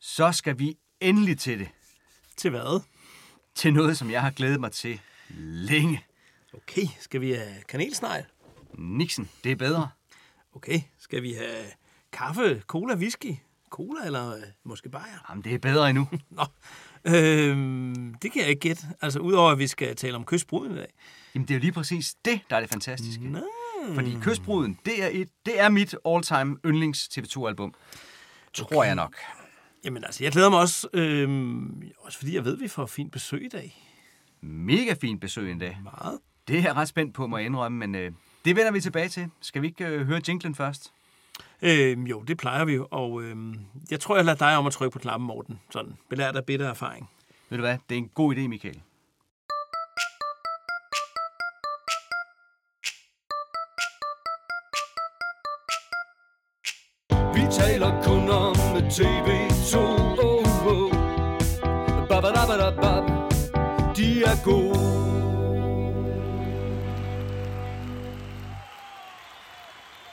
Så skal vi endelig til det. Til hvad? Til noget, som jeg har glædet mig til længe. Okay, skal vi have kanelsnegl? Nixon, det er bedre. Okay, skal vi have kaffe, cola, whisky? Cola eller øh, måske bajer? Jamen, det er bedre endnu. Nå, øhm, det kan jeg ikke gætte. Altså, udover at vi skal tale om kystbruden i dag. Jamen, det er jo lige præcis det, der er det fantastiske. Nå. Fordi Kystbruden, det er, et, det er mit all-time yndlings TV2-album. Tror jeg nok. Jamen altså, jeg glæder mig også, øhm, også fordi jeg ved, at vi får fint besøg i dag. Mega fint besøg en dag. Meget. Det er jeg ret spændt på, må jeg indrømme, men øh, det vender vi tilbage til. Skal vi ikke øh, høre jinglen først? Øhm, jo, det plejer vi jo, og øhm, jeg tror, jeg lader dig om at trykke på knappen, Morten. Sådan, belært af bitter erfaring. Ved du hvad? Det er en god idé, Michael. Vi taler kun om TV2 oh, oh. Babadabadabab. De er gode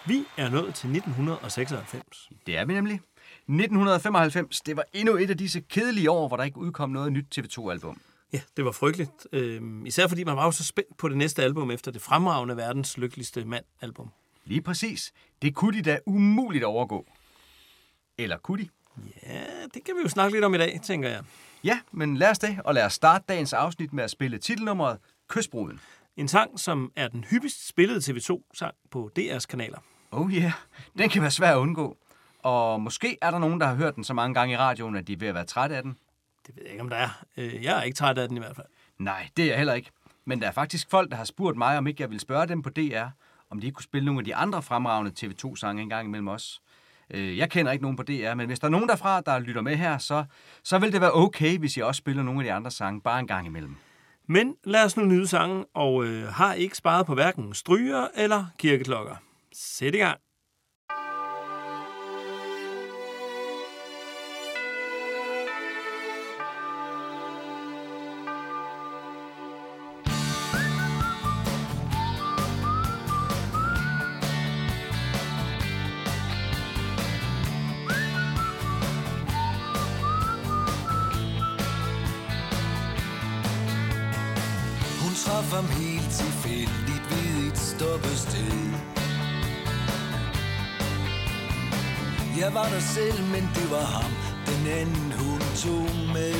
Vi er nået til 1996. Det er vi nemlig. 1995, det var endnu et af disse kedelige år, hvor der ikke udkom noget nyt TV2-album. Ja, det var frygteligt. Øhm, især fordi man var jo så spændt på det næste album efter det fremragende verdens lykkeligste mand-album. Lige præcis. Det kunne de da umuligt overgå. Eller kunne de? Ja, det kan vi jo snakke lidt om i dag, tænker jeg. Ja, men lad os det, og lad os starte dagens afsnit med at spille titelnummeret Kystbruden. En sang, som er den hyppigst spillede TV2-sang på DR's kanaler. Oh yeah, den kan være svær at undgå. Og måske er der nogen, der har hørt den så mange gange i radioen, at de er ved at være trætte af den. Det ved jeg ikke, om der er. Øh, Jeg er ikke træt af den i hvert fald. Nej, det er jeg heller ikke. Men der er faktisk folk, der har spurgt mig, om ikke jeg vil spørge dem på DR, om de ikke kunne spille nogle af de andre fremragende TV2-sange en gang imellem os. Øh, Jeg kender ikke nogen på DR, men hvis der er nogen derfra, der lytter med her, så, så vil det være okay, hvis jeg også spiller nogle af de andre sange bare en gang imellem. Men lad os nu nyde sangen, og øh, har ikke sparet på hverken stryger eller kirkeklokker. Sæt i gang. Selv, men det var ham, den anden hun tog med.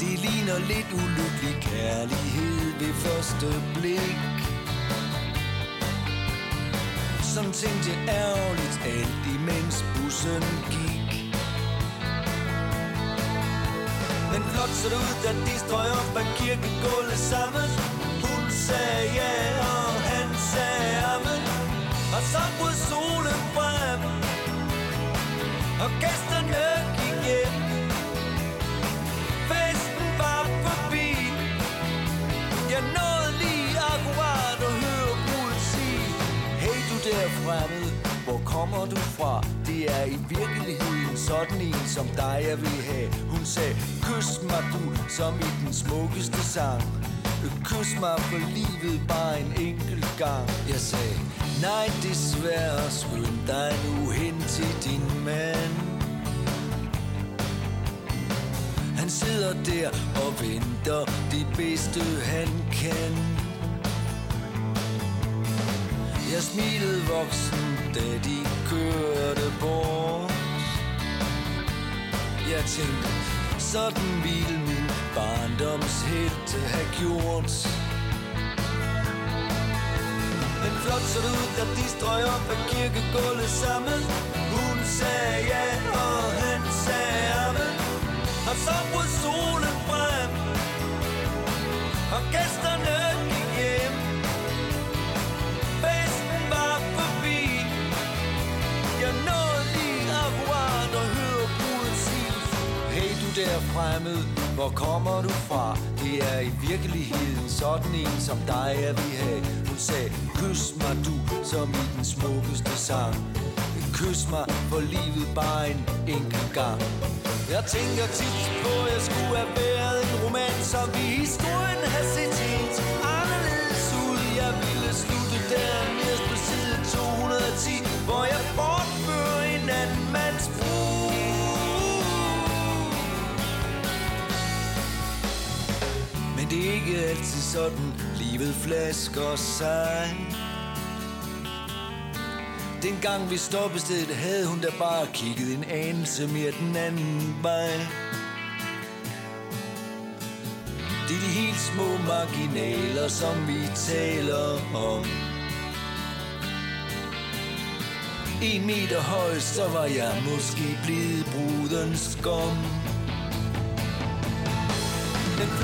Det ligner lidt ulykkelig kærlighed ved første blik. Sådan tænkte jeg ærgerligt alt imens bussen gik. Men flot så det ud, da de strøg op ad kirkegulvet sammen. Hun sagde ja, og han sagde amen. Og så brød solen frem. Og gæsterne gik hjem. Festen var forbi. Jeg nåede lige akkurat at høre brudet sige Hey du der fremmed, hvor kommer du fra? Det er i virkeligheden sådan en som dig jeg vil have. Hun sagde, kys mig du, som i den smukkeste sang. Kys mig for livet bare en enkelt gang. Jeg sagde, nej desværre, skynd dig nu hen til din mand. Han sidder der og venter det bedste han kan. Jeg smilede voksen, da de kørte bort. Jeg tænkte, sådan ville min barndomshelte have gjort flot så ud, da de strøg op af kirkegulvet sammen. Hun sagde ja, og han sagde amen. Og så brød solen frem Og gæsterne gik hjem. Festen var forbi. Jeg nåede lige akkurat at høre bruden sige Hey du der fremmede hvor kommer du fra? Det er i virkeligheden sådan en som dig jeg vil have Hun sagde, kys mig du, som i den smukkeste sang Kys mig for livet bare en enkelt gang Jeg tænker tit på, at jeg skulle have været en roman Som i historien har set helt anderledes ud Jeg ville slutte der nederst på side 210 Hvor jeg bortfører en anden mands brug. Det er ikke altid sådan, livet flasker sig. Dengang vi stoppede stedet, havde hun da bare kigget en anelse mere den anden vej. Det er de helt små marginaler, som vi taler om. En meter høj, så var jeg måske blevet brudens skum.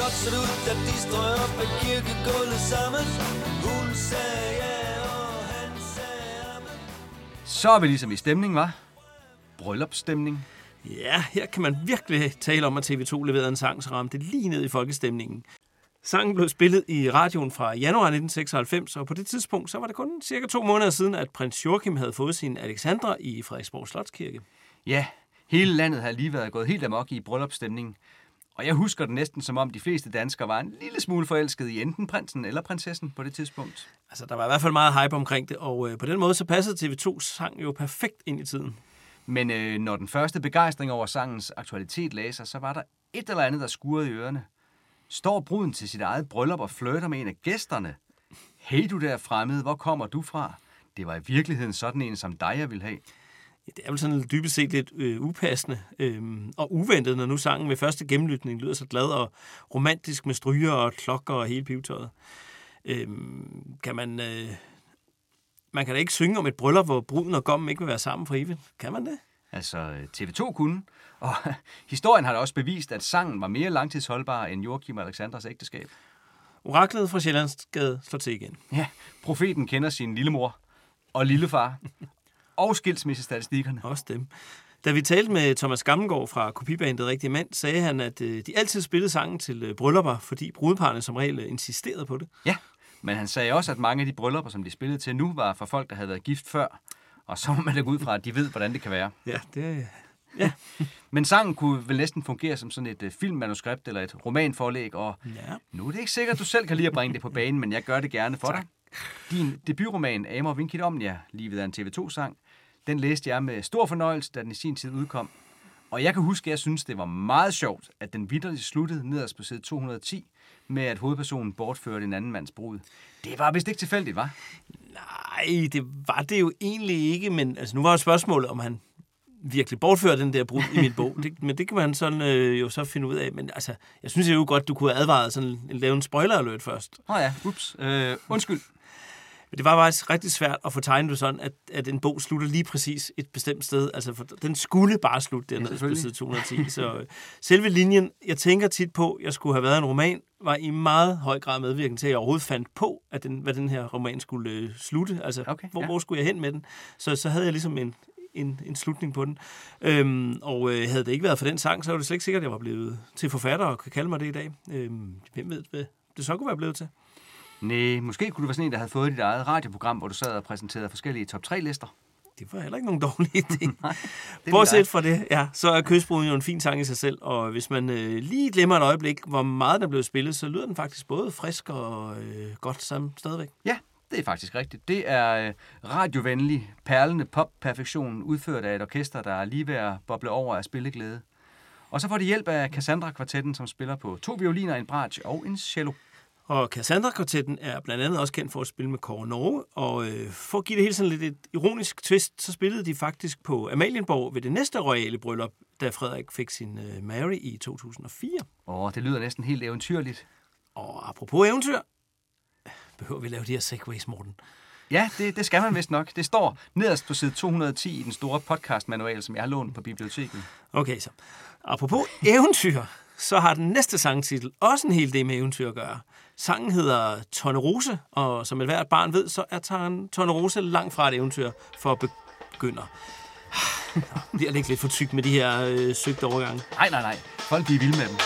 Flot ser ud, da de strøg op ad kirkegulvet sammen. Hun sagde ja, og han sagde amen. Så er vi ligesom i stemning, var? Bryllupsstemning. Ja, her kan man virkelig tale om, at TV2 leverede en sang, så ramte det lige ned i folkestemningen. Sangen blev spillet i radioen fra januar 1996, og på det tidspunkt så var det kun cirka to måneder siden, at prins Joachim havde fået sin Alexandra i Frederiksborg Slotskirke. Ja, hele landet har lige været gået helt amok i bryllupsstemning. Og jeg husker det næsten som om de fleste danskere var en lille smule forelsket i enten prinsen eller prinsessen på det tidspunkt. Altså, der var i hvert fald meget hype omkring det, og øh, på den måde så passede TV2's sang jo perfekt ind i tiden. Men øh, når den første begejstring over sangens aktualitet lagde sig, så var der et eller andet, der skurrede i ørerne. Står bruden til sit eget bryllup og flirter med en af gæsterne? Hey du der fremmede, hvor kommer du fra? Det var i virkeligheden sådan en som dig, jeg ville have. Ja, det er vel sådan dybest set lidt øh, upassende øh, og uventet, når nu sangen ved første gennemlytning lyder så glad og romantisk med stryger og klokker og hele pivetøjet. Øh, kan man... Øh, man kan da ikke synge om et bryllup, hvor bruden og gommen ikke vil være sammen for evigt. Kan man det? Altså, øh, TV2 kunne. Og historien har da også bevist, at sangen var mere langtidsholdbar end Joachim og Alexandras ægteskab. Oraklet fra Sjællandsgade slår til igen. Ja, profeten kender sin lillemor og lillefar. Og skilsmissestatistikkerne. Også dem. Da vi talte med Thomas Gammelgaard fra kopibandet Rigtig Mand, sagde han, at øh, de altid spillede sangen til øh, bryllupper, fordi brudeparne som regel øh, insisterede på det. Ja, men han sagde også, at mange af de bryllupper, som de spillede til nu, var for folk, der havde været gift før. Og så må man da gå ud fra, at de ved, hvordan det kan være. Ja, det Men sangen kunne vel næsten fungere som sådan et filmmanuskript eller et romanforlæg, og Ja. nu er det ikke sikkert, at du selv kan lide at bringe det på banen, men jeg gør det gerne for dig. Din debutroman, Amor Vinkit Omnia, livet af en TV2-sang, den læste jeg med stor fornøjelse, da den i sin tid udkom. Og jeg kan huske, at jeg synes, det var meget sjovt, at den vidderligt sluttede nederst på side 210, med at hovedpersonen bortførte en anden mands brud. Det var vist ikke tilfældigt, var? Nej, det var det jo egentlig ikke, men altså, nu var jo spørgsmålet, om han virkelig bortførte den der brud i min bog. Det, men det kan man sådan, øh, jo så finde ud af. Men altså, jeg synes jo godt, du kunne have advaret sådan, lave en spoiler alert først. Åh oh ja, ups. Øh, undskyld. Men det var faktisk rigtig svært at få tegnet det sådan, at, at en bog slutter lige præcis et bestemt sted. Altså, for den skulle bare slutte dernede på selvfølgelig. side 210. Så øh, selve linjen, jeg tænker tit på, jeg skulle have været en roman, var i meget høj grad medvirkende til, at jeg overhovedet fandt på, at den, hvad den her roman skulle øh, slutte. Altså, Okay, hvor, ja. hvor skulle jeg hen med den? Så, så havde jeg ligesom en, en, en slutning på den. Øhm, og øh, havde det ikke været for den sang, så var det slet ikke sikkert, at jeg var blevet til forfatter og kan kalde mig det i dag. Øhm, hvem ved, hvad det så kunne være blevet til? Nej, måske kunne du være sådan en, der havde fået dit eget radioprogram, hvor du sad og præsenterede forskellige top 3-lister. Det var heller ikke nogen dårlig idé. ville Bortset fra det, ja, så er Kystbruden jo en fin sang i sig selv, og hvis man øh, lige glemmer et øjeblik, hvor meget der blev spillet, så lyder den faktisk både frisk og øh, godt sammen stadigvæk. Ja, det er faktisk rigtigt. Det er øh, radiovenlig, perlende pop-perfektion, udført af et orkester, der er lige ved at boble over af spilleglæde. Og så får de hjælp af Cassandra-kvartetten, som spiller på to violiner, en bratsch og en cello. Og Cassandra-kvartetten er blandt andet også kendt for at spille med Kåre Norge, og øh, for at give det hele sådan lidt et ironisk twist, så spillede de faktisk på Amalienborg ved det næste royale bryllup, da Frederik fik sin øh, Mary i 2004. Åh, det lyder næsten helt eventyrligt. Og apropos eventyr, behøver vi lave de her segways, Morten? Ja, det, det skal man vist nok. Det står nederst på side 210 i den store podcast-manual, som jeg har lånt på biblioteket. Okay, så. Apropos eventyr, så har den næste sangtitel også en hel del med eventyr at gøre. Sangen hedder Tornerose, og som et hvert barn ved, så er Tarn- Tornerose langt fra et eventyr for begynder. Ah, nå, Bliver ikke lidt for tyk med de her øh, søgte overgange? Nej, nej, nej. Folk bliver vilde med dem.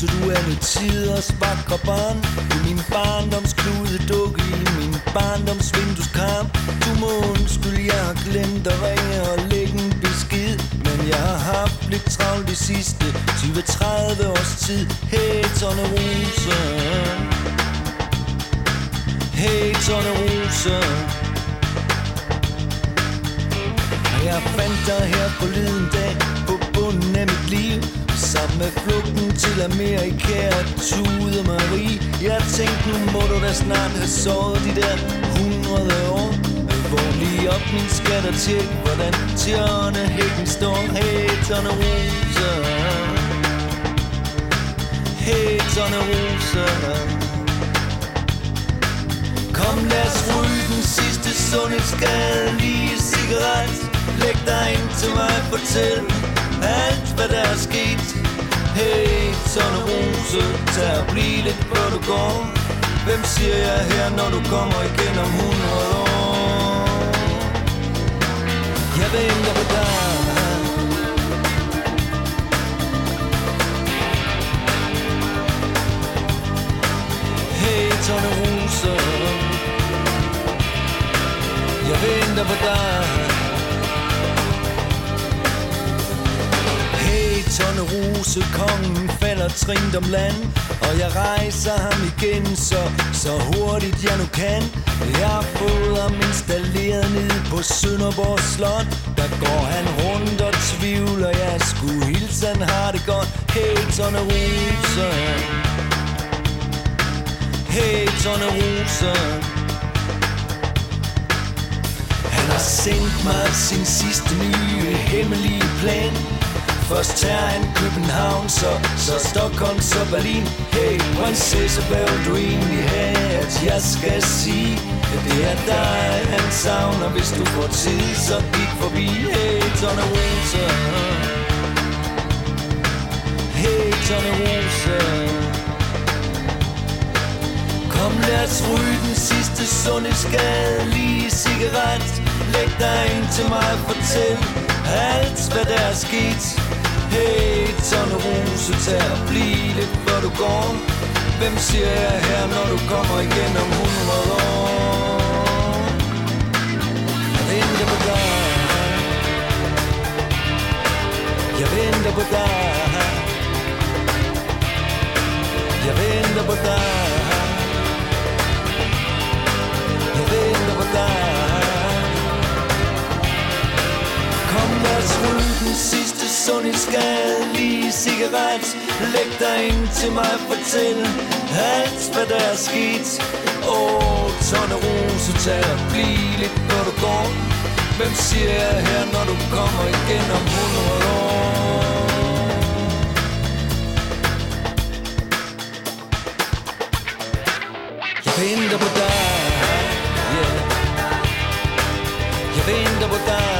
Så du er mit tiders vakre barn Du er min barndoms kludedukke i min barndoms vindueskarm Du må undskylde, jeg har glemt at ringe og lægge en besked. Men Jeg har haft lidt travlt de sidste 20-30 års tid. Hey, Tonne Rose Hey, Tonne Rose Og jeg fandt dig her forleden dag. På bunden af mit liv. Sammen med flugten til Amerika og Tude Marie. Jeg tænkte, nu må du da snart have sovet de der hundrede år. Vågn lige op, min skat og tjek, hvordan tjørnehækken står. Hey, Tonne Rosa. Hey, Tonne Rosa. Kom, lad os ryge den sidste sundhedsskadelige cigaret. Læg dig ind til mig, fortæl alt, hvad der er sket. Hey, Tonne Rose, tag og bliv lidt, hvor du går. Hvem siger jeg her, når du kommer igen om 100 år? Jeg venter på dig. Hey, Tonne Rose Jeg venter på dig. Hey, Tonne Rose, kongen falder trint om land. Og jeg rejser ham igen, så, så hurtigt jeg nu kan. Jeg har fået ham installeret ned på Sønderborg Slot. Der går han rundt og tvivler, jeg skulle hilse, han har det godt. Hey, Tonne Rose Hey, Tonne Rose Han har sendt mig sin sidste nye hemmelige plan. Først tager han København, så, så Stockholm, så Berlin. Hey, prinsesse, hvad vil du egentlig have, at jeg skal sige. At Det er dig, han savner, hvis du får tid, så gik forbi. Hey, Tonne Rose Hey, Tonne Rose Kom, lad os ryge den sidste sundhedsskadelige cigaret. Læg dig ind til mig og fortæl alt, hvad der er sket. Hey, Tonne Rose, tag og bliv lidt, hvor du går. Hvem siger jeg her, når du kommer igen om 100 år? Jeg venter på dig. Jeg venter på dig. Jeg venter på dig. Jeg venter på dig. Rul den sidste sundhedsskadelige cigaret Læg dig ind til mig og fortæl alt, hvad der er sket Åh, oh, Tonne Rose, tag og bliv lidt, når du går Hvem siger jeg her, når du kommer igen om 100 år? Jeg venter på dig, yeah. Jeg venter på dig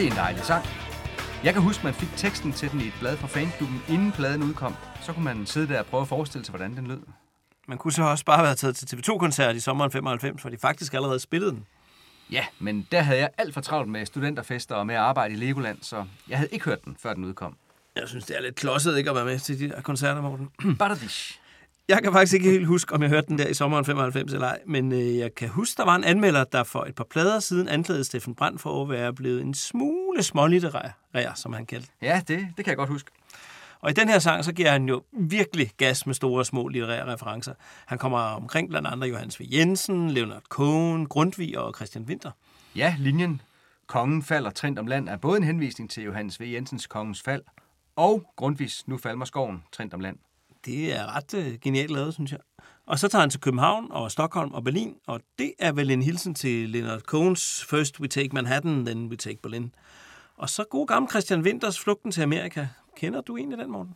Det er en dejlig sang. Jeg kan huske, man fik teksten til den i et blad fra fanklubben, inden pladen udkom. Så kunne man sidde der og prøve at forestille sig, hvordan den lød. Man kunne så også bare have været taget til TV2-koncert i sommeren 95, for de faktisk allerede spillede den. Ja, men der havde jeg alt for travlt med studenterfester og med at arbejde i Legoland, så jeg havde ikke hørt den, før den udkom. Jeg synes, det er lidt klodset ikke at være med til de der koncerter, Morten. Badadish. Jeg kan faktisk ikke helt huske, om jeg hørte den der i sommeren 95 eller ej, men øh, jeg kan huske, der var en anmelder, der for et par plader siden anklagede Steffen Brandt for at være blevet en smule smålitterær, som han kaldte. Ja, det, det kan jeg godt huske. Og i den her sang, så giver han jo virkelig gas med store små litterære referencer. Han kommer omkring blandt andre Johannes V. Jensen, Leonard Cohen, Grundtvig og Christian Winter. Ja, linjen Kongen falder trint om land er både en henvisning til Johannes V. Jensens Kongens fald og Grundtvigs Nu falmer skoven trint om land. Det er ret øh, genialt lavet, synes jeg. Og så tager han til København og Stockholm og Berlin, og det er vel en hilsen til Leonard Cohens First we take Manhattan, then we take Berlin. Og så god gammel Christian Winters Flugten til Amerika. Kender du egentlig den, morgen?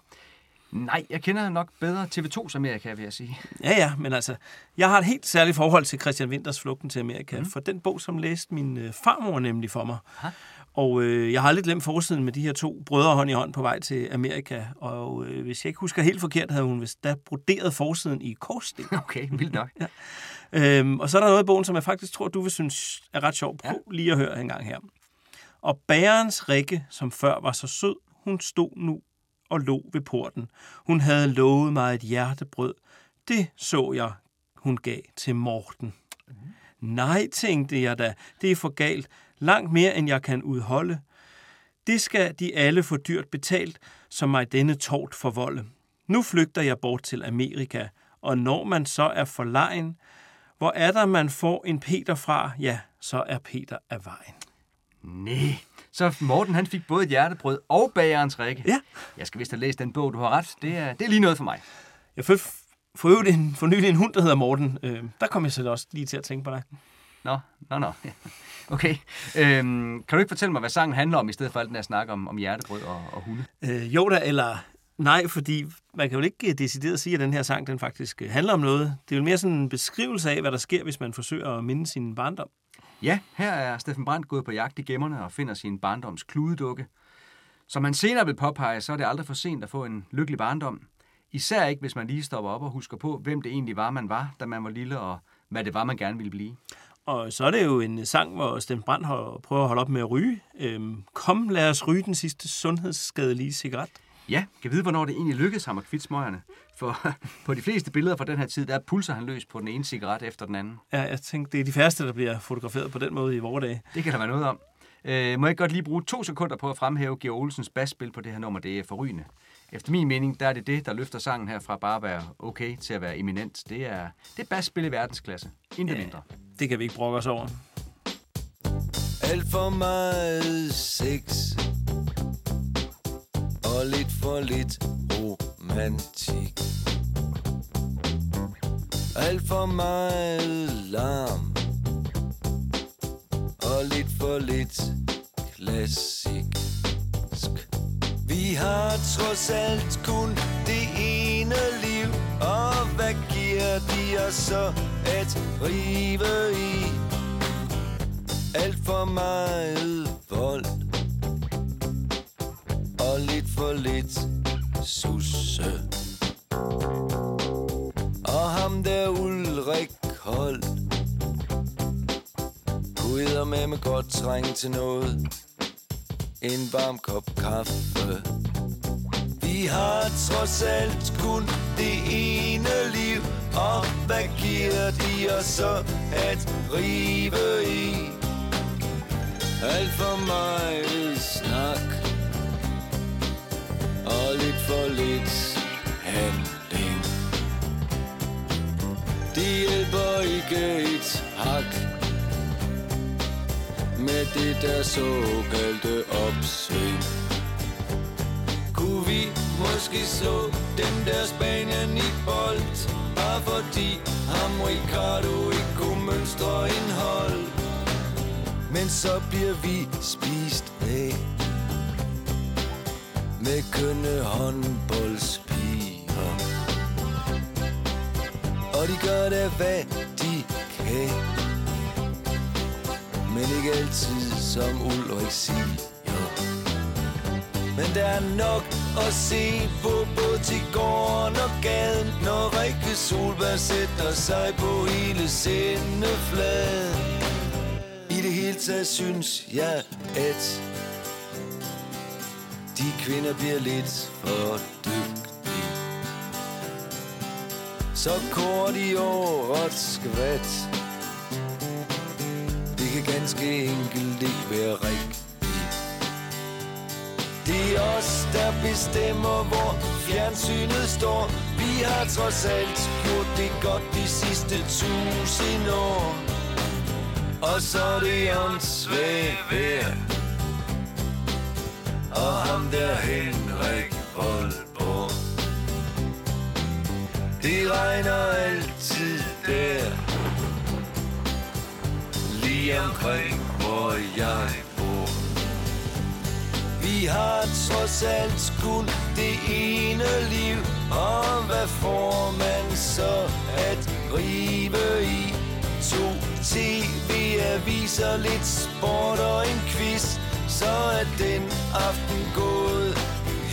Nej, jeg kender nok bedre TV2's Amerika, vil jeg sige. Ja, ja, men altså, jeg har et helt særligt forhold til Christian Winters Flugten til Amerika, mm. for den bog, som læste min øh, farmor nemlig for mig. Aha. Og øh, jeg har aldrig glemt forsiden med de her to brødre hånd i hånd på vej til Amerika. Og øh, hvis jeg ikke husker helt forkert, havde hun vist da broderet forsiden i korssten. Okay, vildt nok. Øhm, og så er der noget i bogen, som jeg faktisk tror, du vil synes er ret sjov. Prøv lige at høre en gang her. Og bærens Rikke, som før var så sød, hun stod nu og lå ved porten. Hun havde lovet mig et hjertebrød. Det så jeg, hun gav til Morten. Nej, tænkte jeg da, det er for galt. Langt mere, end jeg kan udholde. Det skal de alle få dyrt betalt, som mig denne tort forvolde. Nu flygter jeg bort til Amerika, og når man så er for lejen, hvor er der, man får en Peter fra, ja, så er Peter af vejen. Nej. Så Morten, han fik både et hjertebrød og bagerens rikke. Ja. Jeg skal vist have læst den bog, du har ret. Det er, det er lige noget for mig. Jeg fik for øvrigt en, for nylig en hund, der hedder Morten. Øh, der kom jeg så også lige til at tænke på dig. Nå, nå, nå. Okay. Øhm, kan du ikke fortælle mig, hvad sangen handler om, i stedet for alt den her snak om, om hjertebrød og, og hunde? Øh, jo da, eller nej, fordi man kan jo ikke øh, decideret sige, at den her sang den faktisk øh, handler om noget. Det er jo mere sådan en beskrivelse af, hvad der sker, hvis man forsøger at minde sin barndom. Ja, her er Steffen Brandt gået på jagt i gemmerne og finder sin barndoms kludedukke. Som han senere vil påpege, så er det aldrig for sent at få en lykkelig barndom. Især ikke, hvis man lige stopper op og husker på, hvem det egentlig var, man var, da man var lille, og hvad det var, man gerne ville blive. Og så er det jo en sang, hvor Steffen Brandt prøver at holde op med at ryge. Øhm, kom, lad os ryge den sidste sundhedsskadelige cigaret. Ja, kan vide, hvornår det egentlig lykkedes ham at kvitte smøgerne. For på de fleste billeder fra den her tid, der pulser han løs på den ene cigaret efter den anden. Ja, jeg tænkte, det er de færreste, der bliver fotograferet på den måde i vore dage. Det kan der være noget om. Øh, må jeg godt lige bruge to sekunder på at fremhæve Georg Olsens basspil på det her nummer, det er forrygende. Efter min mening, der er det det, der løfter sangen her fra bare at være okay til at være eminent. Det er, det er basspil i verdensklasse. Intet mindre. Det kan vi ikke brokke os over. Alt for meget sex Og lidt for lidt romantik Alt for meget larm Og lidt for lidt klassisk vi har trods alt kun det ene liv Og hvad giver de os så at rive i? Alt for meget vold Og lidt for lidt susse Og ham der Ulrik Holt Kunne med med godt trænge til noget en varm kop kaffe. Vi har trods alt kun det ene liv Og hvad giver de os så at rive i? Alt for meget snak Og lidt for lidt handling. Det hjælper ikke et hak. Med det der såkaldte opsving. Kunne vi måske så den der Spanien i bold? Bare fordi ham Ricardo ikke kunne mønstre en hold men så bliver vi spist af Med kønne håndboldspiger. Og de gør det hvad de kan. Men ikke altid som Ulrik siger men der er nok at se på både til gården og gaden Når Rikke Solberg sætter sig på hele sendefladen i det hele taget synes jeg, at de kvinder bliver lidt for dygtige. Så kort i årets skvat. Ganske enkelt ikke være rigtigt. Det er os, der bestemmer, hvor fjernsynet står. Vi har trods alt gjort det godt de sidste tusind år. Og så er det åndssvagt vejr Og ham der Henrik Voldborg Det regner altid der lige omkring, hvor jeg bor. Vi har trods alt skuld det ene liv Og hvad får man så at rive i? To tv-aviser, lidt sport og en quiz Så er den aften gået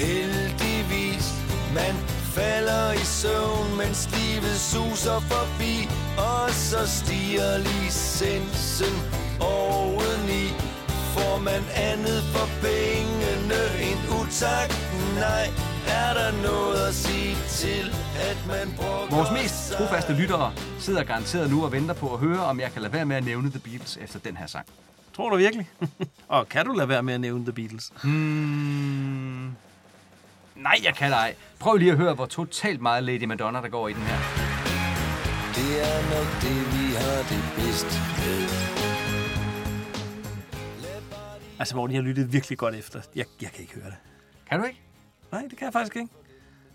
heldigvis Man falder i søvn, mens livet suser forbi Og så stiger licensen oveni Får man andet for pengene end utakt? Nej, er der noget at sige til, at man brokker Vores mest trofaste lyttere sidder garanteret nu og venter på at høre, om jeg kan lade være med at nævne The Beatles efter den her sang. Tror du virkelig? og kan du lade være med at nævne The Beatles? Hmm. Nej, jeg kan ej. Prøv lige at høre, hvor totalt meget Lady Madonna, der går i den her. Det er nok det, vi har det bedst med. Altså, Morten, jeg har lyttet virkelig godt efter. Jeg, jeg kan ikke høre det. Kan du ikke? Nej, det kan jeg faktisk ikke.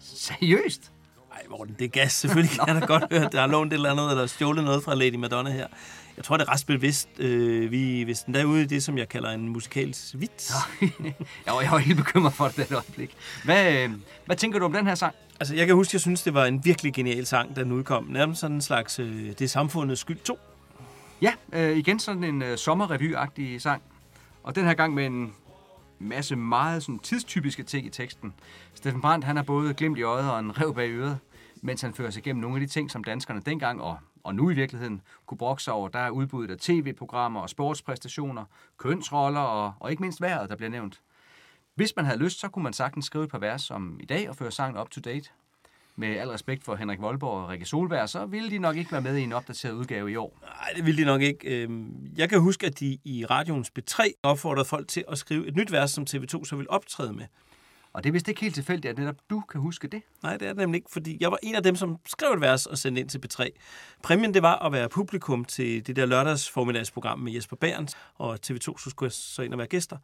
Seriøst? Nej, Morten, det er gas. Selvfølgelig kan jeg da godt høre, at der har lånt et eller andet, eller stjålet noget fra Lady Madonna her. Jeg tror, det er ret bevidst. Øh, vi hvis den derude i det, som jeg kalder en musikalsk vits. jeg, var, jeg var helt bekymret for det et øjeblik. Hvad, øh, hvad tænker du om den her sang? Altså, jeg kan huske, jeg synes, det var en virkelig genial sang, da den udkom. Nærmest sådan en slags, øh, det er samfundets skyld 2. Ja, øh, igen sådan en øh, sommerrevy-agtig sang. Og den her gang med en masse meget sådan, tidstypiske ting i teksten. Steffen Brandt, han har både glimt i øjet og en rev bag øret, mens han fører sig igennem nogle af de ting, som danskerne dengang og, og nu i virkeligheden kunne brokse sig over. Der er udbuddet af tv-programmer og sportspræstationer, kønsroller og, og ikke mindst vejret, der bliver nævnt. Hvis man havde lyst, så kunne man sagtens skrive et par vers om i dag og føre sangen up to date. Med al respekt for Henrik Voldborg og Rikke Solberg, så ville de nok ikke være med i en opdateret udgave i år. Nej, det ville de nok ikke. Øhm, jeg kan huske, at de i radioens B3 opfordrede folk til at skrive et nyt vers, som TV2 så ville optræde med. Og det er vist ikke helt tilfældigt, at netop du kan huske det. Nej, det er det nemlig ikke, fordi jeg var en af dem, som skrev et vers og sendte ind til B3. Præmien, det var at være publikum til det der lørdags formiddagsprogram med Jesper Bærens, og TV2 så skulle jeg så ind og være gæster.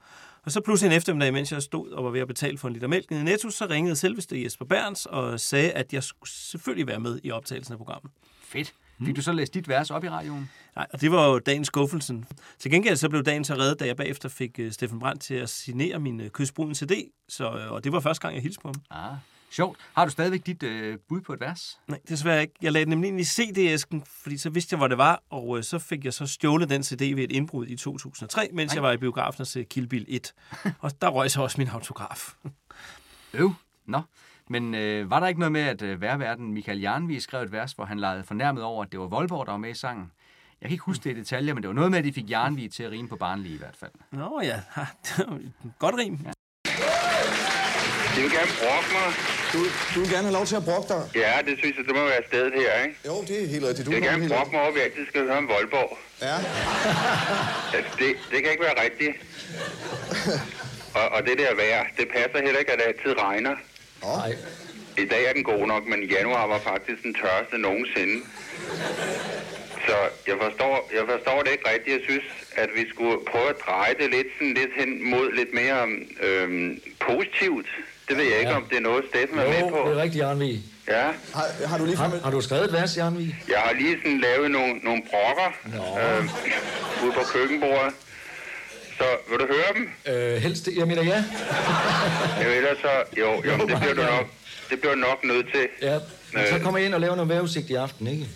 Og så pludselig en eftermiddag, mens jeg stod og var ved at betale for en liter mælk i Netto, så ringede selveste Jesper Bærens og sagde, at jeg skulle selvfølgelig være med i optagelsen af programmet. Fedt. Fik du så læst dit vers op i radioen? Nej, og det var jo dagens skuffelsen. Til gengæld så blev dagen så reddet, da jeg bagefter fik uh, Steffen Brandt til at signere min uh, kystbrune CD, så, uh, og det var første gang, jeg hilste på ham. Ah, sjovt. Har du stadigvæk dit øh, bud på et vers? Nej, desværre ikke. Jeg lagde den nemlig ind i CD-æsken, fordi så vidste jeg, hvor det var, og uh, så fik jeg så stjålet den CD ved et indbrud i 2003, mens Nej. jeg var i biografen og se Kill Bill 1. og der røg så også min autograf. Øv. Nå. Men øh, var der ikke noget med, at øh, værverden Michael Jarnvig skrev et vers, hvor han legede fornærmet over, at det var Voldborg, der var med i sangen? Jeg kan ikke huske det i detaljer, men det var noget med, at de fik Jarnvig til at rime på barnlige i hvert fald. Nå ja, godt rim. Ja. De vil gerne brokke mig. Du, du vil gerne have lov til at brokke dig. Ja, det synes jeg, det må være stedet her, ikke? Jo, det er helt rigtigt. Du Jeg vil er gerne brokke mig over, at vi altid skal høre om Voldborg. Ja. Altså, det, det kan ikke være rigtigt. Og, og det der vejr, det passer heller ikke, at det altid regner. Nej. I dag er den god nok, men januar var faktisk den tørste nogensinde. Så jeg forstår, jeg forstår det ikke rigtigt. Jeg synes, at vi skulle prøve at dreje det lidt, sådan lidt hen mod lidt mere øhm, positivt. Det ved jeg ikke, om det er noget, Steffen er med Jo, på. det er rigtigt, Jarnvig. Ja, Har, har du lige Har, har du skrevet et vers, Jarnvig? jeg har lige sådan lavet nogle, nogle brokker øh, ude på køkkenbordet. Så vil du høre dem? Øh, helst, jeg mener ja. Jo, ellers så... Jo, jo, det bliver du nok, det bliver nok nødt til. ja. Men så Øh. kommer jeg ind og laver noget vejrudsigt i aften, ikke?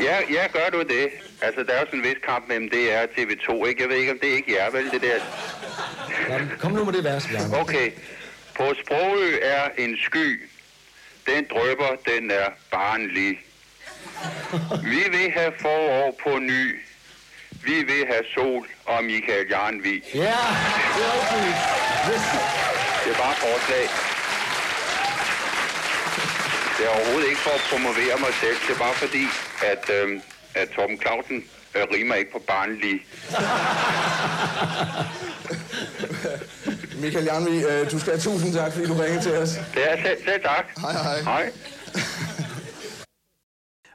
Ja, ja, gør du det. Altså, der er jo sådan en vis kamp mellem DR og TV2, ikke? Jeg ved ikke, om det er ikke jer, vel, det der... Jamen, kom nu med det vers, Jarnvig. Okay. På Sprogø er en sky. Den drøber, den er barnlig. Vi vil have forår på ny. Vi vil have sol og Michael Jarnvig. Ja, det er rigtigt. Det er bare forslag. Det er overhovedet ikke for at promovere mig selv. Det er bare fordi, at, øhm, at Torben Clausen øh, rimer ikke på barnlig. Michael Jarnvig, øh, du skal have tusind tak, fordi du ringede til os. Det er selv, selv tak. Hej, hej. Hej.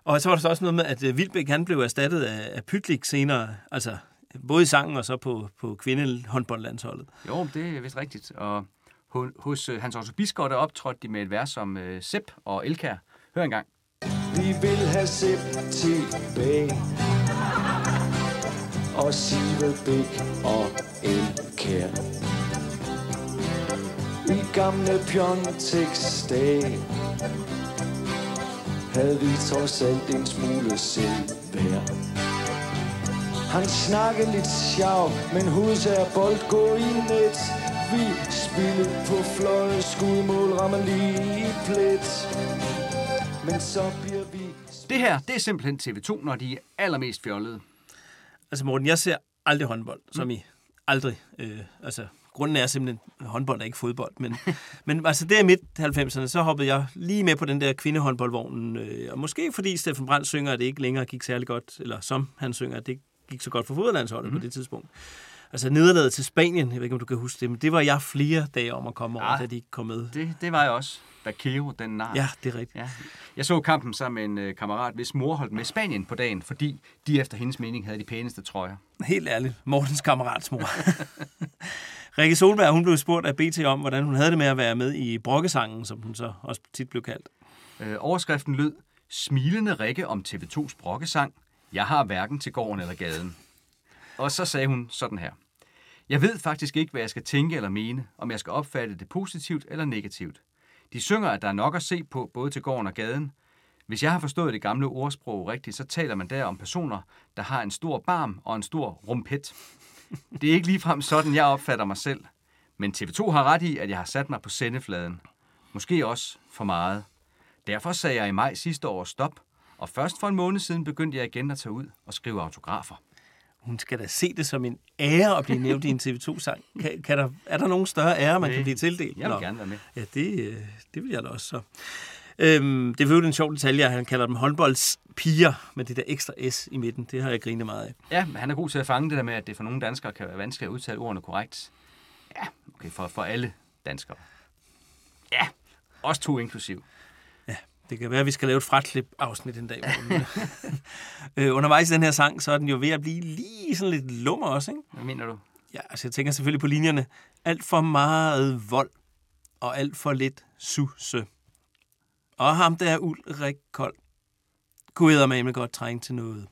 Og så var der så også noget med, at øh, Vilbæk han blev erstattet af, af Pytlik senere, altså både i sangen og så på, på kvindehåndboldlandsholdet. Jo, det er vist rigtigt. Og ho- hos øh, Hans Otto Biskov, der optrådte de med et vers om øh, Sepp og Elkær. Hør engang. Vi vil have Sepp tilbage og Sivebæk og Elkær. I gamle Pjontex dage havde vi trods alt en smule selvværd. Han snakkede lidt sjov, men hovedsager bold gå i net. Vi spillede på fløje, skudmål rammer lige i plet. Men så bliver vi... Det her, det er simpelthen TV2, når de er allermest fjollede. Altså Morten, jeg ser aldrig håndbold, som i aldrig. Øh, altså, grunden er simpelthen, at håndbold er ikke fodbold. Men, men altså der i midt-90'erne, så hoppede jeg lige med på den der kvindehåndboldvognen. Øh, og måske fordi Steffen Brandt synger, at det ikke længere gik særlig godt, eller som han synger, at det gik så godt for fodboldlandsholdet mm. på det tidspunkt. Altså nederlaget til Spanien, jeg ved ikke, om du kan huske det, men det var jeg flere dage om at komme over, Ah. da de ikke kom med. Det, det var jeg også. Bakeo, den nar. Ja, det er rigtigt. Ja. Jeg så kampen sammen med en øh, kammerat, hvis mor holdt med Spanien på dagen, fordi de efter hendes mening havde de pæneste trøjer. Helt ærligt, Mortens kammerats mor. Rikke Solberg, hun blev spurgt af BT om, hvordan hun havde det med at være med i brokkesangen, som hun så også tit blev kaldt. Øh, overskriften lød, Smilende Rikke om TV2's brokkesang. Jeg har hverken til gården eller gaden. Og så sagde hun sådan her. Jeg ved faktisk ikke, hvad jeg skal tænke eller mene, om jeg skal opfatte det positivt eller negativt. De synger, at der er nok at se på, både til gården og gaden. Hvis jeg har forstået det gamle ordsprog rigtigt, så taler man der om personer, der har en stor barm og en stor rumpet. Det er ikke ligefrem sådan, jeg opfatter mig selv. Men TV2 har ret i, at jeg har sat mig på sendefladen. Måske også for meget. Derfor sagde jeg i maj sidste år stop, og først for en måned siden begyndte jeg igen at tage ud og skrive autografer. Hun skal da se det som en ære at blive nævnt i en TV2-sang. Kan, kan der, er der nogen større ære, man Nej. kan blive tildelt? Jeg vil Nå. gerne være med. Ja, det, øh, det vil jeg da også så. Øhm, det er jo en sjov detalje, at han kalder dem håndboldspiger med det der ekstra S i midten. Det har jeg grinet meget af. Ja, men han er god til at fange det der med, at det for nogle danskere kan være vanskeligt at udtale ordene korrekt. Ja, okay, for, for alle danskere. Ja, os to inklusiv. Det kan være, at vi skal lave et fratklip-afsnit en dag. Morten. øh, undervejs i den her sang, så er den jo ved at blive lige sådan lidt lummer også, ikke? Hvad mener du? Ja, altså jeg tænker selvfølgelig på linjerne. Alt for meget vold, og alt for lidt susse. Og ham der er Ulrik Kold. Kunne med godt trænge til noget.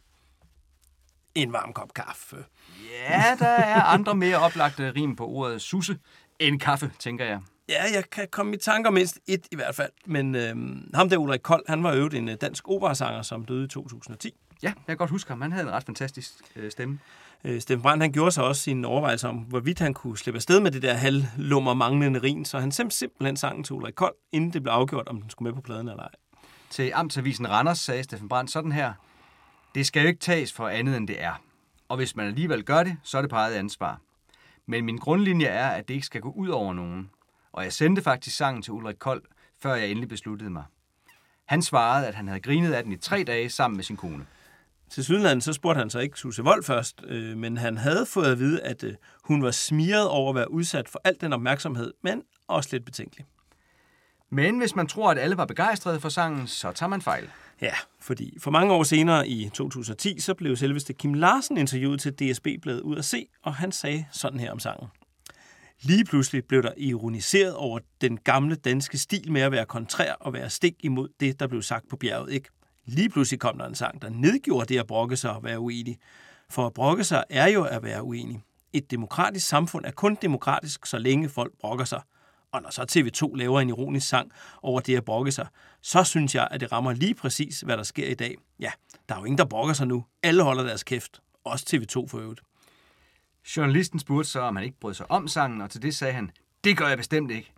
En varm kop kaffe. Ja, der er andre mere oplagte rim på ordet susse end kaffe, tænker jeg. Ja, jeg kan komme i tanker mindst et i hvert fald. Men øhm, ham der Ulrik Kold, han var øvet en øh, dansk operasanger, som døde i 2010. Ja, jeg kan godt huske ham. Han havde en ret fantastisk øh, stemme. Øh, Steffen Brandt, han gjorde sig også sine overvejelser om, hvorvidt han kunne slippe afsted med det der halvlummer manglende rin, så han sendte simpelthen sangen til Ulrik Kold, inden det blev afgjort, om den skulle med på pladen eller ej. Til Amtsavisen Randers sagde Steffen Brandt sådan her. Det skal jo ikke tages for andet, end det er. Og hvis man alligevel gør det, så er det på eget ansvar. Men min grundlinje er, at det ikke skal gå ud over nogen. Og jeg sendte faktisk sangen til Ulrik Kold, før jeg endelig besluttede mig. Han svarede, at han havde grinet af den i tre dage sammen med sin kone. Til Sydland så spurgte han så ikke Susse Vold først, øh, men han havde fået at vide, at øh, hun var smiret over at være udsat for al den opmærksomhed, men også lidt betænkelig. Men hvis man tror, at alle var begejstrede for sangen, så tager man fejl. Ja, fordi for mange år senere i 2010, så blev selveste Kim Larsen interviewet til DSB-bladet ud at se, og han sagde sådan her om sangen. Lige pludselig blev der ironiseret over den gamle danske stil med at være kontrær og være stik imod det, der blev sagt på bjerget, ikke? Lige pludselig kom der en sang, der nedgjorde det at brokke sig og være uenig. For at brokke sig er jo at være uenig. Et demokratisk samfund er kun demokratisk, så længe folk brokker sig. Og når så TV2 laver en ironisk sang over det at brokke sig, så synes jeg, at det rammer lige præcis, hvad der sker i dag. Ja, der er jo ingen, der brokker sig nu. Alle holder deres kæft. Også TV2 for øvrigt. Journalisten spurgte så, om han ikke brød sig om sangen, og til det sagde han, det gør jeg bestemt ikke.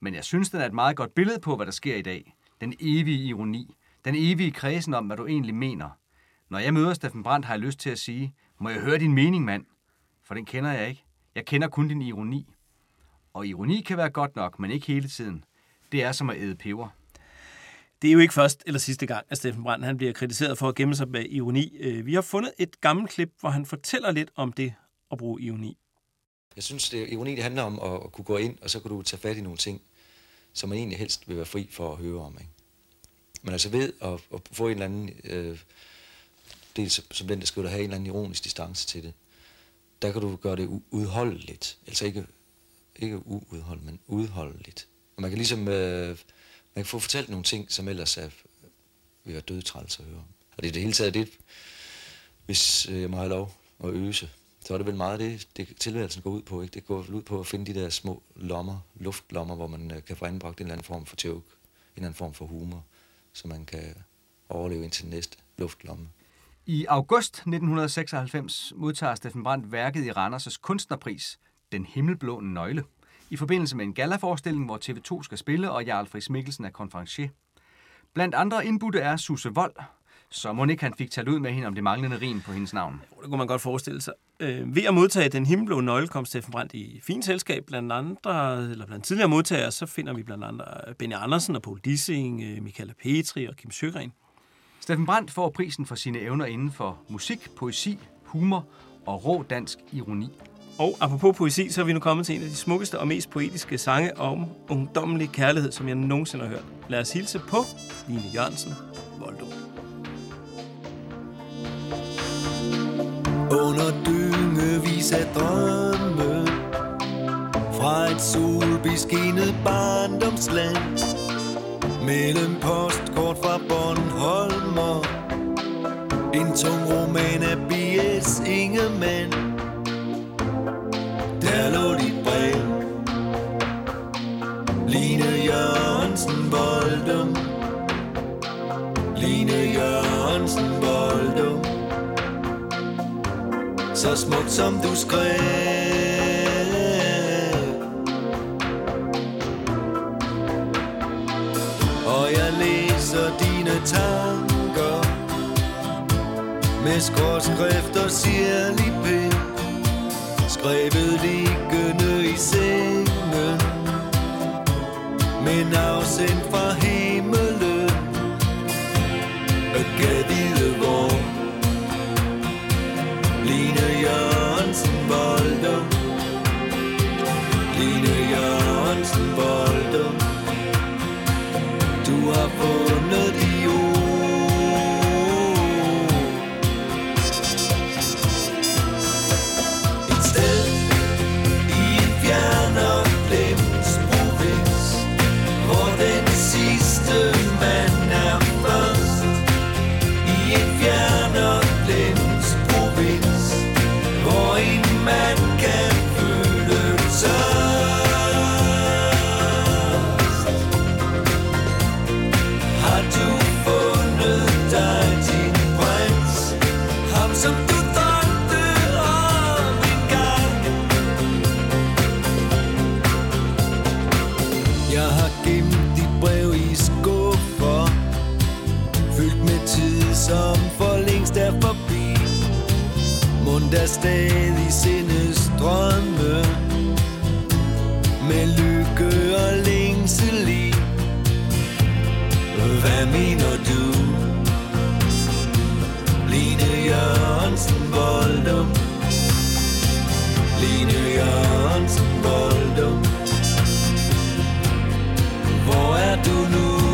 Men jeg synes, den er et meget godt billede på, hvad der sker i dag. Den evige ironi. Den evige kredsen om, hvad du egentlig mener. Når jeg møder Steffen Brandt, har jeg lyst til at sige, må jeg høre din mening, mand? For den kender jeg ikke. Jeg kender kun din ironi. Og ironi kan være godt nok, men ikke hele tiden. Det er som at æde peber. Det er jo ikke først eller sidste gang, at Steffen Brandt han bliver kritiseret for at gemme sig bag ironi. Øh, Vi har fundet et gammelt klip, hvor han fortæller lidt om det at bruge ironi. Jeg synes, det ironi det handler om at, at kunne gå ind, og så kan du tage fat i nogle ting, som man egentlig helst vil være fri for at høre om. Ikke? Men altså ved at, at få en eller anden øh, dels som- den, der skriver, have en eller anden ironisk distance til det, der kan du gøre det udholdeligt. Altså ikke, ikke uudholdeligt, men udholdeligt. Og man kan ligesom øh, man kan få fortalt nogle ting, som ellers er, vil være dødtræls at høre. Og det er det hele taget det, hvis øh, jeg må have lov, og øse, så er det vel meget det, det tilværelsen går ud på. Ikke? Det går ud på at finde de der små lommer, luftlommer, hvor man øh, kan få anbragt en eller anden form for joke, en eller anden form for humor, så man kan overleve indtil næste luftlomme. I august 1996 modtager Steffen Brandt værket i Randers' kunstnerpris, Den himmelblå nøgle, i forbindelse med en gallaforestilling, hvor TV2 skal spille, og Jarl Friis Mikkelsen er konferencier. Blandt andre indbudte er Susse Vold, så må ikke han fik talt ud med hende om det manglende rim på hendes navn. Det kunne man godt forestille sig. Øh, ved at modtage den himmelblå nøgle kom Steffen Brandt i fint selskab. Blandt andre, eller blandt tidligere modtagere, så finder vi blandt andre Benny Andersen og Paul Dissing, øh, Michaela Petri og Kim Søgren. Steffen Brandt får prisen for sine evner inden for musik, poesi, humor og rå dansk ironi. Og apropos poesi, så er vi nu kommet til en af de smukkeste og mest poetiske sange om ungdommelig kærlighed, som jeg nogensinde har hørt. Lad os hilse på Line Jørgensen, Voldo. Under dyngevis af drømme Fra et solbeskinnet barndomsland. Mellem postkort fra Bornholm og En tung roman af B.S. Ingemann. Der lå dit brev. Line Jørgensen Voldum. Line Jørgensen Voldum så smukt som du skrev Og jeg læser dine tanker Med skråskrift og sirlig pen Skrevet liggende i sengen Men afsendt fra himlen Og Jørgensen Voldum Line Jørgensen Boldo Du har fundet din der stadig sindes drømme Med lykke og længsel i Hvad mener du? Line Jørgensen Voldum Line Jørgensen Voldum Hvor er du nu?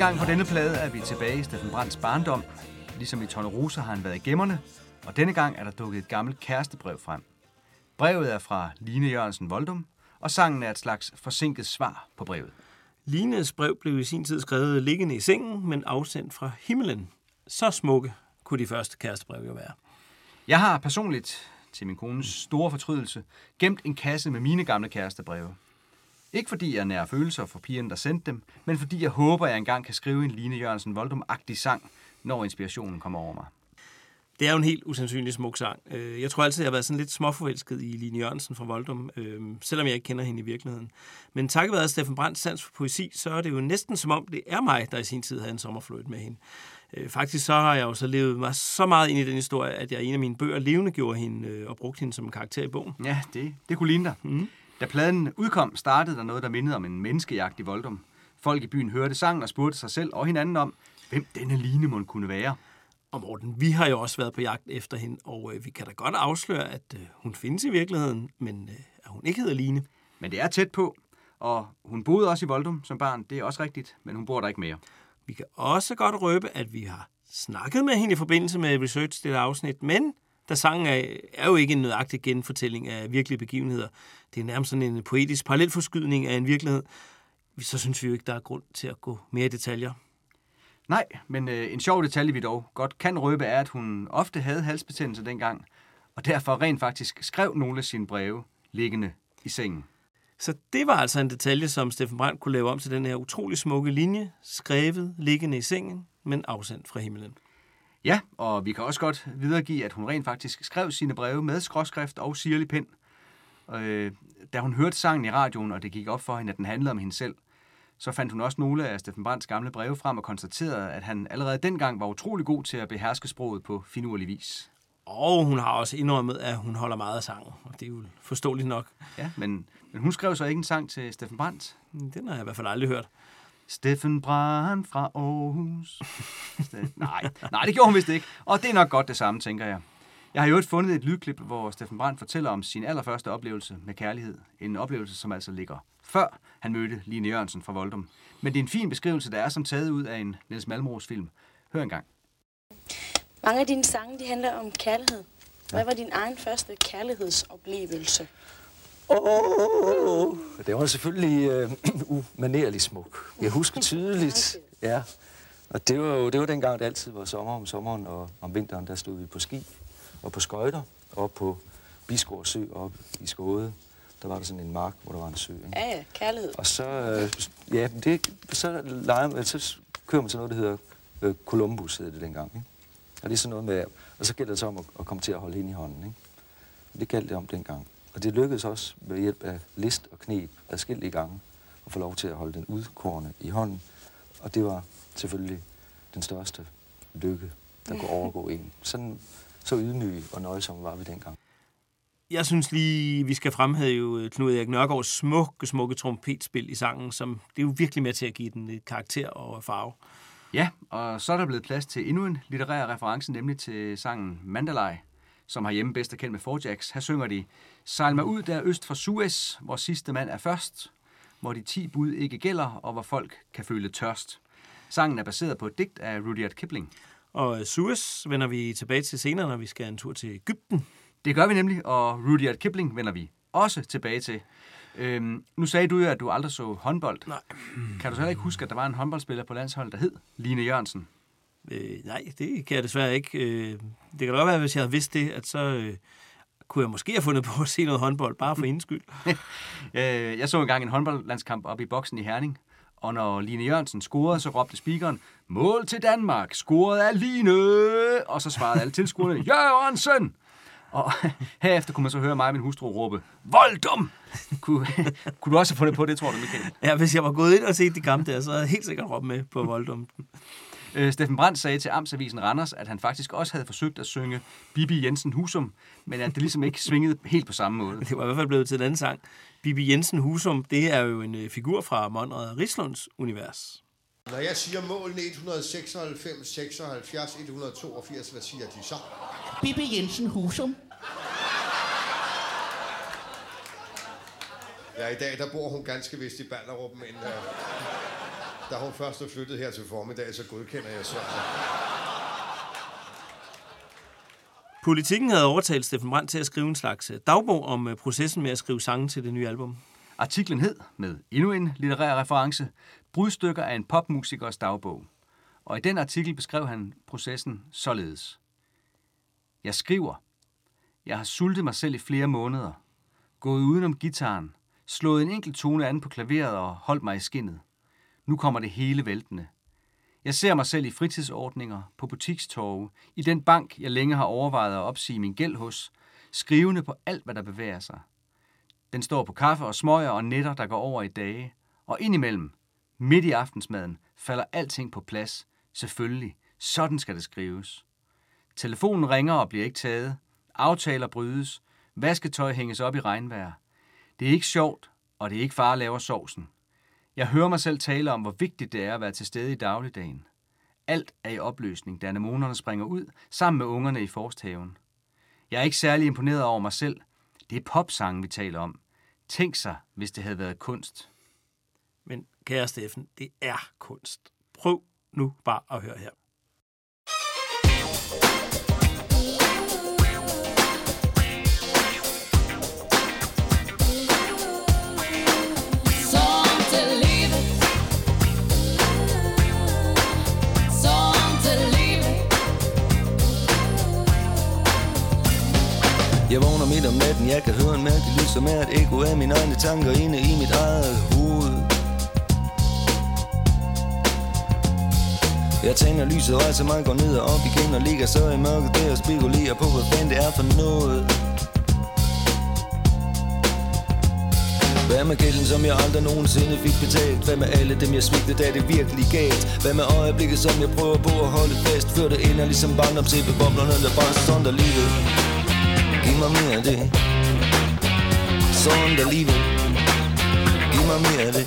Gang på denne plade er vi tilbage i Steffen Brands barndom. Ligesom i Tornerose har han været i gemmerne, og denne gang er der dukket et gammelt kærestebrev frem. Brevet er fra Line Jørgensen Voldum, og sangen er et slags forsinket svar på brevet. Lines brev blev i sin tid skrevet liggende i sengen, men afsendt fra himlen. Så smukke kunne de første kærestebreve jo være. Jeg har personligt, til min kones store fortrydelse, gemt en kasse med mine gamle kærestebreve. Ikke fordi jeg nærer følelser for pigerne, der sendte dem, men fordi jeg håber, jeg engang kan skrive en Line Jørgensen Voldum-agtig sang, når inspirationen kommer over mig. Det er jo en helt usandsynlig smuk sang. Øh, Jeg tror altid, jeg har været sådan lidt småforelsket i Line Jørgensen fra Voldum, øh, selvom jeg ikke kender hende i virkeligheden. Men takket være Steffen Brands sans for poesi, så er det jo næsten som om, det er mig, der i sin tid havde en sommerfløjt med hende. Øh, Faktisk så har jeg jo så levet mig så meget ind i den historie, at jeg i en af mine bøger levende gjorde hende øh, og brugte hende som en karakter i bogen. Ja, det, det kunne ligne dig. Mm. Da pladen udkom, startede der noget, der mindede om en menneskejagt i Voldum. Folk i byen hørte sangen og spurgte sig selv og hinanden om, hvem denne Line må kunne være. Og Morten, vi har jo også været på jagt efter hende, og øh, vi kan da godt afsløre, at øh, hun findes i virkeligheden, men øh, at hun ikke hedder Line. Men det er tæt på, og hun boede også i Voldum som barn, det er også rigtigt, men hun bor der ikke mere. Vi kan også godt røbe, at vi har snakket med hende i forbindelse med research det afsnit, men da sangen er, er jo ikke en nøjagtig genfortælling af virkelige begivenheder, det er nærmest sådan en poetisk parallelforskydning af en virkelighed, så synes vi jo ikke, der er grund til at gå mere i detaljer. Nej, men øh, en sjov detalje, vi dog godt kan røbe, er, at hun ofte havde halsbetændelse dengang, og derfor rent faktisk skrev nogle af sine breve liggende i sengen. Så det var altså en detalje, som Steffen Brandt kunne lave om til den her utrolig smukke linje, skrevet liggende i sengen, men afsendt fra himlen. Ja, og vi kan også godt videregive, at hun rent faktisk skrev sine breve med skråskrift og sirlig pen. Øh, da hun hørte sangen i radioen, og det gik op for hende, at den handlede om hende selv, så fandt hun også nogle af Steffen Brands gamle breve frem og konstaterede, at han allerede dengang var utrolig god til at beherske sproget på finurlig vis. Og hun har også indrømmet, at hun holder meget af sangen, og det er jo forståeligt nok. Ja, men, men hun skrev så ikke en sang til Steffen Brandt. Den har jeg i hvert fald aldrig hørt. Steffen Brandt fra Aarhus. Nej, nej, det gjorde hun vist ikke. Og det er nok godt det samme, tænker jeg. Jeg har jo fundet et lydklip, hvor Steffen Brandt fortæller om sin allerførste oplevelse med kærlighed. En oplevelse, som altså ligger før han mødte Line Jørgensen fra Voldum. Men det er en fin beskrivelse, der er som taget ud af en Niels Malmros film. Hør engang. Mange af dine sange, de handler om kærlighed. Hvad var din egen første kærlighedsoplevelse? Åh, det var selvfølgelig øh, umanerligt smuk. Jeg husker tydeligt, ja. Og det var jo det var dengang, det altid var sommer om sommeren, og om vinteren, der stod vi på ski og på skøjter, og på Bisgård Sø op i Skåde. Der var der sådan en mark, hvor der var en sø. Ikke? Ja, ja, kærlighed. Og så, øh, ja, det, så, leger man, så kører man til noget, der hedder øh, Columbus, hed det dengang. Ikke? Og det er sådan noget med, og så gælder det så om at, at komme til at holde ind i hånden. Ikke? Det galt det om dengang. Og det lykkedes også ved hjælp af list og knep adskillige gange at få lov til at holde den udkårende i hånden. Og det var selvfølgelig den største lykke, der kunne overgå en. Sådan, så ydmyg og nøjsom var vi dengang. Jeg synes lige, vi skal fremhæve Knud Erik Nørgaards smukke, smukke trompetspil i sangen, som det er jo virkelig med til at give den et karakter og farve. Ja, og så er der blevet plads til endnu en litterær reference, nemlig til sangen Mandalay, som har hjemme bedst er kendt med Forjax. Her synger de, Sejl mig ud der øst for Suez, hvor sidste mand er først, hvor de ti bud ikke gælder, og hvor folk kan føle tørst. Sangen er baseret på et digt af Rudyard Kipling. Og Suez vender vi tilbage til senere, når vi skal en tur til Ægypten. Det gør vi nemlig, og Rudyard Kipling vender vi også tilbage til. Øhm, nu sagde du jo, at du aldrig så håndbold. Nej. Kan du så heller ikke huske, at der var en håndboldspiller på landsholdet, der hed Line Jørgensen? Øh, nej, det kan jeg desværre ikke. Øh, det kan da godt være, hvis jeg havde vidst det, at så øh, kunne jeg måske have fundet på at se noget håndbold, bare for hendes skyld. Øh, Jeg så engang en håndboldlandskamp op i boksen i Herning, og når Line Jørgensen scorede, så råbte speakeren, mål til Danmark, scoret af Line! Og så svarede alle tilskuerne, Jørgensen! Og herefter kunne man så høre mig og min hustru råbe, Voldum! Kunne, kunne du også have fundet på det, tror du, Michael? Ja, hvis jeg var gået ind og set de kampe der, så havde jeg helt sikkert råbt med på Voldum. Øh, Steffen Brandt sagde til Amtsavisen Randers, at han faktisk også havde forsøgt at synge Bibi Jensen Husum, men at det ligesom ikke svingede helt på samme måde. Det var i hvert fald blevet til en anden sang. Bibi Jensen Husum, det er jo en øh, figur fra Monrad Rislunds univers. Når jeg siger målene 196, 76, 182, hvad siger de så? Bibi Jensen Husum. Ja, i dag der bor hun ganske vist i Ballerup, men... Øh, Da hun først er flyttet her til formiddag, så godkender jeg svaret. Politikken havde overtalt Steffen Brandt til at skrive en slags øh, dagbog om øh, processen med at skrive sange til det nye album. Artiklen hed, med endnu en litterær reference, Brudstykker af en popmusikers dagbog. Og i den artikel beskrev han processen således. Jeg skriver. Jeg har sultet mig selv i flere måneder. Gået udenom gitaren. Slået en enkelt tone an på klaveret og holdt mig i skinnet. Nu kommer det hele væltende. Jeg ser mig selv i fritidsordninger, på butikstorve, i den bank, jeg længe har overvejet at opsige min gæld hos, skrivende på alt, hvad der bevæger sig. Den står på kaffe og smøger og netter, der går over i dage. Og indimellem, midt i aftensmaden, falder alting på plads. Selvfølgelig, sådan skal det skrives. Telefonen ringer og bliver ikke taget. Aftaler brydes. Vasketøj hænges op i regnvejr. Det er ikke sjovt, og det er ikke far laver sovsen. Jeg hører mig selv tale om, hvor vigtigt det er at være til stede i dagligdagen. Alt er i opløsning, da anemonerne springer ud sammen med ungerne i forsthaven. Jeg er ikke særlig imponeret over mig selv. Det er popsangen, vi taler om. Tænk sig, hvis det havde været kunst. Men kære Steffen, det er kunst. Prøv nu bare at høre her. Jeg vågner midt om natten, jeg kan høre en mærkelig lyd, som er et ekko af mine egne tanker inde i mit eget hoved. Jeg tænder lyset, rejser altså mig, går ned og op igen og ligger så i mørket der og spekulerer på, hvad fanden det er for noget. Hvad med gælden, som jeg aldrig nogensinde fik betalt? Hvad med alle dem, jeg svigtede, da det virkelig galt? Hvad med øjeblikket, som jeg prøver på at holde fast? Før det ender ligesom barndomsæbbeboblerne, der bare sonder livet. Giv mig mere af det. Sådan der livet. Giv mig mere af det.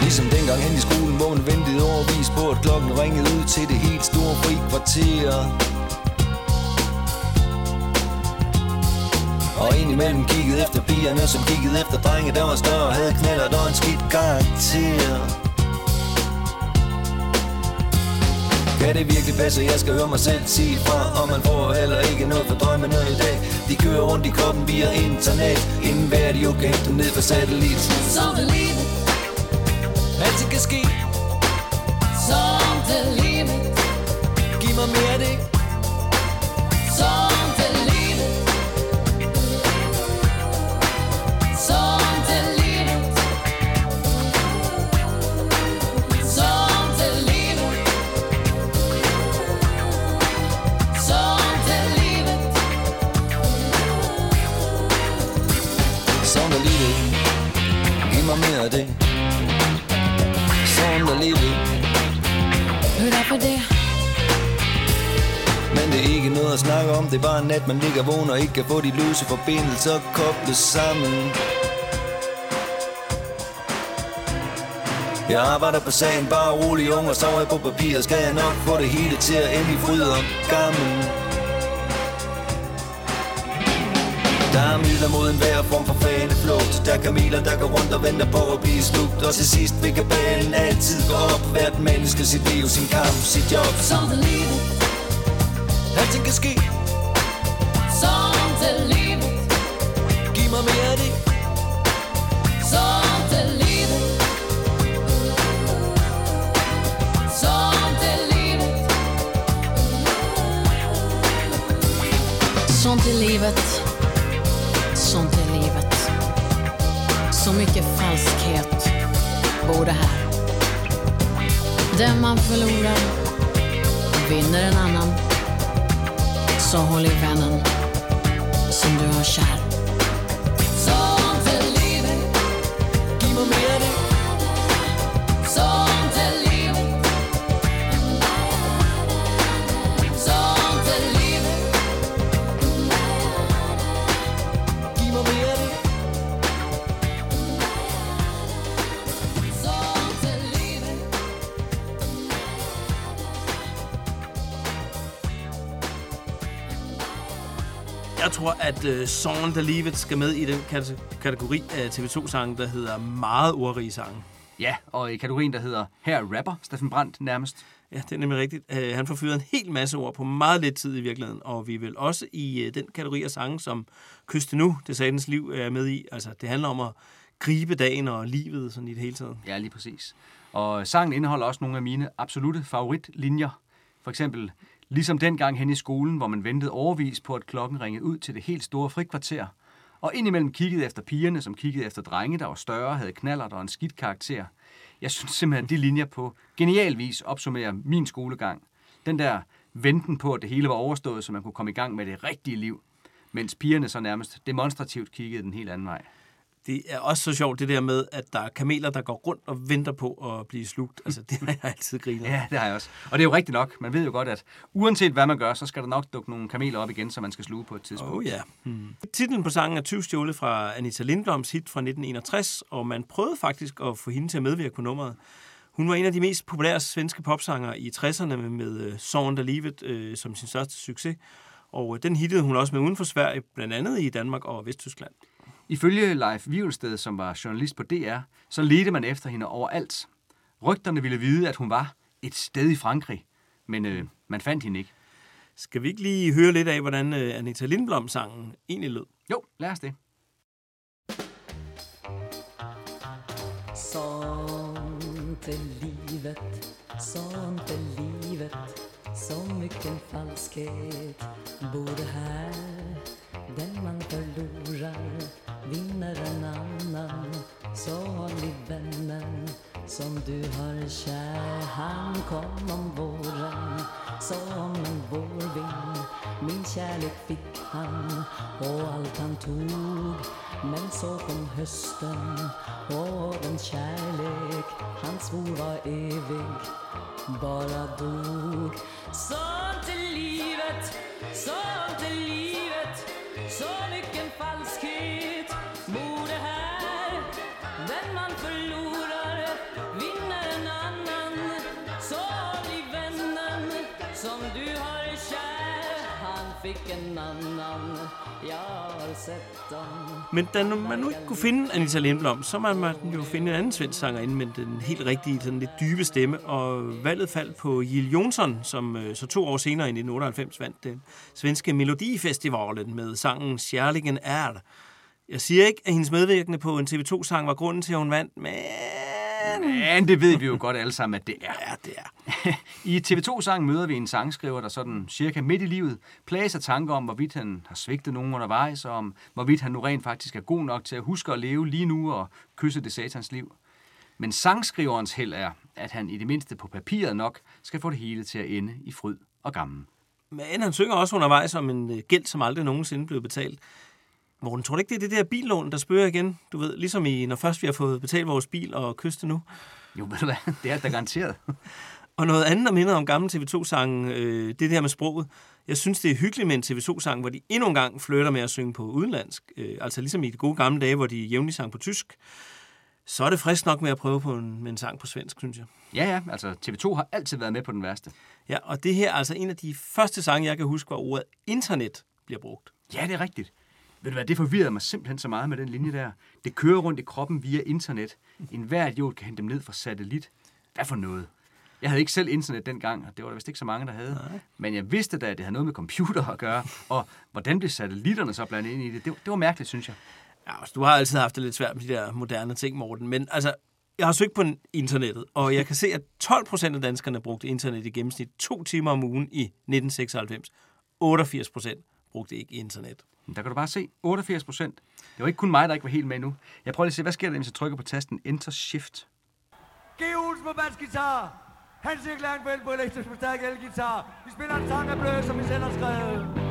Ligesom dengang hen i skolen, hvor man ventede overvis på, at klokken ringede ud til det helt store fri kvarter. Og indimellem kiggede efter pigerne, som kiggede efter drenge, der var større og havde knaller, og en skidt karakter. Kan det virkelig passe, jeg skal høre mig selv sige fra Og man får heller ikke noget for drømmene i dag. De kører rundt i kroppen via internet. Inden hver de jo kan hente dem ned fra satellit. Sånt är livet. Alting kan ske. Sånt är livet. Giv mig mere af det Af det. Sådan er livet. Hur är det? Men det er ikke noget at snakke om. Det er bare en nat, man ligger vågen og ikke kan få de løse forbindelser koblet sammen. Jeg arbejder på sagen, bare rolig ung og sover på papir. Skal jeg nok få det hele til at ende i fryd og gammel Der er midler mod en hver form for faneflugt. Der er kameler, der går rundt og venter på at blive slugt. Og til sidst vil kabalen altid gå op. Hvert menneske sit liv, sin kamp, sit job. Sånt är livet. Alting kan ske, Sånt är livet. Giv mig mere af det. Sånt är livet. Sånt är livet. Sånt är livet. Mycket falskhet bor det här. Den man förlorar vinner en annan. Så håll i vännen som du har kär. At uh, Song the Leave It skal med i den kate- kategori af TV2-sange, der hedder meget ordrige sange. Ja, og i kategorien, der hedder Her er rapper, Steffen Brandt nærmest. Ja, det er nemlig rigtigt. Uh, han får fyret en hel masse ord på meget lidt tid i virkeligheden, og vi vil også i uh, den kategori af sange, som Kyste Nu, det satans liv, er med i. Altså, det handler om at gribe dagen og livet sådan i det hele taget. Ja, lige præcis. Og sangen indeholder også nogle af mine absolute favoritlinjer. For eksempel, ligesom dengang hen i skolen, hvor man ventede overvis på, at klokken ringede ud til det helt store frikvarter, og indimellem kiggede efter pigerne, som kiggede efter drenge, der var større, havde knaller og en skidt karakter. Jeg synes simpelthen, at de linjer på genial vis opsummerer min skolegang. Den der venten på, at det hele var overstået, så man kunne komme i gang med det rigtige liv, mens pigerne så nærmest demonstrativt kiggede den helt anden vej. Det er også så sjovt, det der med, at der er kameler, der går rundt og venter på at blive slugt. Altså, det har jeg altid grinet. Ja, det har jeg også. Og det er jo rigtigt nok. Man ved jo godt, at uanset hvad man gør, så skal der nok dukke nogle kameler op igen, som man skal sluge på et tidspunkt. Oh ja. Hmm. Titlen på sangen er 20 stjålet fra Anita Lindbloms hit fra 1961, og man prøvede faktisk at få hende til at medvirke på nummeret. Hun var en af de mest populære svenske popsanger i 60'erne med, uh, Song der Livet uh, som sin største succes. Og uh, den hittede hun også med uden for Sverige, blandt andet i Danmark og Vesttyskland. Ifølge Leif Wivelsted, som var journalist på DR, så ledte man efter hende overalt. Rygterne ville vide, at hun var et sted i Frankrig, men øh, man fandt hende ikke. Skal vi ikke lige høre lidt af, hvordan øh, Anita Lindblom-sangen egentlig lød? Jo, lad os det. Sånt är livet, sånt är livet Så mycket falskhet bor det här Den man förlorar vinner en annan Så har ni vännen som du har kär. Han kom om våren som en vårvind. Min kärlek fick han och allt han tog. Men så kom hösten och den kärlek han svor var evig bara dog. Sånt är livet, sånt är livet Så mycket falskhet. Som du har kär Han fick en annan, jag har sett dem Men da man nu ikke kunne finde Anita Lindblom, så må man jo finde en anden svensk sangerinde med den helt rigtige, sådan lidt dybe stemme. Og valget faldt på Jill Jonsson som øh, så to år senere i 1998 vandt den svenske Melodifestivalen med sangen Kärleken är. Jeg siger ikke, at hendes medvirkende på en TV2-sang var grunden til, at hun vandt, men... Men det ved vi jo godt alle sammen, at det er. Ja, det er. I TV2-sang møder vi en sangskriver, der sådan cirka midt i livet plager tanker om, hvorvidt han har svigtet nogen undervejs, og om hvorvidt han nu rent faktisk er god nok til at huske at leve lige nu og kysse det satans liv. Men sangskriverens held er, at han i det mindste på papiret nok skal få det hele til at ende i fryd og gammel. Men han synger også undervejs om en øh, gæld, som aldrig nogensinde blev betalt. Morten, tror du ikke, det er det der billån, der spørger igen? Du ved, ligesom i, når først vi har fået betalt vores bil og kyste nu. Jo, ved du hvad, det er da garanteret. Og noget andet, der minder om gamle TV2-sangen, øh, det er her med sproget. Jeg synes, det er hyggeligt med en TV2-sang, hvor de endnu en gang flytter med at synge på udenlandsk. Øh, altså ligesom i de gode gamle dage, hvor de jævnligt sang på tysk. Så er det frisk nok med at prøve på en, med en sang på svensk, synes jeg. Ja, ja, altså TV2 har altid været med på den værste. Ja, og det her er altså en af de første sange, jeg kan huske, hvor ordet internet bliver brugt. Ja, det er rigtigt. Ved du hvad, det forvirrede mig simpelthen så meget med den linje der. Det kører rundt i kroppen via internet. En hver idiot kan hente dem ned fra satellit. Hvad for noget? Jeg havde ikke selv internet dengang, og det var der vist ikke så mange, der havde. Nej. Men jeg vidste da, at det havde noget med computer at gøre. Og hvordan blev satellitterne så blandet ind i det? Det, det var mærkeligt, synes jeg. Ja, altså, du har altid haft det lidt svært med de der moderne ting, Morten. Men altså, jeg har søgt på internettet, og jeg kan se, at 12 procent af danskerne brugte internet i gennemsnit to timer om ugen i 1996. 88 procent brugte ikke internet. Der kan du bare se, 88 procent. Det var ikke kun mig, der ikke var helt med nu. Jeg prøver lige at se, hvad sker der, hvis jeg trykker på tasten Enter Shift? G. Olsen på basgitar. Hans Erik Langfeldt på elektrisk forstærk elgitar. Vi spiller en sang af Blø, som vi selv har skrevet.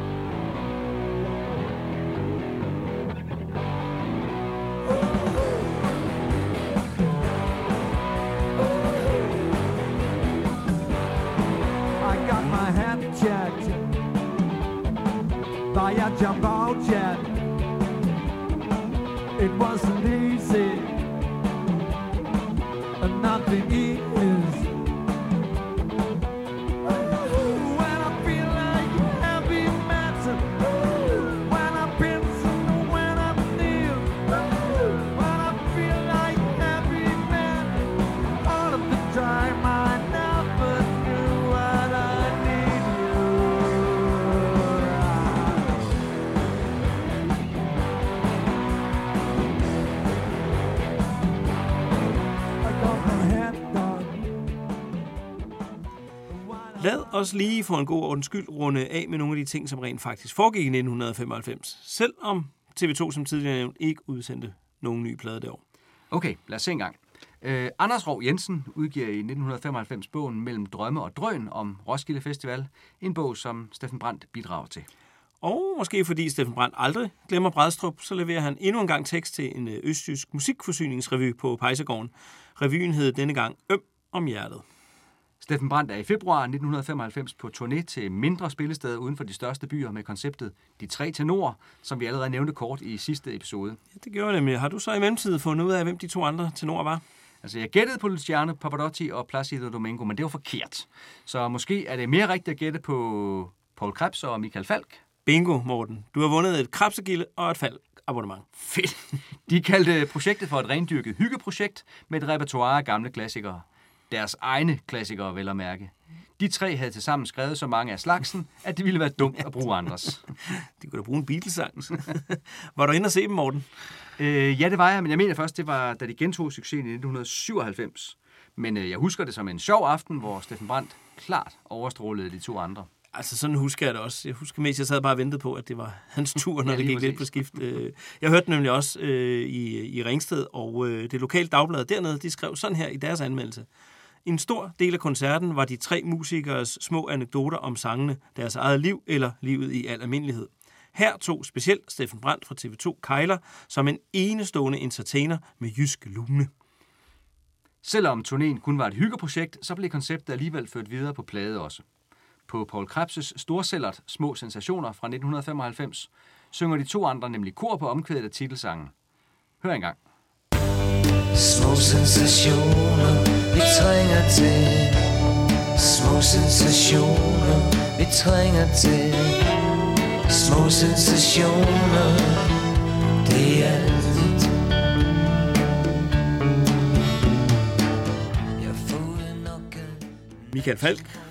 By a jumbo jet. It wasn't Lad os lige for en god ordens skyld runde af med nogle af de ting, som rent faktisk foregik i 1995. Selvom TV2 som tidligere nævnt ikke udsendte nogen nye plade år. Okay, lad os se en gang. Øh, Anders Rov Jensen udgiver i 1995 bogen Mellem Drømme og Drøn om Roskilde Festival. En bog, som Steffen Brandt bidrager til. Og måske fordi Steffen Brandt aldrig glemmer Brædstrup, så leverer han endnu en gang tekst til en øh, østjysk musikforsyningsrevy på Pejsegården. Revyen hed denne gang Øm om hjertet. Steffen Brandt er i februar 1995 på turné til mindre spillesteder uden for de største byer med konceptet De Tre Tenorer, som vi allerede nævnte kort i sidste episode. Ja, det gjorde jeg nemlig. Har du så i mellemtiden fundet ud af, hvem de to andre tenorer var? Altså, jeg gættede på Luciano Pavarotti og Placido Domingo, men det var forkert. Så måske er det mere rigtigt at gætte på Paul Krebs og Michael Falk. Bingo, Morten. Du har vundet et krabsegilde og et falk abonnement. Fedt. De kaldte projektet for et rendyrket hyggeprojekt med et repertoire af gamle klassikere. Deres egne klassikere, vel at mærke. De tre havde tilsammen skrevet så mange af slagsen, at det ville være dumt at bruge andres. De kunne da bruge en Beatles-sang. var du inde og se dem, Morten? Øh, ja, det var jeg, men jeg mener først, det var, da de gentog succesen i 1997. Men øh, jeg husker det som en sjov aften, hvor Steffen Brandt klart overstrålede de to andre. Altså, sådan husker jeg det også. Jeg husker mest, jeg sad bare og ventede på, at det var hans tur, når Ja, det gik lidt på skift. Øh, Jeg hørte nemlig også øh, i, i Ringsted, og øh, det lokale dagblad dernede, de skrev sådan her i deres anmeldelse. En stor del af koncerten var de tre musikers små anekdoter om sangene, deres eget liv eller livet i al almindelighed. Her tog specielt Steffen Brandt fra TV2 Kejler som en enestående entertainer med jysk lune. Selvom turnéen kun var et hyggeprojekt, så blev konceptet alligevel ført videre på plade også. På Paul Krebs' storsellert Små Sensationer fra 1995 synger de to andre nemlig kor på omkvædet af titelsangen. Hør engang. Små sensationer, vi trænger til Små sensationer, vi trænger til Små sensationer, det er alt Michael Falk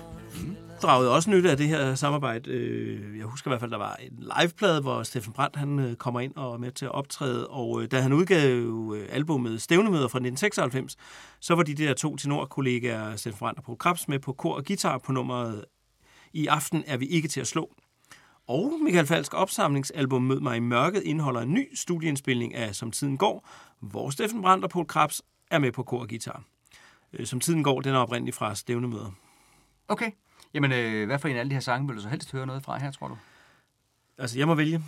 dragede også nytte af det her samarbejde. Øh, jeg husker i hvert fald, der var en liveplade, hvor Steffen Brandt han øh, kommer ind og er med til at optræde, og øh, da han udgav albumet Stævnemøder fra 1996, så var de der to tenorkollegaer, Steffen Brandt og Paul Krabs, med på kor og guitar på nummeret I aften er vi ikke til at slå. Og Michael Falks opsamlingsalbum Mød mig i mørket indeholder en ny studieindspilning af Som tiden går, hvor Steffen Brandt og Paul Krabs er med på kor og guitar. Som tiden går, den er oprindeligt fra Stævnemøder. Okay. Jamen, øh, hvad for en af alle de her sange vil du så helst høre noget fra her, tror du? Altså, jeg må vælge.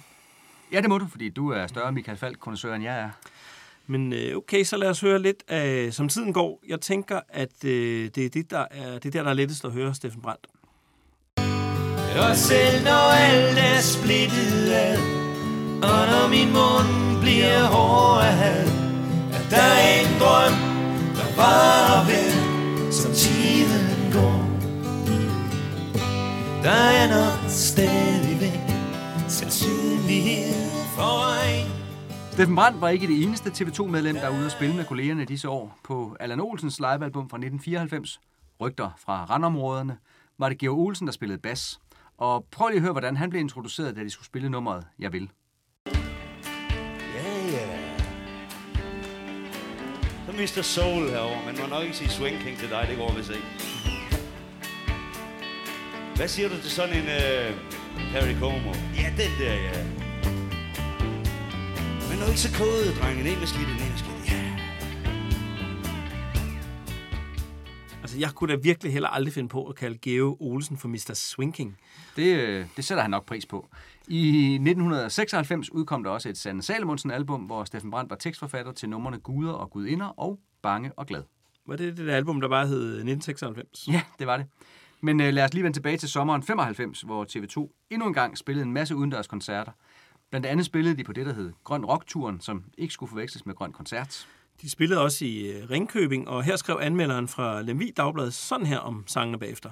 Ja, det må du, fordi du er større Michael Falk kondensør end jeg er. Men øh, okay, så lad os høre lidt af, som tiden går. Jeg tænker, at øh, det er det, der er, det er der, der er lettest at høre Steffen Brandt. Og selv når alt er splittet ad Og når min mund bliver hård af had Er der en drøm, der varer ved Som tiden går Der er nok stadigvæk Sandsynlighed for en Steffen Brandt var ikke det eneste TV2-medlem, der er ude at spille med kollegerne disse år. På Allan Olsens livealbum fra 1994, Rygter fra randområderne, var det Georg Olsen, der spillede bas. Og prøv lige at høre, hvordan han blev introduceret, da de skulle spille nummeret Jeg vil. Ja, ja. Så mister Soul herovre, men man må nok ikke sige Swing King til dig, det går vist ikke. Hvad siger du til sådan en uh, Perry Como? Ja, den der, ja. Men nu ikke så kodet, drenge. Ned med skidtet, ned med. Ja. Altså, jeg kunne da virkelig heller aldrig finde på at kalde Geo Olsen for Mr. Swinking. Det, øh, det sætter han nok pris på. I 1996 udkom der også et Sanne Salomonsen-album, hvor Steffen Brandt var tekstforfatter til numrene Guder og Gudinder og Bange og Glad. Var det det der album, der bare hed 1996? Ja, det var det. Men øh, lad os lige vende tilbage til sommeren 95, hvor TV2 endnu en gang spillede en masse udendørs koncerter. Blandt andet spillede de på det, der hed Grøn Rockturen, som ikke skulle forveksles med Grøn Koncert. De spillede også i øh, Ringkøbing, og her skrev anmelderen fra Lemvi Dagblad sådan her om sangene bagefter.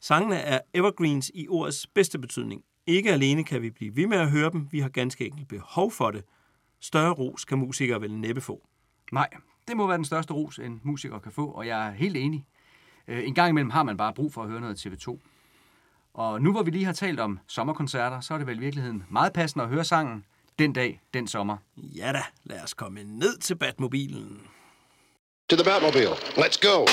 Sangene er evergreens i ordets bedste betydning. Ikke alene kan vi blive ved med at høre dem, vi har ganske enkelt behov for det. Større ros kan musikere vel næppe få. Nej, det må være den største ros, en musiker kan få, og jeg er helt enig. Øh, En gang imellem har man bare brug for at høre noget TV2. Og nu hvor vi lige har talt om sommerkoncerter, så er det vel i virkeligheden meget passende at høre sangen Den dag, den sommer. Ja da, lad os komme ned til Batmobilen. To the Batmobile. Let's go.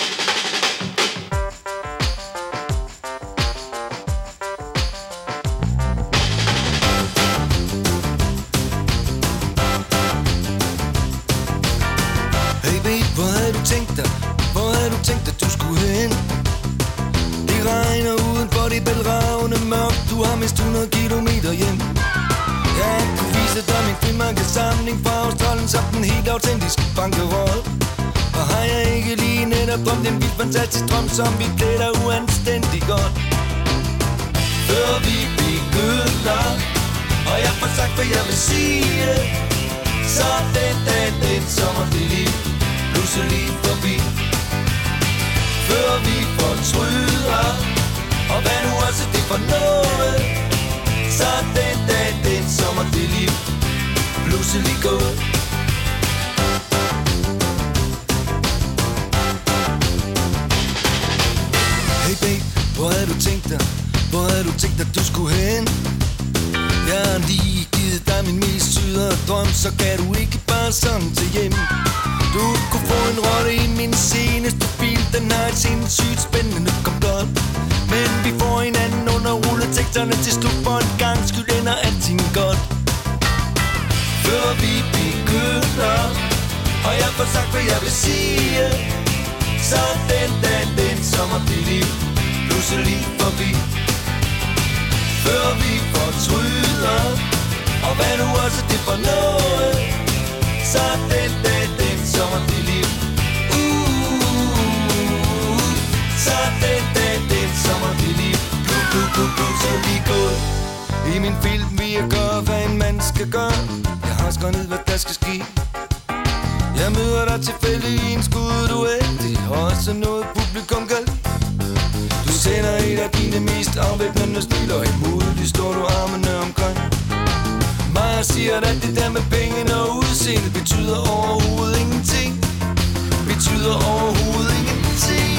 Ravne mørk Du har mist 100 kilometer hjem. Jeg kunne vise dig min frimærkesamling Fra Australien som den helt autentisk bankerol. Og har jeg ikke lige netop drømt En vild fantastisk drøm Som vi klæder uanstændig godt. Før vi begynder Og jeg får sagt hvad jeg vil sige Så den dag den sommer det liv Pludselig forbi. Før vi fortryder og hvad nu også det for noget? Så den dag den sommer det liv Pludselig gået. Hey babe, hvor havde du tænkt dig? Hvor havde du tænkt dig du skulle hen? Jeg har lige givet dig min mest sydere drøm Så kan du ikke bare sådan til hjem. Du kunne få en rolle i min seneste bil. Den har et sindssygt spændende kom rulleteksterne til slut For en gang skyld ender alting godt. Før vi begynder Og jeg får sagt hvad jeg vil sige Så den dag den sommer det liv. Pludselig forbi Før vi fortryder Og hvad nu også det for noget Så den dag den sommer det liv. Uh, uh, Så den dag den sommer du, liv Plu, så vi går I min film vi jeg gør, hvad en mand skal gøre. Jeg har skrevet ned hvad der skal ske. Jeg møder dig tilfældig i en skudduel Det er også noget publikum kan. Du sender et af dine mest afvæbnende stiler Og imod står du armene omkring. Maja siger at det der med pengene og udseende Betyder overhovedet ingenting. Betyder overhovedet ingenting.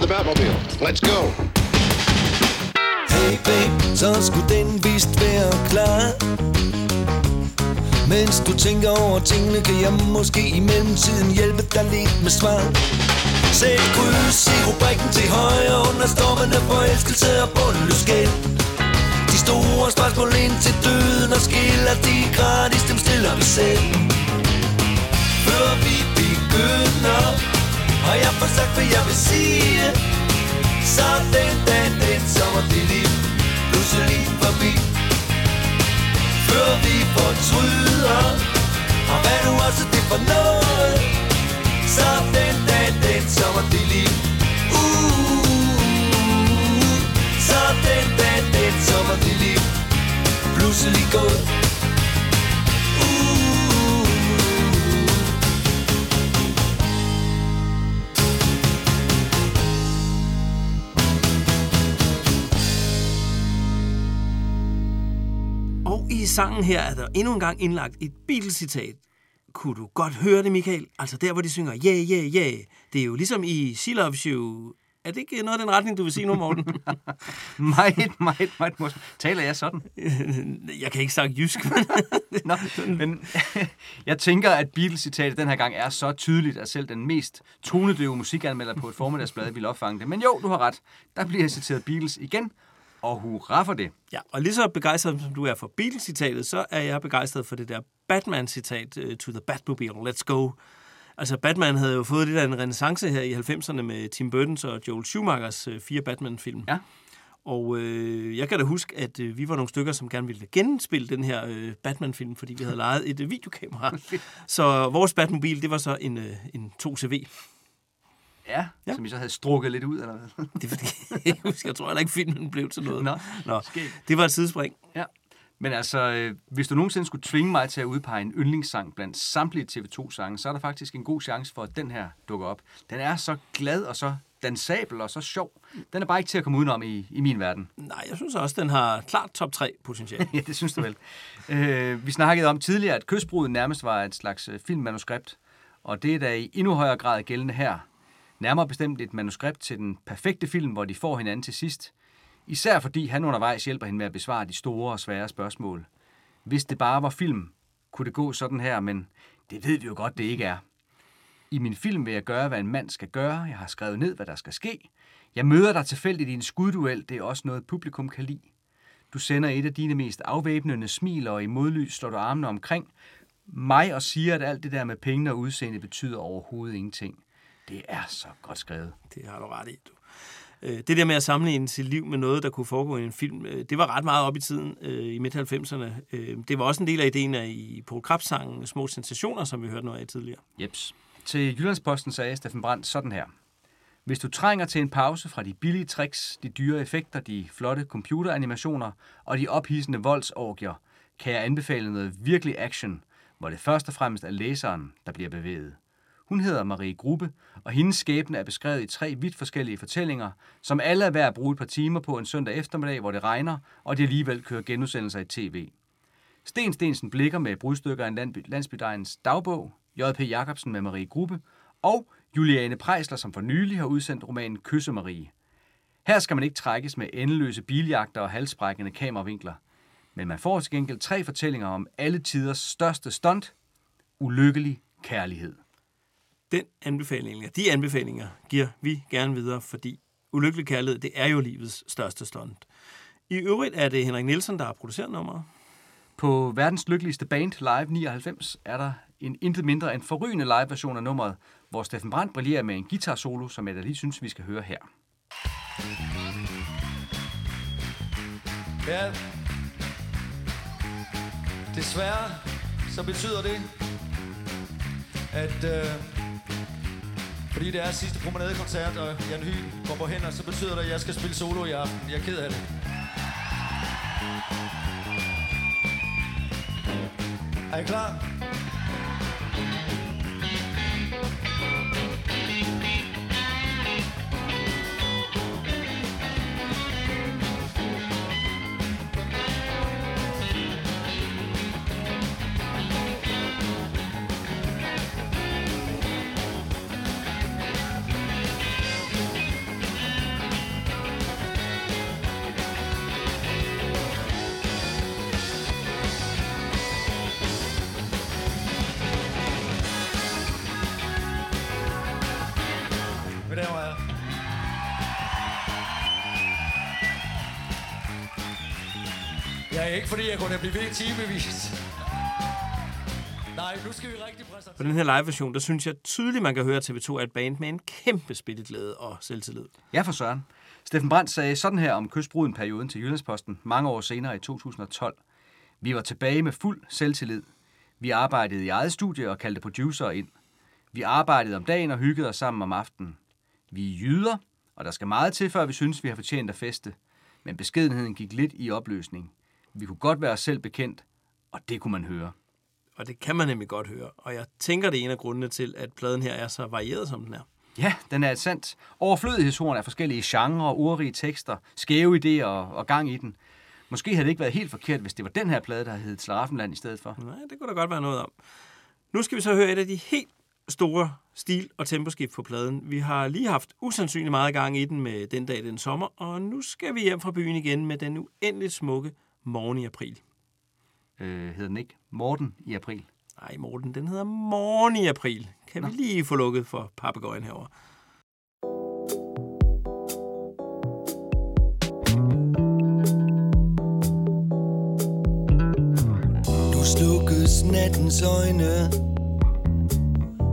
To the Batmobile. Let's go. Hey babe, så skulle den vist være klar Mens du tænker over tingene Kan jeg måske i mellemtiden hjælpe dig lidt med svar Sæt kryds i rubrikken til højre Under stormende forelskelse og bundløs gæld De store spørgsmål ind til døden Og skiller de gratis, dem stiller vi selv Før vi begynder og jeg får sagt, hvad jeg vil sige? Så den dag, den sommer det liv Pludselig forbi Før vi fortryder Og hvad nu også det for noget? Så den dag, den sommer det liv uh, Så den dag, den sommer det liv Pludselig gået. Sangen her er der endnu en gang indlagt et Beatles-citat. Kunne du godt høre det, Michael? Altså der, hvor de synger, yeah, yeah, yeah. Det er jo ligesom i She Loves You. Er det ikke noget af den retning, du vil sige nu, Morten? meget, meget, meget morsomt. Taler jeg sådan? jeg kan ikke snakke jysk. Nå, men jeg tænker, at Beatles-citatet den her gang er så tydeligt, at selv den mest tonedøve musikanmelder på et formiddagsblad vil opfange det. Men jo, du har ret. Der bliver citeret Beatles igen, og hurra for det. Ja, og lige så begejstret som du er for Beatles-citatet, så er jeg begejstret for det der Batman-citat, uh, To the Batmobile, let's go. Altså, Batman havde jo fået lidt af en renaissance her i 90'erne med Tim Burton's og Joel Schumachers uh, fire Batman-film. Ja. Og øh, jeg kan da huske, at øh, vi var nogle stykker, som gerne ville genspille den her øh, Batman-film, fordi vi havde lejet et øh, videokamera. så vores Batmobil, det var så en, øh, en 2CV. Ja, ja, som I så havde strukket lidt ud, eller hvad? Det er jeg husker, jeg tror heller ikke, filmen blev til noget. Nå, Nå det var et sidespring. Ja. Men altså, øh, hvis du nogensinde skulle tvinge mig til at udpege en yndlingssang blandt samtlige TV2-sange, så er der faktisk en god chance for, at den her dukker op. Den er så glad og så dansabel og så sjov. Den er bare ikke til at komme udenom i, i min verden. Nej, jeg synes også, den har klart top 3 potentiale. ja, det synes du vel. Øh, vi snakkede om tidligere, at Kystbruddet nærmest var et slags øh, filmmanuskript, og det er da i endnu højere grad gældende her. Nærmere bestemt et manuskript til den perfekte film, hvor de får hinanden til sidst. Især fordi han undervejs hjælper hende med at besvare de store og svære spørgsmål. Hvis det bare var film, kunne det gå sådan her, men det ved vi jo godt, det ikke er. I min film vil jeg gøre, hvad en mand skal gøre. Jeg har skrevet ned, hvad der skal ske. Jeg møder dig tilfældigt i en skudduel. Det er også noget, publikum kan lide. Du sender et af dine mest afvæbnende smil, og i modlys slår du armene omkring mig og siger, at alt det der med penge og udseende betyder overhovedet ingenting. Det er så godt skrevet. Det har du ret i, du. Øh, Det der med at sammenligne sit liv med noget, der kunne foregå i en film, øh, det var ret meget op i tiden øh, i midt-90'erne. Øh, Det var også en del af ideen af i Paul Krabs-sangen Små Sensationer, som vi hørte noget af tidligere. Jeps. Til Jyllandsposten sagde Steffen Brandt sådan her. Hvis du trænger til en pause fra de billige tricks, de dyre effekter, de flotte computeranimationer og de ophidsende voldsorgier, kan jeg anbefale noget virkelig action, hvor det først og fremmest er læseren, der bliver bevæget. Hun hedder Marie Gruppe, og hendes skæbne er beskrevet i tre vidt forskellige fortællinger, som alle er værd at bruge et par timer på en søndag eftermiddag, hvor det regner, og de alligevel kører genudsendelser i tv. Sten Stensen blikker med brudstykker af en landby, dagbog, J.P. Jacobsen med Marie Gruppe, og Juliane Prejsler, som for nylig har udsendt romanen Kysse Marie. Her skal man ikke trækkes med endeløse biljagter og halsbrækkende kameravinkler, men man får til gengæld tre fortællinger om alle tiders største stunt, ulykkelig kærlighed. Den anbefaling, de anbefalinger giver vi gerne videre, fordi ulykkelig kærlighed, det er jo livets største stunt. I øvrigt er det Henrik Nielsen, der har produceret nummeret. På verdens lykkeligste band Live 99 er der en intet mindre end forrygende live-version af nummeret, hvor Steffen Brandt brillerer med en guitar-solo, som jeg da lige synes, vi skal høre her. Ja. Desværre, så betyder det, at øh, fordi det er sidste promenadekoncert, og Jan Hy går på hænder, så betyder det, at jeg skal spille solo i aften. Jeg er ked af det. Er I klar? Ikke, fordi jeg kunne blive ved timevis. Nej, nu skal vi rigtig præsentere. På den her live-version, der synes jeg tydeligt, man kan høre, at TV2 er et band med en kæmpe spilleglæde og selvtillid. Ja, for søren. Steffen Brandt sagde sådan her om kystbruden-perioden til Jyllandsposten mange år senere i 2012. Vi var tilbage med fuld selvtillid. Vi arbejdede i eget studie og kaldte producer ind. Vi arbejdede om dagen og hyggede os sammen om aftenen. Vi er jyder, og der skal meget til, før vi synes, vi har fortjent at feste. Men beskedenheden gik lidt i opløsning. Vi kunne godt være os selv bekendt, og det kunne man høre. Og det kan man nemlig godt høre. Og jeg tænker, det er en af grundene til, at pladen her er så varieret, som den er. Ja, den er et sandt overflødighedshorn af forskellige genrer, ordrige tekster, skæve idéer og, gang i den. Måske havde det ikke været helt forkert, hvis det var den her plade, der hed Slaraffenland i stedet for. Nej, det kunne der godt være noget om. Nu skal vi så høre et af de helt store stil- og temposkift på pladen. Vi har lige haft usandsynligt meget gang i den med Den dag, den sommer, og nu skal vi hjem fra byen igen med den uendeligt smukke Morgen i april. Øh, hedder den ikke Morten i april? Nej, Morten, den hedder Morgen i april. Kan Nå. vi lige få lukket for papegøjen herover? Du slukkes nattens øjne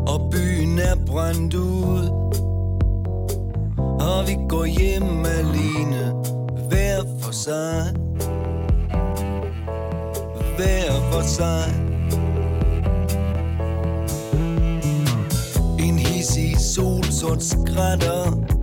Og byen er brændt ud Og vi går hjem alene Hver for sig hver for sig. En hissig solsort skrætter.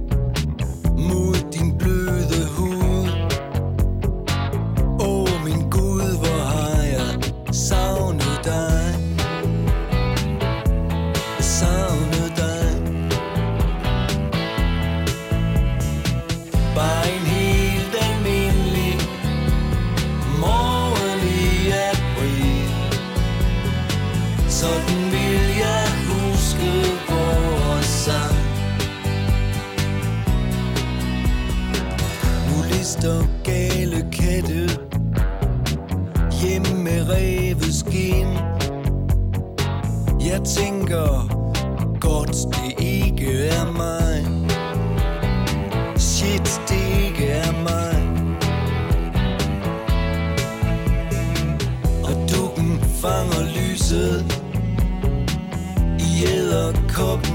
tænker Godt, det ikke er mig. Shit, det ikke er mig. Og dukken fanger lyset I æderkoppen.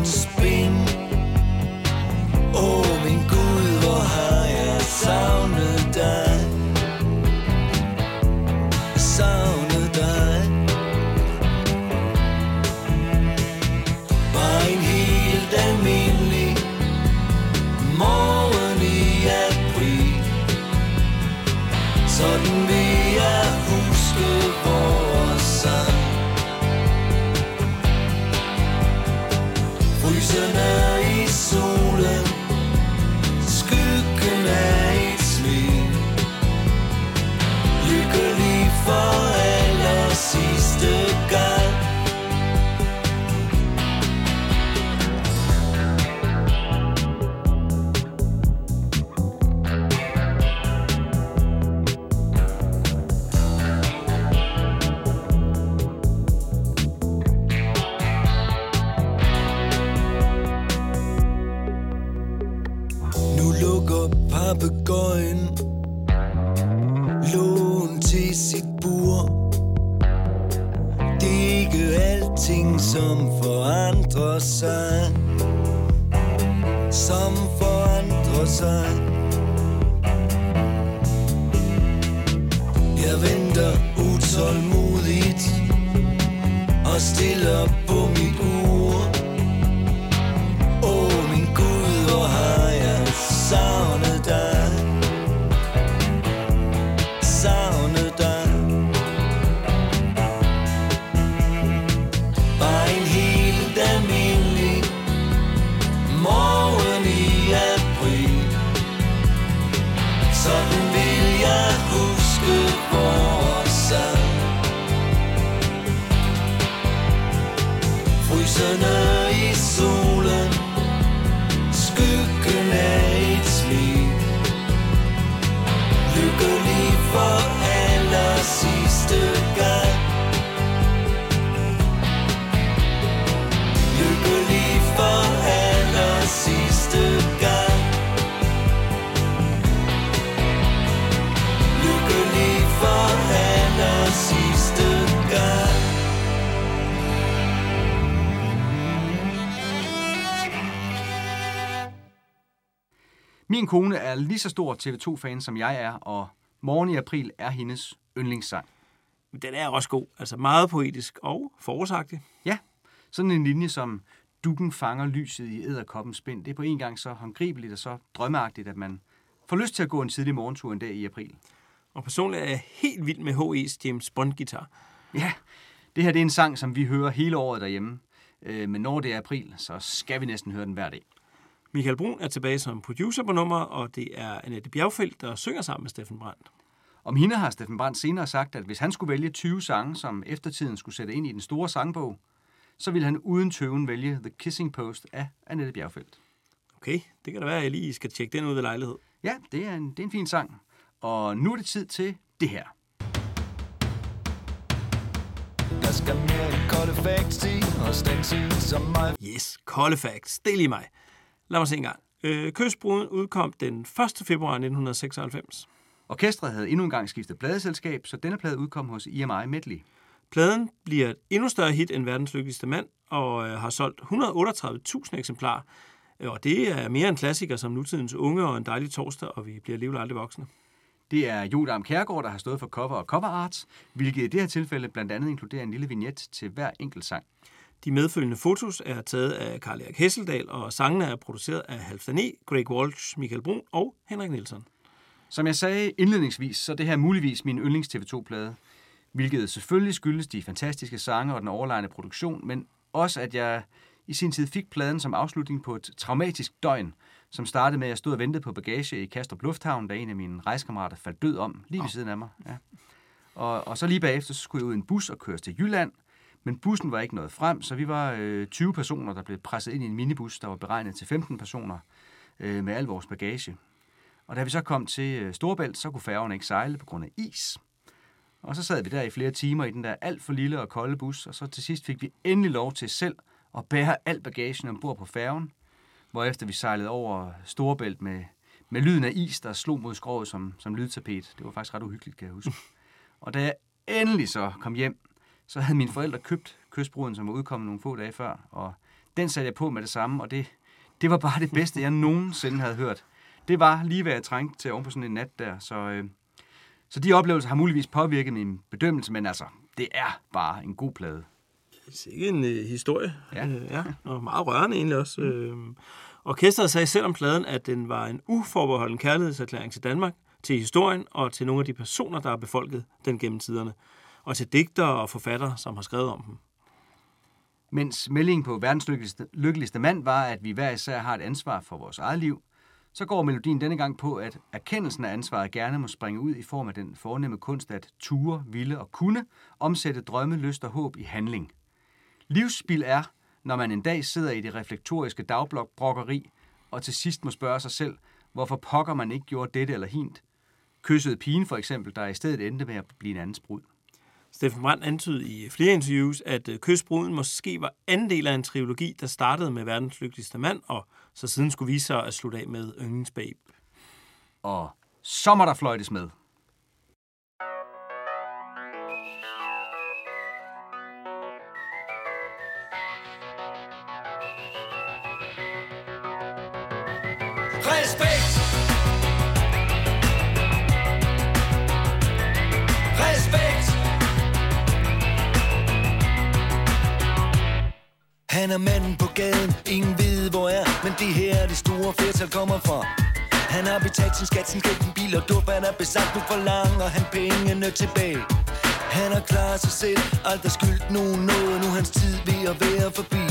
Min kone er lige så stor TV2-fan, som jeg er, og Morgen i april er hendes yndlingssang. Den er også god. Altså meget poetisk og forårsagtig. Ja, sådan en linje som Dukken fanger lyset i æderkoppens spind. Det er på en gang så håndgribeligt og så drømmeagtigt, at man får lyst til at gå en tidlig morgentur en dag i april. Og personligt er jeg helt vild med H.E.'s James Bond-gitar. Ja, det her det er en sang, som vi hører hele året derhjemme. Øh, Men når det er april, så skal vi næsten høre den hver dag. Michael Brun er tilbage som producer på nummer, og det er Annette Bjergfeldt, der synger sammen med Steffen Brandt. Om hende har Steffen Brandt senere sagt, at hvis han skulle vælge 20 sange, som eftertiden skulle sætte ind i den store sangbog, så ville han uden tøven vælge The Kissing Post af Annette Bjergfeldt. Okay, det kan da være, at jeg lige skal tjekke den ud ved lejlighed. Ja, det er en, det er en fin sang. Og nu er det tid til det her. Der skal mere end kolde facts i, og som mig. Yes, kolde facts. Det er lige mig. Lad mig se en gang. Øh, Kystbruden udkom den 1. februar 1996. Orkestret havde endnu en gang skiftet pladeselskab, så denne plade udkom hos EMI Medley. Pladen bliver et endnu større hit end verdens lykkeligste mand, og øh, har solgt 138.000 eksemplarer. Øh, Og det er mere en klassiker som nutidens unge og en dejlig torsdag, og vi bliver alligevel aldrig voksne. Det er Jodam Kærgaard, der har stået for cover og cover art, hvilket i det her tilfælde blandt andet inkluderer en lille vignet til hver enkelt sang. De medfølgende fotos er taget af Karl Erik Hesseldal, og sangene er produceret af Halfdan E., Greg Walsh, Michael Brun og Henrik Nielsen. Som jeg sagde indledningsvis, så er det her muligvis min yndlings TV2-plade, hvilket selvfølgelig skyldes de fantastiske sange og den overlegne produktion, men også at jeg i sin tid fik pladen som afslutning på et traumatisk døgn, som startede med, at jeg stod og ventede på bagage i Kastrup Lufthavn, da en af mine rejsekammerater faldt død om, lige ved siden af mig. Ja. Og, og så lige bagefter, så skulle jeg ud i en bus og køres til Jylland, men bussen var ikke nået frem, så vi var øh, 20 personer, der blev presset ind i en minibus, der var beregnet til 15 personer øh, med al vores bagage. Og da vi så kom til øh, Storbælt, så kunne færgerne ikke sejle på grund af is. Og så sad vi der i flere timer i den der alt for lille og kolde bus, og så til sidst fik vi endelig lov til selv at bære al bagagen ombord på færgen, hvorefter vi sejlede over Storbælt med, med lyden af is, der slog mod skroget som, som lydtapet. Det var faktisk ret uhyggeligt, kan jeg huske. Og da jeg endelig så kom hjem, så havde mine forældre købt kystbruden, som var udkommet nogle få dage før, og den satte jeg på med det samme, og det, det var bare det bedste, jeg nogensinde havde hørt. Det var lige, hvad jeg trængte til oven på sådan en nat der, så, øh, så de oplevelser har muligvis påvirket min bedømmelse, men altså, det er bare en god plade. Sikke en øh, historie. Ja. Øh, ja. Og meget rørende egentlig også. Øh, orkestret sagde selv om pladen, at den var en uforbeholden kærlighedserklæring til Danmark, til historien og til nogle af de personer, der har befolket den gennem tiderne, og til digtere og forfattere, som har skrevet om dem. Mens meldingen på verdens lykkeligste, lykkeligste mand var, at vi hver især har et ansvar for vores eget liv, så går melodien denne gang på, at erkendelsen af ansvaret gerne må springe ud i form af den fornemme kunst at ture, ville og kunne omsætte drømme, lyst og håb i handling. Livsspil er, når man en dag sidder i det reflektoriske dagblokbrokkeri og til sidst må spørge sig selv, hvorfor pokker man ikke gjorde dette eller hint. Kyssede pigen for eksempel, der i stedet endte med at blive en andens brud. Steffen Brandt antydede i flere interviews, at Kysbruden Kystbruden måske var anden del af en trilogi, der startede med verdens lykkeligste mand, og så siden skulle vise sig at slutte af med Yndlingsbabe. Og så må der fløjtes med. Han skatsen, skat, sin gæld, bil og dub Han er besat, du forlanger han pengene tilbage. Han har klaret sig selv, aldrig skyldt nogen noget. Nu hans tid ved at være forbi.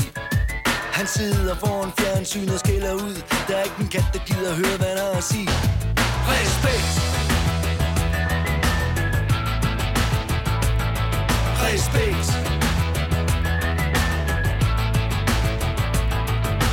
Han sidder foran fjernsyn og skælder ud. Der er ikke en kat, der gider høre, hvad han har at sige. Respekt! Respekt!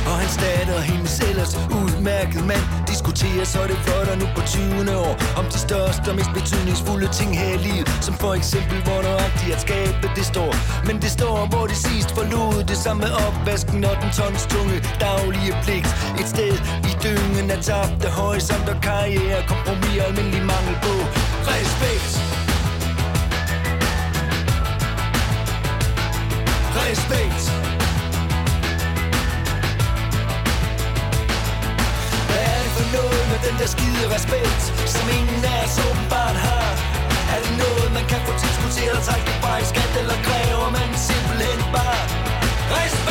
Og hans datter, hendes ellers udmærket mand diskutere, så det flot nu på 20. år Om de største og mest betydningsfulde ting her i livet Som for eksempel, hvor nøjagtigt at skabe det står Men det står, hvor de sidst forlod det samme med opvasken og den tons tunge daglige pligt Et sted i dyngen af tabte horisont og karriere Kompromis og almindelig mangel på Respekt! Respekt! Med den der skide respekt Som ingen af os åbenbart har Er det noget man kan få tilskud til at trække det bare i skat Eller kræver man simpelthen bare Respekt!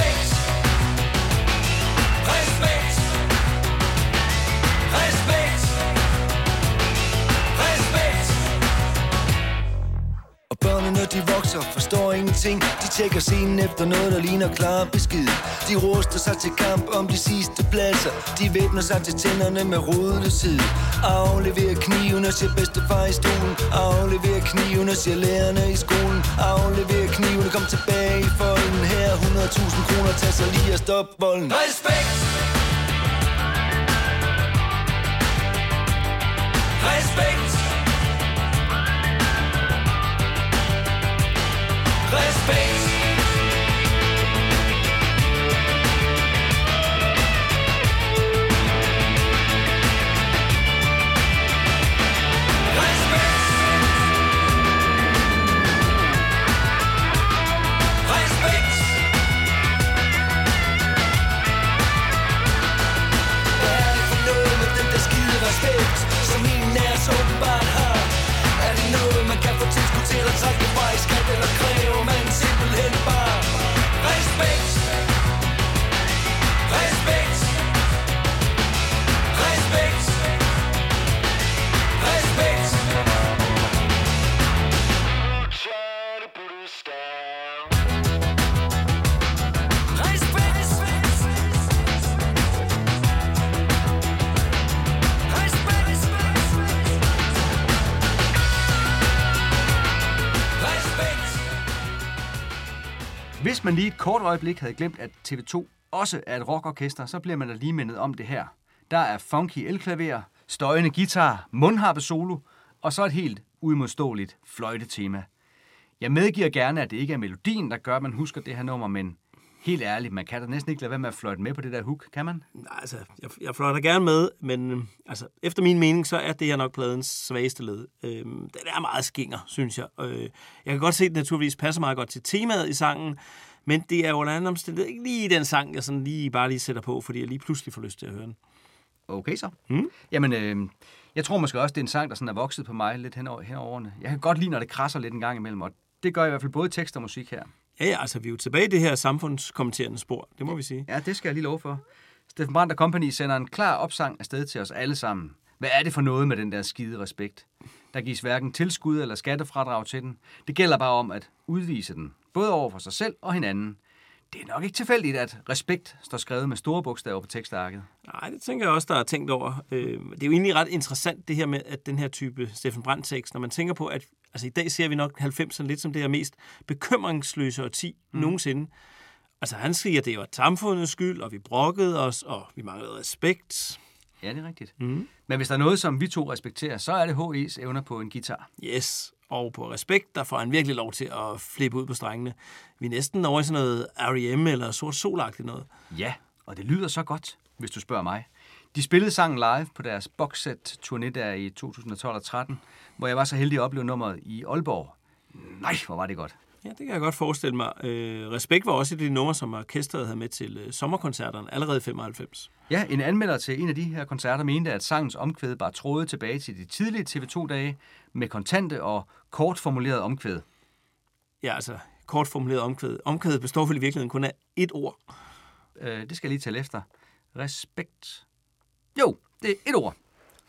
Og de vokser, forstår ingenting. De tjekker scenen efter noget, der ligner klar besked De ruster sig til kamp om de sidste pladser. De væbner sig til tænderne med rodeløshed Afleverer knivene, ser bedstefar i stolen. Afleverer knivene, ser lærerne i skolen. Afleverer knivene, kom tilbage i folden. Her 100.000 kroner, tag sig lige og stop volden. Respekt! Respekt! Hvis man lige et kort øjeblik havde glemt, at TV2 også er et rockorkester, så bliver man da lige mindet om det her. Der er funky elklaver, støjende guitar, mundharpe solo, og så et helt uimodståeligt fløjtetema. Jeg medgiver gerne, at det ikke er melodien, der gør, at man husker det her nummer, men helt ærligt, man kan da næsten ikke lade være med at fløjte med på det der hook, kan man? Nej, altså, jeg, jeg fløjter gerne med, men øh, altså, efter min mening, så er det her nok pladens svageste led. Øh, den er meget skinger, synes jeg. Øh, jeg kan godt se, at det naturligvis passer meget godt til temaet i sangen, men det er jo under anden omstændighed ikke lige den sang, jeg sådan lige bare lige sætter på, fordi jeg lige pludselig får lyst til at høre den. Okay så. Mm. Jamen, øh, jeg tror måske også, det er en sang, der sådan er vokset på mig lidt hen over, hen over årene. Jeg kan godt lide, når det krasser lidt en gang imellem, og det gør i hvert fald både tekst og musik her. Ja, ja, altså vi er jo tilbage i det her samfundskommenterende spor, det må vi sige. Ja, det skal jeg lige love for. Steffen Brandt og Company sender en klar opsang afsted til os alle sammen. Hvad er det for noget med den der skide respekt? Der gives hverken tilskud eller skattefradrag til den. Det gælder bare om at udvise den, både over for sig selv og hinanden. Det er nok ikke tilfældigt, at respekt står skrevet med store bogstaver på tekstarket. Nej, det tænker jeg også, der er tænkt over. Øh, Det er jo egentlig ret interessant, det her med, at den her type Steffen Brandt-tekst, når man tænker på, at altså, i dag ser vi nok 90'erne lidt som det her mest bekymringsløse årti mm. nogensinde. Altså, han siger, at det var samfundets skyld, og vi brokkede os, og vi manglede respekt. Ja, det er rigtigt. Mm. Men hvis der er noget, som vi to respekterer, så er det H.E.'s evner på en guitar. Yes, og på respekt, der får han virkelig lov til at flippe ud på strengene. Vi er næsten over i sådan noget R.E.M. eller sort solagtigt noget. Ja, og det lyder så godt, hvis du spørger mig. De spillede sangen live på deres boxset turné der i 2012 og 13, hvor jeg var så heldig at opleve nummeret i Aalborg. Nej, hvor var det godt. Ja, det kan jeg godt forestille mig. Øh, respekt var også et af de numre, som orkestret havde med til øh, sommerkoncerterne allerede i 95. Ja, en anmelder til en af de her koncerter mente, at sangens omkvæd bare tråde tilbage til de tidlige TV2-dage med kontante og kort formuleret omkvæd. Ja, altså kort formuleret omkvæd. Omkvædet består vel i virkeligheden kun af ét ord. Øh, det skal jeg lige tælle efter. Respekt. Jo, det er et ord.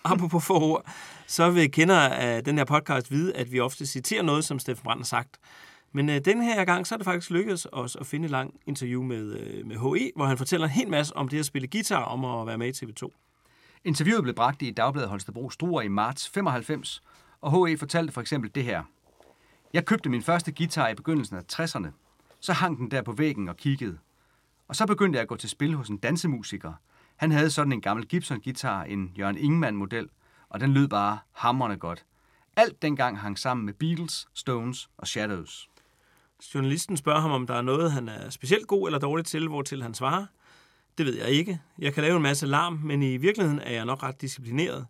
Apropos få ord, så vil kender af den her podcast vide, at vi ofte citerer noget, som Steffen Brandt har sagt. Men øh, den her gang, så er det faktisk lykkedes os at finde et langt interview med, øh, med H.E., hvor han fortæller en hel masse om det at spille guitar, om at være med i TV2. Interviewet blev bragt i Dagbladet Holstebro Struer i marts 95, og H.E. fortalte for eksempel det her. Jeg købte min første guitar i begyndelsen af 60'erne. Så hang den der på væggen og kiggede. Og så begyndte jeg at gå til spil hos en dansemusiker. Han havde sådan en gammel Gibson-guitar, en Jørgen Ingemann-model, og den lød bare hammerne godt. Alt dengang hang sammen med Beatles, Stones og Shadows. Journalisten spørger ham, om der er noget, han er specielt god eller dårlig til, hvortil han svarer. Det ved jeg ikke. Jeg kan lave en masse larm, men i virkeligheden er jeg nok ret disciplineret.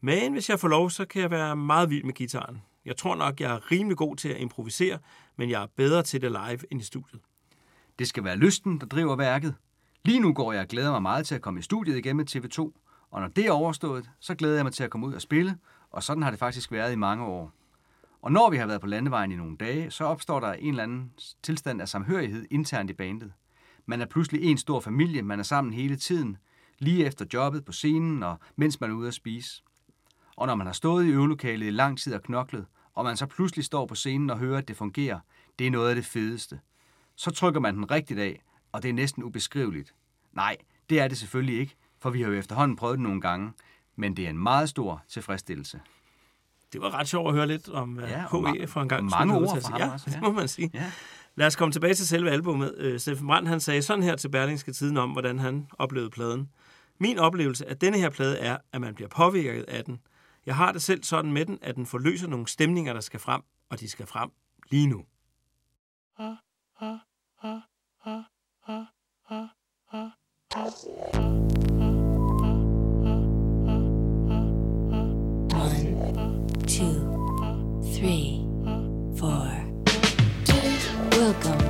Men hvis jeg får lov, så kan jeg være meget vild med gitaren. Jeg tror nok, jeg er rimelig god til at improvisere, men jeg er bedre til det live end i studiet. Det skal være lysten, der driver værket. Lige nu går jeg og glæder mig meget til at komme i studiet igen med TV2, og når det er overstået, så glæder jeg mig til at komme ud og spille, og sådan har det faktisk været i mange år. Og når vi har været på landevejen i nogle dage, så opstår der en eller anden tilstand af samhørighed internt i bandet. Man er pludselig en stor familie, man er sammen hele tiden, lige efter jobbet på scenen og mens man er ude at spise. Og når man har stået i øvelokalet i lang tid og knoklet, og man så pludselig står på scenen og hører, at det fungerer, det er noget af det fedeste. Så trykker man den rigtigt af, og det er næsten ubeskriveligt. Nej, det er det selvfølgelig ikke, for vi har jo efterhånden prøvet det nogle gange, men det er en meget stor tilfredsstillelse. Det var ret sjovt at høre lidt om Ja, ja, H.E. for en gang. mange ord fra ham sige. også, Ja, ja. det må man sige. Ja. Lad os komme tilbage til selve albumet. Øh, Steffen Brandt han sagde sådan her til Berlingske Tiden om, hvordan han oplevede pladen. Min oplevelse af denne her plade er, at man bliver påvirket af den. Jeg har det selv sådan med den, at den forløser nogle stemninger, der skal frem, og de skal frem lige nu. One, two, three, four. Welcome.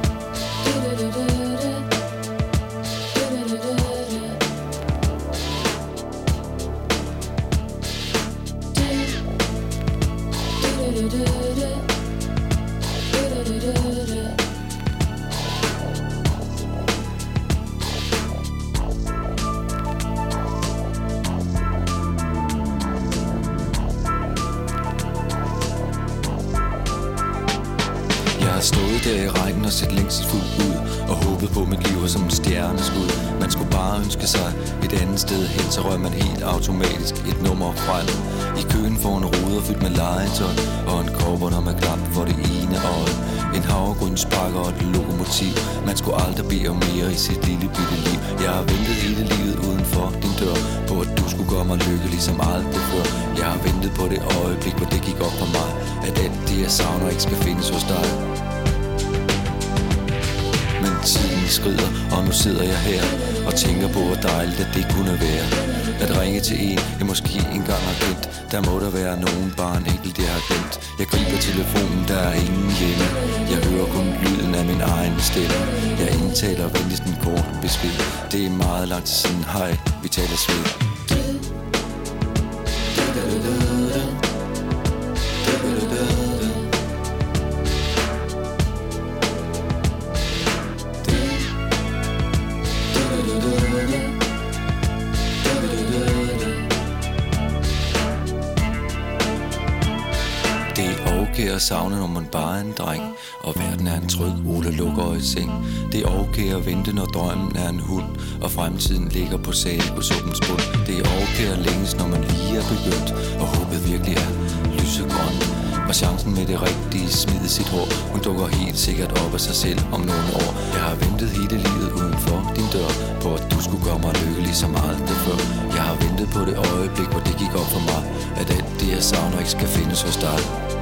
Har stået der i rækken og set længselsfuldt ud Og håbet på, at mit liv var som en stjerneskud. Man skulle bare ønske sig et andet sted hen Så røg man helt automatisk et nummer frem. I køen for en ruder fyldt med legetøj Og en kobber, når man klap for det ene øje. En havregrynspakke og et lokomotiv. Man skulle aldrig bede om mere i sit lille bitte liv. Jeg har ventet hele livet uden for din dør På at du skulle gøre mig lykkelig som aldrig før. Jeg har ventet på det øjeblik, hvor det gik op for mig At alt det jeg savner ikke skal findes hos dig. Men tiden skrider, og nu sidder jeg her Og tænker på, hvor dejligt at det kunne være. At ringe til en, jeg måske engang har kendt Der må der være nogen, bare en enkelt, jeg har glemt. Jeg griber telefonen, der er ingen hjemme. Jeg hører kun lyden af min egen stemme. Jeg indtaler venligst en kort besked. Det er meget lang tid siden, hej, vi taler sved. Da. At savne, når man bare er en dreng Og verden er en trød, Ole lukker i seng. Det er okay at vente, når drømmen er en hund Og fremtiden ligger på sagosuppens bund. Det er okay at længes, når man lige er begyndt Og håbet virkelig er lysegrøn Og chancen med det rigtige smide sit hår Hun dukker helt sikkert op af sig selv om nogle år. Jeg har ventet hele livet uden for din dør På at du skulle gøre mig lykkelig som aldrig før. Jeg har ventet på det øjeblik, hvor det gik op for mig At alt det jeg savner ikke skal findes hos dig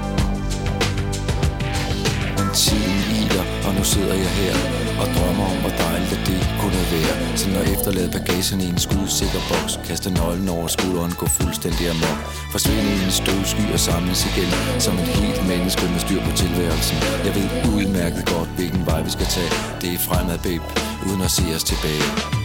tiden iler, og nu sidder jeg her Og drømmer om, hvor dejligt at det kunne være. Så når efterlade bagagen i en skudsikker boks Kaste nøglen over skulderen, gå fuldstændig amok. Forsvinde i en støvsky og samles igen Som et helt menneske med styr på tilværelsen. Jeg ved udmærket godt, hvilken vej vi skal tage. Det er fremad, babe, uden at se os tilbage.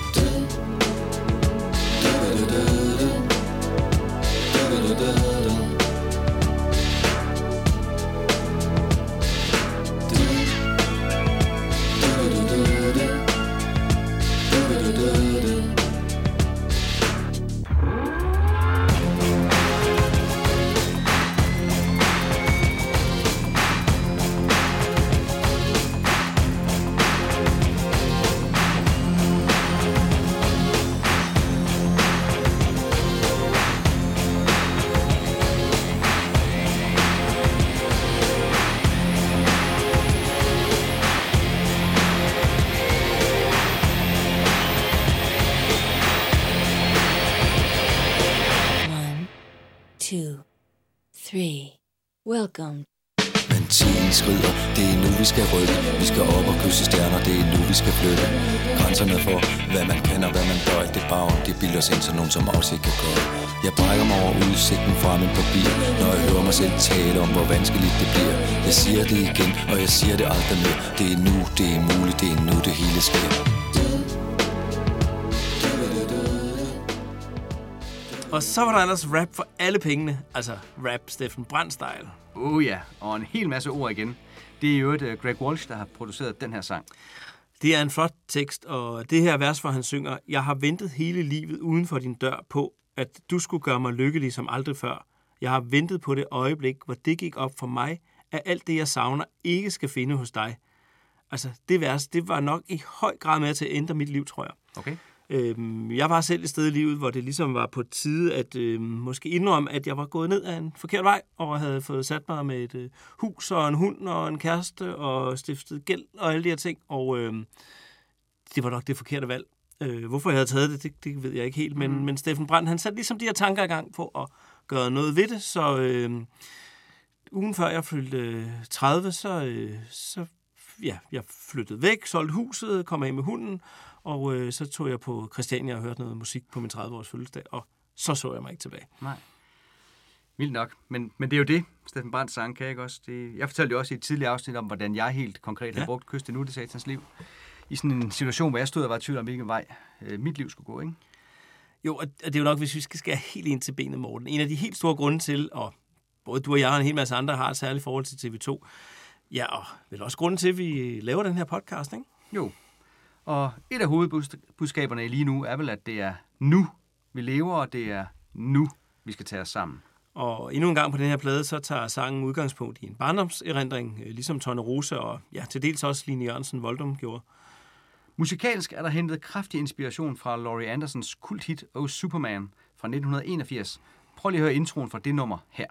Så var der ellers rap for alle pengene. Altså rap Steffen Brandt-style. Oh ja, og en hel masse ord igen. Det er jo et uh, Greg Walsh, der har produceret den her sang. Det er en flot tekst, og det her vers, hvor han synger, Jeg har ventet hele livet uden for din dør på, at du skulle gøre mig lykkelig som aldrig før. Jeg har ventet på det øjeblik, hvor det gik op for mig, at alt det, jeg savner, ikke skal finde hos dig. Altså, det vers, det var nok i høj grad med til at ændre mit liv, tror jeg. Okay. Øhm, jeg var selv et sted i livet, hvor det ligesom var på tide at øh, måske indrømme, at jeg var gået ned ad en forkert vej, og havde fået sat mig med et øh, hus og en hund og en kæreste og stiftet gæld og alle de her ting. Og øh, det var nok det forkerte valg. Øh, hvorfor jeg havde taget det, det, det ved jeg ikke helt. Men, mm. men Steffen Brandt, han satte ligesom de her tanker i gang på at gøre noget ved det. Så øh, ugen før jeg fyldte øh, 30, så, øh, så ja, jeg flyttede væk, solgte huset, kom af med hunden, og øh, så tog jeg på Christiania og hørte noget musik på min 30-års fødselsdag, og så så jeg mig ikke tilbage. Nej. Vildt nok. Men, men det er jo det, Steffen Brandt sang, kan jeg ikke også? Det, jeg fortalte jo også i et tidligere afsnit om, hvordan jeg helt konkret ja. har brugt kyst nu det satans liv. I sådan en situation, hvor jeg stod og var i tvivl om, hvilken vej øh, mit liv skulle gå, ikke? Jo, og det er jo nok, hvis vi skal skære helt ind til benet, Morten. En af de helt store grunde til, og både du og jeg og en hel masse andre har et særligt forhold til TV2, ja, og vel også grunden til, at vi laver den her podcast, ikke? Jo. Og et af hovedbudskaberne lige nu er vel, at det er nu, vi lever, og det er nu, vi skal tage os sammen. Og endnu en gang på den her plade, så tager sangen udgangspunkt i en barndomserindring, øh, ligesom Tonne Rose og ja, til dels også Line Jørgensen Voldum gjorde. Musikalsk er der hentet kraftig inspiration fra Laurie Andersons kulthit Oh Superman fra 1981. Prøv lige at høre introen fra det nummer her.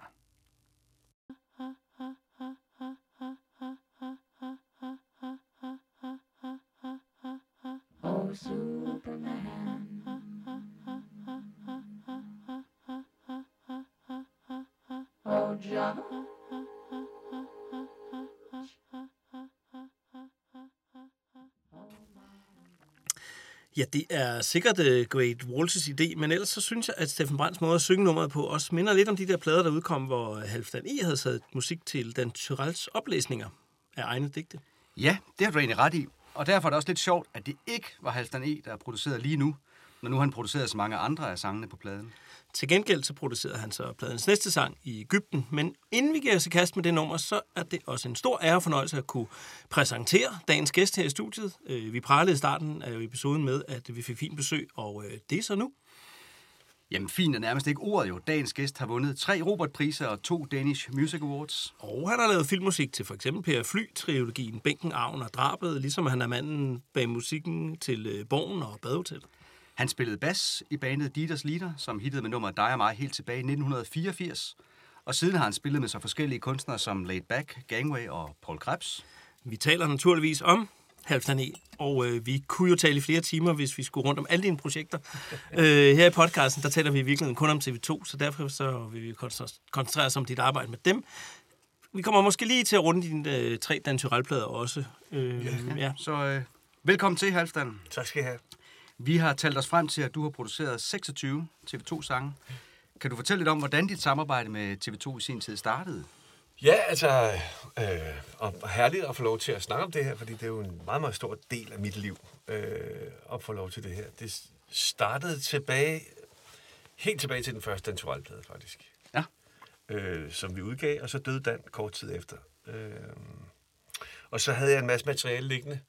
Ja, det er sikkert uh, Great Walt's idé, men ellers så synes jeg, at Steffen Brands måde at synge nummeret på også minder lidt om de der plader, der udkom, hvor øh, Halvdan E. havde sat musik til Dan Tyrells oplæsninger af egne digte. Ja, det har du egentlig ret i. Og derfor er det også lidt sjovt, at det ikke var Halvdan E., der er produceret lige nu, når nu han producerer så mange andre af sangene på pladen. Til gengæld så producerede han så pladens næste sang i Ægypten, men inden vi giver os i kast med det nummer, så er det også en stor ære og fornøjelse at kunne præsentere dagens gæst her i studiet. Øh, Vi pralede i starten af episoden med, at vi fik fint besøg, og øh, det er så nu. Jamen, fint er nærmest ikke ordet jo. Dagens gæst har vundet tre Robert-priser og to Danish Music Awards. Og han har lavet filmmusik til for eksempel Per Fly-trilogien Bænken, Arven og Drabet, ligesom han er manden bag musikken til øh, Borgen og Badehotellet. Han spillede bas i bandet Dieters Leader, som hittede med nummeret Dig og mig helt tilbage i 1984. Og siden har han spillet med så forskellige kunstnere som Laid Back, Gangway og Paul Krebs. Vi taler naturligvis om Halvdan E. Og øh, vi kunne jo tale i flere timer, hvis vi skulle rundt om alle dine projekter. øh, her i podcasten, der taler vi i virkeligheden kun om TV2, så derfor så vil vi koncentrere- koncentrere os om dit arbejde med dem. Vi kommer måske lige til at runde dine øh, tre Dan Tyrell-plader også. Øh, ja. ja. Så øh, velkommen til, Halvdan. Tak skal I have. Vi har talt os frem til, at du har produceret 26 TV2-sange. Kan du fortælle lidt om, hvordan dit samarbejde med TV2 i sin tid startede? Ja, altså, øh, og herligt at få lov til at snakke om det her, fordi det er jo en meget, meget stor del af mit liv øh, at få lov til det her. Det startede tilbage, helt tilbage til den første Dan Turell-plade, faktisk. Ja. Øh, som vi udgav, og så døde Dan kort tid efter. Øh, og så havde jeg en masse materiale liggende,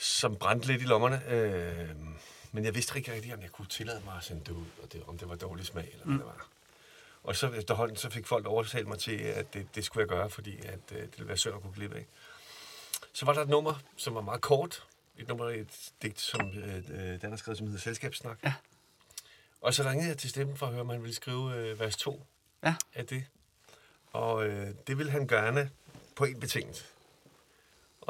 som brændte lidt i lommerne. Øh, men jeg vidste ikke rigtig, om jeg kunne tillade mig at sende det ud, og det, om det var dårlig smag, eller hvad Mm. det var. Og så efterhånden, så fik folk overtalt mig til, at det, det skulle jeg gøre, fordi at, øh, det ville være synd at kunne klippe af. Så var der et nummer, som var meget kort. Et nummer, et digt, som øh, øh, Dan har skrevet, som hedder Selskabssnak. Ja. Og så ringede jeg til stemmen for at høre, om han ville skrive øh, vers 2 ja. af det. Og øh, det ville han gerne på en betingelse.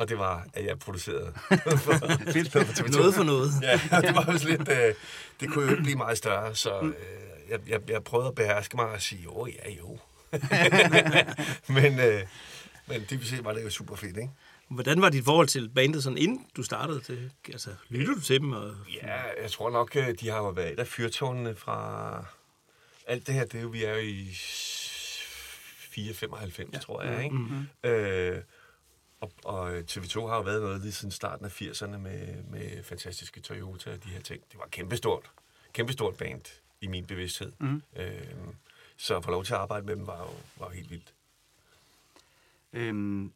Og det var, at jeg producerede for, for TV2. Noget for noget. Ja, det var også lidt... Øh, det kunne jo ikke blive meget større, så øh, jeg, jeg, jeg prøvede at beherske mig og sige, jo, ja, jo. men, øh, men dybest set var det jo super fedt, ikke? Hvordan var dit forhold til bandet, sådan inden du startede det? Altså, lyttede du til dem? Og... Ja, jeg tror nok, øh, de har jo været et af fyrtårnene fra... Alt det her, det er jo, vi er jo i 495, ja. tror jeg, ikke? Mhm. Øh, og, og TV2 har jo været noget lige siden starten af 80'erne med, med fantastiske Toyota og de her ting. Det var kæmpestort. Kæmpestort band i min bevidsthed. Mhm. Øh, så at få lov til at arbejde med dem var jo, var jo helt vildt. Øhm,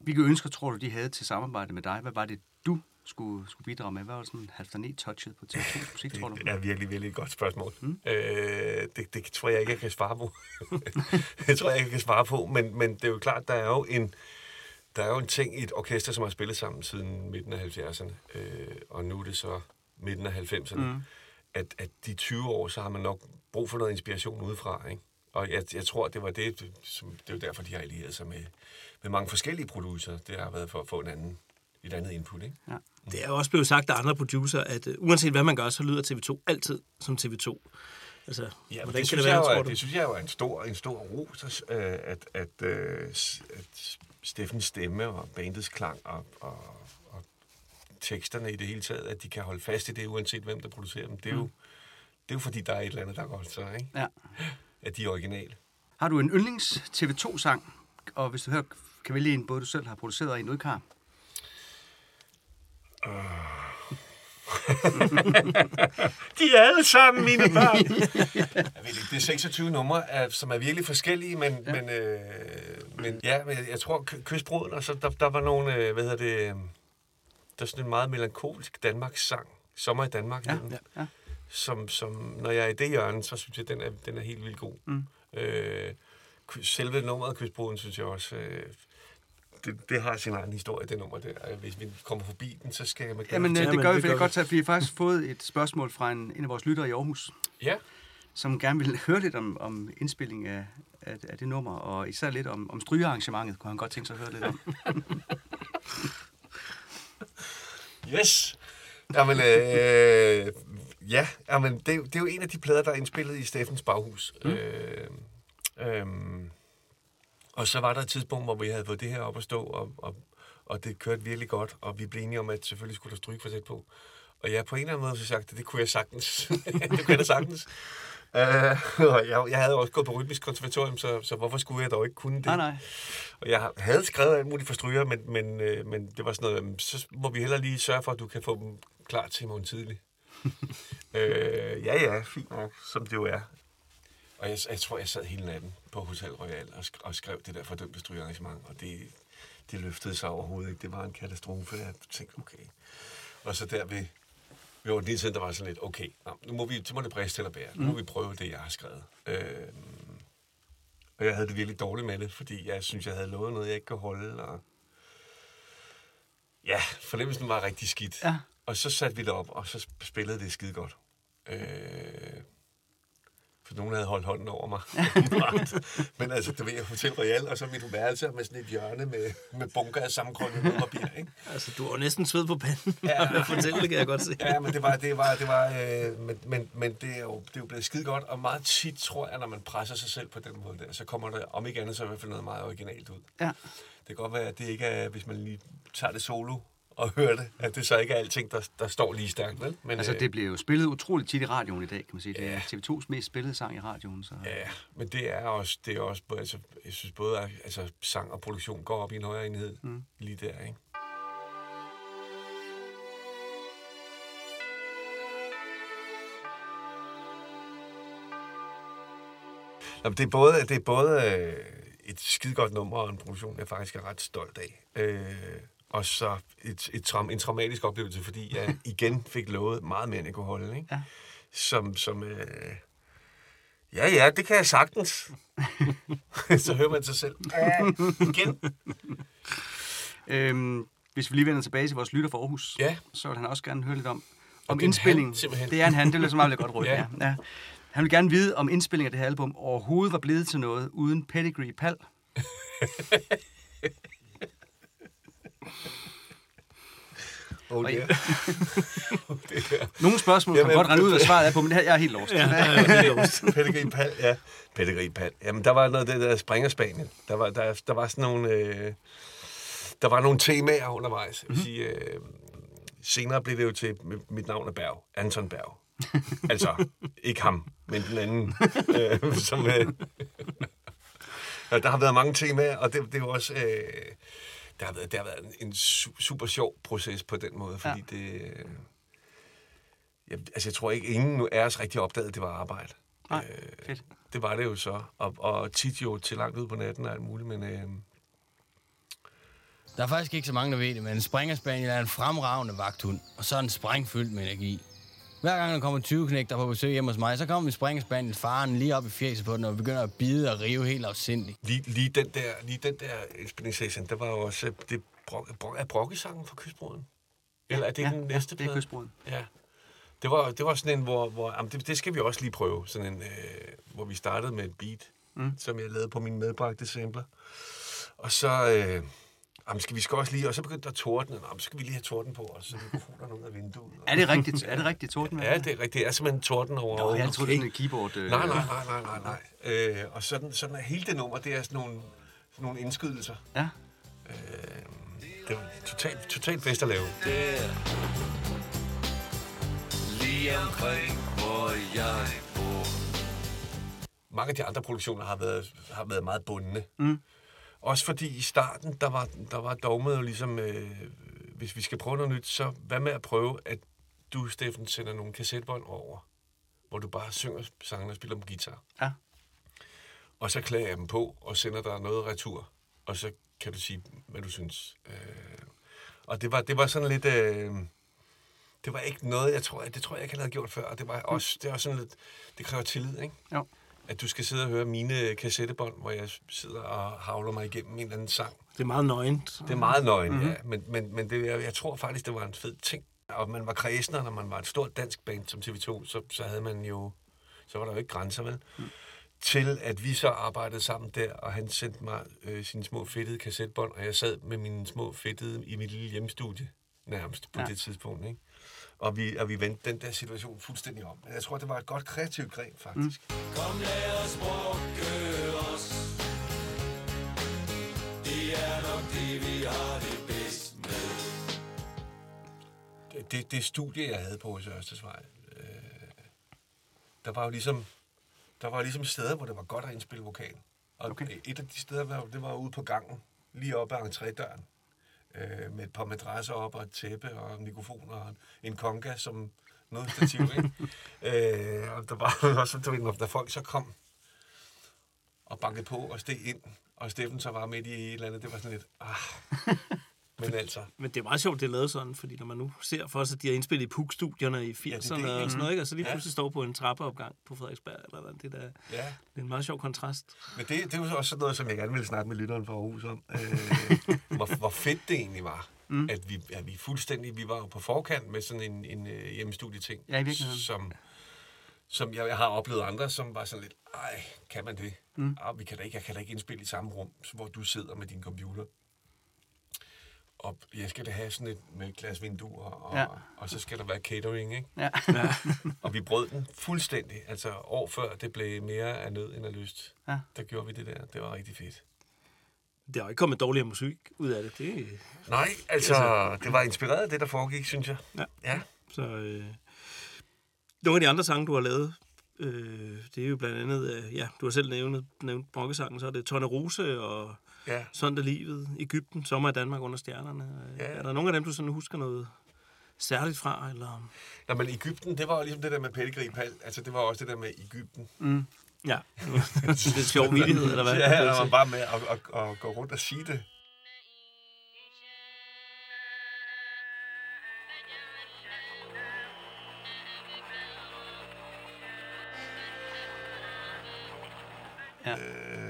hvilke ønsker tror du, de havde til samarbejde med dig? Hvad var det, du skulle, skulle bidrage med? Hvad var sådan Halvdan E-touchet på TV2's musik, tror du? Det er virkelig, virkelig et godt spørgsmål. Mm. Øh, det, det tror jeg ikke, jeg kan svare på. det tror jeg ikke, jeg kan svare på, men, men det er jo klart, der er jo en, der er jo en ting i et orkester, som har spillet sammen siden midten af 70'erne, øh, og nu er det så midten af 90'erne, Mm. at, at de 20 år, så har man nok brug for noget inspiration udefra, ikke? Og jeg, jeg tror, det var det, som, det er jo derfor, de har allieret sig med, med mange forskellige producer. Det har været for at få en anden, et andet input, ikke? Ja. Det er også blevet sagt af andre producer, at uh, uanset hvad man gør, så lyder TV2 altid som TV2. Altså, Ja, hvordan det, kan synes det være, jeg, tror jo, du? det synes jeg jo er en stor, en stor ros, øh, at, at, øh, s- at Steffens stemme og bandets klang og, og, og teksterne i det hele taget, at de kan holde fast i det, uanset hvem der producerer dem. Det er, jo, Mm. det er jo fordi, der er et eller andet, der er godt så, ikke? Ja. At de er originale. Har du en yndlings TV2-sang? Og hvis du hører, kan vælge en, både du selv har produceret og en udkar. De er alle sammen mine børn. jeg ved ikke, det er 26 numre, som er virkelig forskellige, men ja, men, øh, men, ja, men jeg, tror, Kystbruden, og så der, der var nogle, øh, hvad hedder det, øh, der er sådan en meget melankolsk Danmarks sang, Sommer i Danmark, Ja, den, ja, ja. Som, som, når jeg er i det hjørne, så synes jeg, den er, den er helt vildt god. Mm. Øh, selve nummeret Kystbruden, synes jeg også, øh, det, det har sin egen historie, det nummer der. Og Hvis vi kommer forbi den, så skal jeg med Jamen, øh, det fortælle- gør vi, for jeg kan godt at vi har faktisk fået et spørgsmål fra en, en af vores lyttere i Aarhus. Ja. Som gerne vil høre lidt om, om indspilling af, af, af det nummer, og især lidt om, om strygearrangementet, kunne han godt tænke sig at høre lidt om. Yes! Jamen, øh, ja, jamen, det, er det er jo en af de plader, der er indspillet i Steffens baghus. Mm. Øh, øh, og så var der et tidspunkt, hvor vi havde fået det her op at stå, og, og, og det kørte virkelig godt, og vi blev enige om, at selvfølgelig skulle der stryge for på. Og jeg på en eller anden måde så sagt, at det kunne jeg sagtens. det kunne jeg da sagtens. Uh, og jeg, jeg havde også gået på rytmisk konservatorium, så, så hvorfor skulle jeg dog ikke kunne det? Nej, nej. Og jeg havde skrevet alt muligt for stryger, men, men, øh, men det var sådan noget, så må vi hellere lige sørge for, at du kan få dem klar til morgen tidlig. øh, ja, ja, fint nok, som det jo er. Og jeg, jeg tror, jeg sad hele natten på Hotel Royal og, sk- og skrev det der fordømte strygearrangement, og det, det løftede sig overhovedet ikke. Det var en katastrofe. Jeg tænkte, okay. Og så der ved, ved ordentligheden, der var sådan lidt, okay, nu må vi, så må det briste til at bære. Nu må Mm. vi prøve det, jeg har skrevet. Øh, og jeg havde det virkelig dårligt med det, fordi jeg synes, jeg havde lovet noget, jeg ikke kunne holde. Og... Ja, fornemmelsen var rigtig skidt. Ja. Og så satte vi det op, og så spillede det skide godt. Øh... For nogen havde holdt hånden over mig. Men altså, du ved, Hotel Royal, og så mit værelse med sådan et hjørne med, med bunker af sammenkrøllet med papir, ikke? Altså, du har næsten sved på panden. Ja. Fortæl det, kan jeg godt se. Ja, men det var, det var, det var, øh, men, men, men det, er jo, det er jo blevet skide godt, og meget tit tror jeg, når man presser sig selv på den måde der, så kommer der, om ikke andet, så i hvert fald noget meget originalt ud. Ja. Det kan godt være, at det ikke er, hvis man lige tager det solo og det, at det så ikke er alting, der, der står lige stærkt, vel? Men, altså, øh, det bliver jo spillet utroligt tit i radioen i dag, kan man sige. Det er TV2's mest spillede sang i radioen. Så. Ja, men det er også, det er også både, altså, jeg synes både, at altså, sang og produktion går op i en højere enhed mm. lige der, ikke? Nå, det er både, det er både øh, et skidegodt nummer og en produktion, jeg faktisk er ret stolt af. Øh, og så et, et traum, en traumatisk oplevelse, fordi jeg igen fik lovet meget mere, end jeg kunne holde. Ikke? Ja. Som, som øh, ja, ja, det kan jeg sagtens. så hører man sig selv. Ja, igen. Øhm, hvis vi lige vender tilbage til vores lytter fra Aarhus, ja. så vil han også gerne høre lidt om, om det en indspillingen. han, det er en han, det er så meget godt råd. Ja. ja. Ja. Han vil gerne vide, om indspillingen af det her album overhovedet var blevet til noget uden Pedigree Pal. Oh, Og er. det er. Nogle spørgsmål kan godt rende ud af svaret af på, men det her, jeg er helt lost. Ja, jeg er helt lost. Pedigree Pal, ja. Pedigree Pal. Jamen, der var noget af det der Springerspanien. Der var, der, der var sådan nogle... Øh, der var nogle temaer undervejs. Jeg vil sige, øh, senere blev det jo til, mit navn er Berg. Anton Berg. altså, ikke ham, men den anden. øh, som, øh, ja, der har været mange temaer, og det, det er jo også... Øh, det har været, det har været en, en su- super sjov proces på den måde, fordi ja. det... Øh, jeg, altså, jeg tror ikke, ingen af os rigtig opdagede, at det var arbejde. Nej, fedt. Det var det jo så, og, og tit jo til langt ud på natten og alt muligt, men... Øh, Der er faktisk ikke så mange, der ved det, men en Springerspaniel er en fremragende vagthund, og så er den sprængfyldt med energi. Hver gang der kommer 20 knægter på besøg hjemme hos mig, så kommer en Springerspaniel faren lige op i fjeset på den og begynder at bide og rive helt afsindigt. lige, lige, den der, lige den der indspilningssession, der var jo også... øh, Det, brok, brok, er brokkesangen fra Kystbruden? Eller er det Ja, den ja, næste det er plade? Kystbruden. Ja. Det var, det var sådan en, hvor... hvor jamen det, det skal vi også lige prøve. Sådan en, øh, hvor vi startede med et beat, Mm. mm. som jeg lavede på mine medbragte sampler. Og så... Øh, jamen skal vi skal også lige... Og så begyndte der torden. Jamen, så skal vi lige have torden på, og så mikrofonerne ud af vinduet. Er det rigtigt? Er det rigtigt, torden? Ja, det er rigtigt. Det er simpelthen torden over... Nå, jeg troede, det et keyboard, øh. Nej, nej, nej, nej, nej, nej. Øh, og sådan, sådan er hele det nummer, det er sådan nogle, sådan nogle indskydelser. Ja. Øh, det var totalt, totalt fest at lave. Der, lige omkring, hvor jeg bor. Mange af de andre produktioner har været, har været meget bundne. Mm. Også fordi i starten, der var, der var dogmet jo ligesom, øh, hvis vi skal prøve noget nyt, så hvad med at prøve, at du, Steffen, sender nogle kassettebånd over, hvor du bare synger sangene og spiller på guitar. Ja. Og så klager jeg dem på, og sender dig noget retur, og så kan du sige, hvad du synes. Øh, og det var, det var sådan lidt... Øh, det var ikke noget, jeg tror, det tror jeg ikke, jeg havde gjort før. Og det var også, det var sådan lidt, det kræver tillid, ikke? Jo. At du skal sidde og høre mine kassettebånd, hvor jeg sidder og havler mig igennem en eller anden sang. Det er meget nøgent. Det er meget nøgen, Mhm. mm-hmm. ja. Men, men, men det, jeg, jeg tror faktisk, det var en fed ting. Og man var kredsen, og når man var et stort dansk band som TV2, så, så havde man jo... Så var der jo ikke grænser, vel? Mm. Til at vi så arbejdede sammen der, og han sendte mig øh, sine små fedtede kassettebånd, og jeg sad med mine små fedtede i mit lille hjemmestudie nærmest på ja. det tidspunkt, ikke? Og vi, og vi vendte den der situation fuldstændig om. Men jeg tror, det var et godt kreativt greb, faktisk. Mm. Kom lad os brokke os Det er nok det vi har det bedst med det, det studie, jeg havde på hos Ørstedsvej, øh, der var jo ligesom, der var ligesom steder, hvor det var godt at indspille vokal. Og okay. et af de steder, var, det var ude på gangen, lige oppe ad entrédøren, øh, med et par madrasser op og et tæppe og mikrofoner og en, konga som noget stativ, ikke? øh, og der var også, du ved, der folk så kom og bankede på og steg ind, og Steffen så var midt i et eller andet, det var sådan lidt, ah. Men altså, Men det er meget sjovt, det er lavet sådan, fordi når man nu ser for sig, at de har indspillet i PUK-studierne i 80'erne det, ja, og sådan ikke? noget, ikke? og så lige Ja. pludselig står på en trappeopgang på Frederiksberg, eller hvad, det, der, det ja. er en meget sjov kontrast. Men det, det er jo også sådan noget, som jeg gerne vil snakke med lytteren fra Aarhus om. Øh, hvor, hvor fedt det egentlig var. Mm. At, vi, at vi fuldstændig, vi var jo på forkant med sådan en, en uh, hjemmestudieting. Ja, i. Som, som jeg, jeg har oplevet andre, som var sådan lidt, ej, kan man det? Mm. Ah, vi kan da ikke, jeg kan da ikke indspille i samme rum, hvor du sidder med din computer. Og jeg skal da have sådan et med et glas vinduer, og, Ja. og så skal der være catering, ikke? Ja. Ja. og vi brød den fuldstændig. Altså år før det blev mere af nød end af lyst. Ja. Der gjorde vi det der. Det var rigtig fedt. Det har jo ikke kommet dårligere musik ud af det. det Nej, altså, det var inspireret af det, der foregik, synes jeg. Ja. ja. Så øh, nogle af de andre sange, du har lavet, øh, det er jo blandt andet, øh, ja, du har selv nævnt, nævnt brokkesangen, så er det Tonne Rose og Ja. Sådan er livet, Ægypten, Sommer i Danmark under stjernerne. Ja. Er der nogle af dem, du sådan husker noget særligt fra? Eller? Nå, men Ægypten, det var jo ligesom det der med pedigree pal. Altså, det var også det der med Ægypten. Mm. Ja, det er sjov vittighed, eller hvad? Ja, der var bare med at, at, at, gå rundt og sige det. Ja. Øh,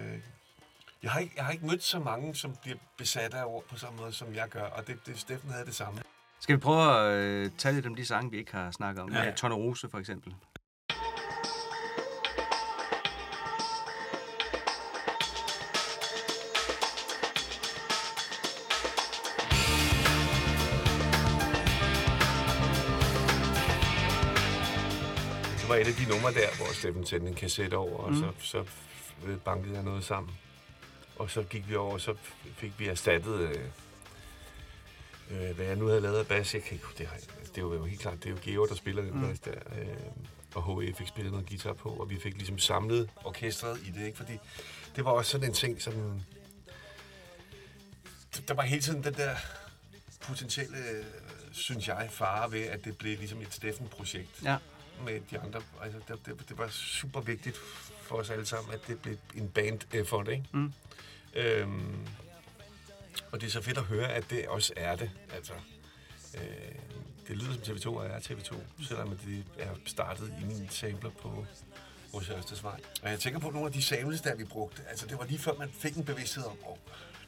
jeg, har ikke, jeg har ikke mødt så mange, som bliver besat af ord på samme måde, som jeg gør, og det, det Steffen havde det samme. Skal vi prøve at øh, tage lidt om de sange, vi ikke har snakket om? Ja. Ja. Tonne Rose, for eksempel. Det var et af de numre der, hvor Steffen sendte en kassette over, og Mm. så, så øh, bankede jeg noget sammen. Og så gik vi over, og så fik vi erstattet, øh, øh, hvad jeg nu havde lavet af bas. Jeg kan ikke, det, det var jo helt klart, det er jo Geo, der spiller den Mm. bas der. Øh, og HE fik spillet noget guitar på, og vi fik ligesom samlet orkestret i det, ikke? Fordi det var også sådan en ting, som... Der var hele tiden den der potentielle, øh, synes jeg, fare ved, at det blev ligesom et Steffen-projekt Ja. med de andre. Altså, det, det, det var super vigtigt for os alle sammen, at det blev en band effort, ikke? Mm. Øhm, og det er så fedt at høre, at det også er det. Altså, øh, det lyder som TV2 og er TV2, selvom det er startet i min sampler på hos Ørstedsvej. Og jeg tænker på nogle af de samples, der vi brugte. Altså, det var lige før, man fik en bevidsthed om, oh,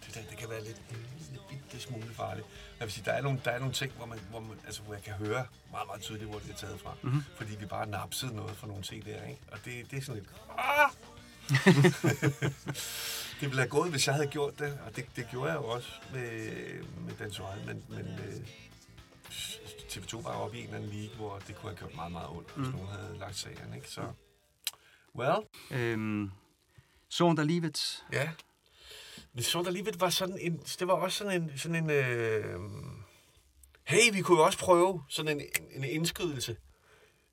det der, det kan være lidt en lille smule farligt. Jeg vil sige, der er nogle, der er nogle ting, hvor, man, hvor, man, altså, hvor jeg kan høre meget, meget tydeligt, hvor det er taget fra. Mhm. Fordi vi bare napsede noget fra nogle CD'er, ikke? Og det, det er sådan lidt... Ah! det ville have gået, hvis jeg havde gjort det, og det, det gjorde jeg jo også med, med Dansual, men, men øh, TV2 var oppe i en eller anden league, hvor det kunne have gjort meget, meget ondt, hvis Mm. nogen havde lagt sagen, ikke? Så, well, Øhm, Solen der livet. ja. Men så der alligevel var sådan en, det var også sådan en, sådan en øh, hey, vi kunne jo også prøve sådan en, en, en indskydelse.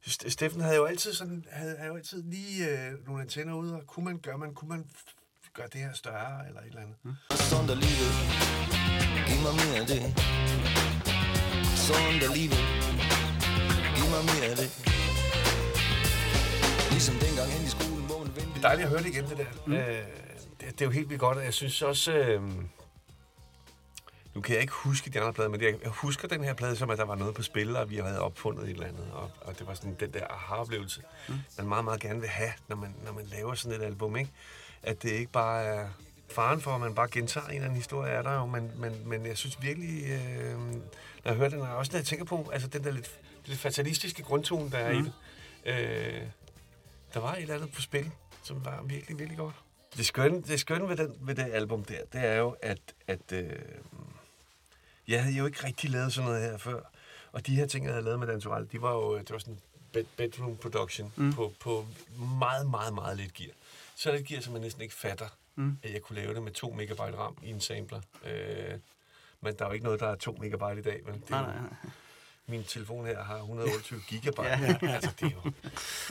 St- Steffen havde jo altid sådan, havde, havde jo altid lige øh, nogle antenner ude, og kunne man gøre, man, kunne man gøre det her større, eller et eller andet. Mm. Sådan der livet Giv mig mere af det Sådan der livet Giv mig mere af det Ligesom dengang hen i skolen, hvor man vendte Det er dejligt at høre det igen, det der. Mm. Øh, det, det er jo helt vildt godt, og jeg synes også... Øh, nu kan jeg ikke huske de andre plader, men jeg, husker den her plade, som at der var noget på spil, og vi havde opfundet et eller andet. Og, og det var sådan den der aha-oplevelse, mm. man meget, meget gerne vil have, når man, når man laver sådan et album, ikke? At det ikke bare er faren for, at man bare gentager en eller anden historie, er der jo, men, men, men jeg synes virkelig, øh, når jeg hører den, og også når jeg tænker på, altså den der lidt, lidt fatalistiske grundtone, der er Mm. i det, øh, der var et eller andet på spil, som var virkelig, virkelig godt. Det skønne, det skønne ved, den, ved det album der, det er jo, at, at øh, jeg havde jo ikke rigtig lavet sådan noget her før. Og de her ting, jeg havde lavet med Dantoral, de var jo det var sådan bed, bedroom production Mm. på, på meget, meget, meget lidt gear. Så lidt gear, som man næsten ikke fatter, Mm. at jeg kunne lave det med 2 megabyte RAM i en sampler. Øh, men der er jo ikke noget, der er 2 megabyte i dag. Vel? Det Nej, nej, nej. min telefon her har 128 gigabyte. Ja. Ja. altså, det er jo...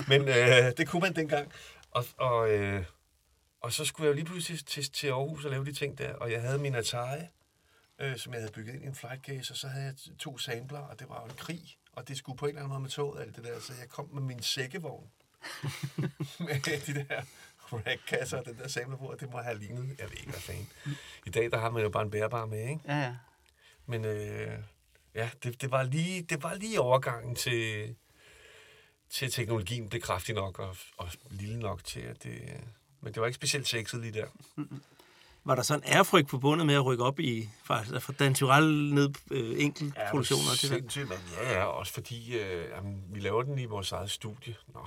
Men øh, det kunne man dengang. Og, og, øh, og så skulle jeg jo lige pludselig til, til Aarhus og lave de ting der, og jeg havde min Atari, øh, som jeg havde bygget ind i en flight case, og så havde jeg to sampler, og det var jo en krig, og det skulle på en eller anden måde med toget, alt det der, så jeg kom med min sækkevogn, med de der rackkasser og den der sampler på, og det må have lignet, jeg ved ikke hvad fanden. I dag, der har man jo bare en bærbar med, ikke? Ja, ja. Men øh, ja, det, det, var lige, det var lige overgangen til, til teknologien blev kraftig nok og, og lille nok til, at det... Men det var ikke specielt sexet lige der. Var der så en ærefrygt forbundet med at rykke op i faktisk, fra Dan Tyrell ned øh, enkelt Ja, produktioner til det? sindssygt, men ja, ja, også fordi øh, jamen, vi laver den i vores eget studie. Nå,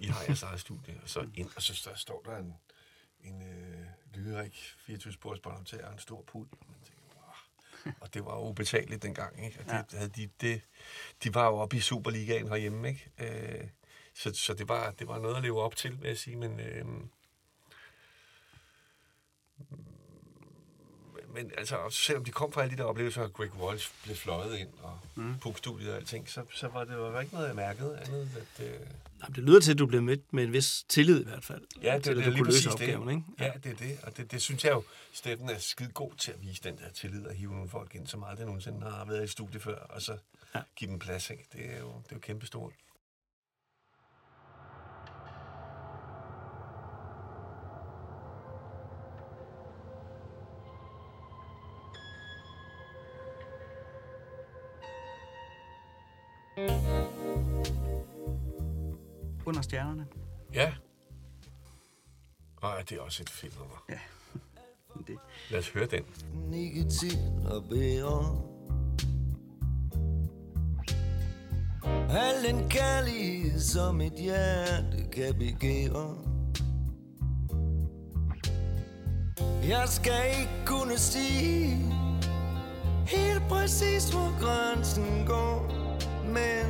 I har jeres eget studie. Og så, ind, og så der står der en, en øh, lyrik 24-spors båndoptager og en stor pult. Og man tænker, "Wow." Og det var jo ubetaleligt dengang, ikke? Og det, ja. havde de, det, de var jo oppe i Superligaen herhjemme, ikke? Øh, så, så det, var, det var noget at leve op til, vil jeg sige, men... Øh, men altså, selvom de kom fra alle de der oplevelser, og Greg Walsh blev fløjet ind, og mm. pukstudiet og alting, så, så var det var ikke noget, jeg mærkede andet. At, øh, Jamen, det lyder til, at du blev med med en vis tillid i hvert fald. ja, det, til, det, at det er du lige præcis opgaven, det. ikke? Ja, det er det. Og det, det synes jeg jo, Steffen er skide god til at vise den der tillid og hive nogle folk ind, som aldrig nogensinde har været i studie før, og så ja. give dem plads. Ikke? Det er jo, det er jo kæmpestort. Under stjernerne. Ja. Og det er også et fedt nummer. Ja. Det. Lad os høre den. ikke til at bære Al den kærlighed, som et hjerte kan begære Jeg skal ikke kunne sige Helt præcis, hvor grænsen går Men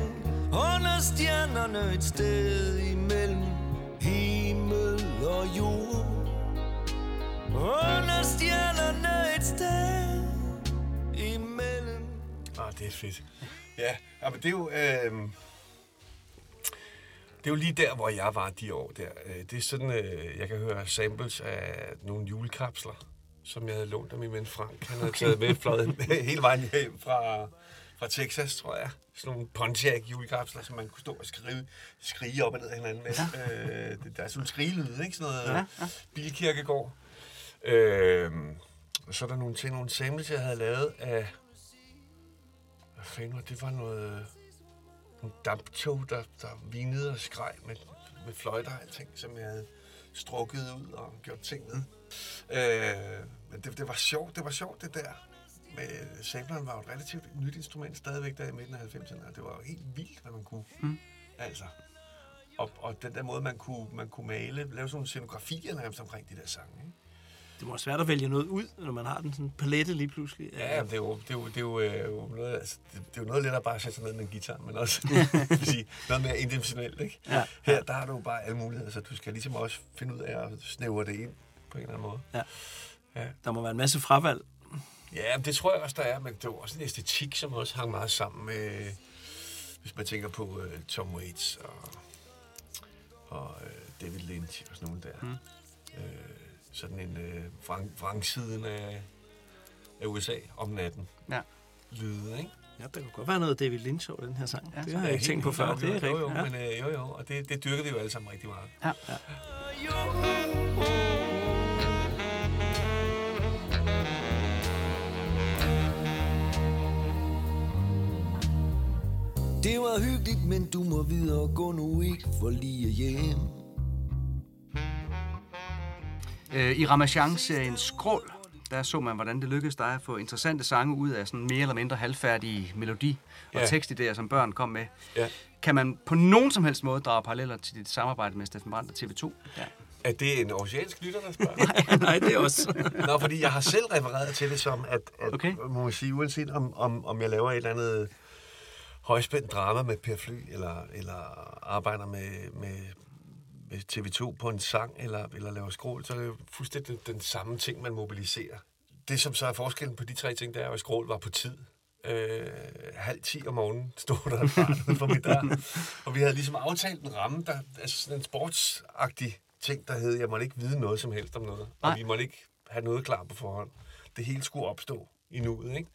under stjernerne et sted imellem Himmel og jord under stjernerne et sted imellem. Ah, det er fedt. Ja, ja men det er jo... Øh, det er jo lige der, hvor jeg var de år der. Øh, Det er sådan, øh, jeg kan høre samples af nogle julekapsler, som jeg havde lånt af min ven Frank. Han havde taget med fløjet hele vejen hjem fra, fra Texas, tror jeg. Sådan nogle Pontiac julekapsler, som man kunne stå og skrive, skrige op og ned af hinanden med. Ja. Øh, det, der er sådan en skrigelyd, ikke? Sådan noget Ja, ja, bilkirkegård. Øh, og så er der nogle ting, nogle samples, jeg havde lavet af... Hvad fanden var det? Det var noget... Nogle damptog, der, der vinede og skreg med, med fløjter og alting, som jeg havde strukket ud og gjort ting med. Øh, men det, det var sjovt, det var sjovt det der. Men sampleren var jo et relativt nyt instrument stadigvæk der i midten af 90'erne, og det var jo helt vildt, hvad man kunne. Mm. Altså. Og, og den der måde, man kunne, man kunne male, lave sådan nogle scenografier nærmest omkring de der sange. Ikke? Det må være svært at vælge noget ud, når man har den sådan palette lige pludselig. Ja, det er jo, det er jo, det er jo, øh, noget, altså, det, det er jo noget bare at sætte sig ned med en guitar, men også sige, noget mere indimensionelt. Ikke? Ja. Her der har du jo bare alle muligheder, så du skal ligesom også finde ud af at snævre det ind på en eller anden måde. Ja. Ja. Der må være en masse fravalg. Ja, det tror jeg også, der er, men det er jo også en æstetik, som også hang meget sammen med, hvis man tænker på uh, Tom Waits og, og uh, David Lynch og sådan nogle der. Mm. Uh, sådan en uh, vrang, vrangsiden af, af USA om natten. Ja. Lyde, ikke? Ja, der kunne godt være noget David Lynch over den her sang. Ja, det har jeg ikke tænkt på før. Det er jo, rigtigt. jo, Ja. men øh, jo, jo, og det, det dyrker vi jo alle sammen rigtig meget. Ja, ja. Det var hyggeligt, men du må videre gå nu ikke for lige hjem. Øh, I Ramachan-serien Skrål, der så man, hvordan det lykkedes dig at få interessante sange ud af sådan mere eller mindre halvfærdige melodi- og Ja. tekstidéer, som børn kom med. Ja. Kan man på nogen som helst måde drage paralleller til dit samarbejde med Steffen Brandt og TV2? Ja. Er det en oceansk lytter, der spørger? Nej, det er også. Nå, fordi jeg har selv refereret til det som, at, at Okay. må man sige, uanset om, om, om jeg laver et eller andet højspændt drama med Per Fly, eller, eller arbejder med, med, med TV2 på en sang, eller, eller laver skrål, så er det jo fuldstændig den, den samme ting, man mobiliserer. Det, som så er forskellen på de tre ting, der er jo, at skrål var på tid. Øh, halv 10 om morgenen stod der barn ude for mit dør. Og vi havde ligesom aftalt en ramme, der, altså sådan en sportsagtig ting, der hed, jeg måtte ikke vide noget som helst om noget. Og Nej. vi måtte ikke have noget klar på forhånd. Det hele skulle opstå i nuet, ikke?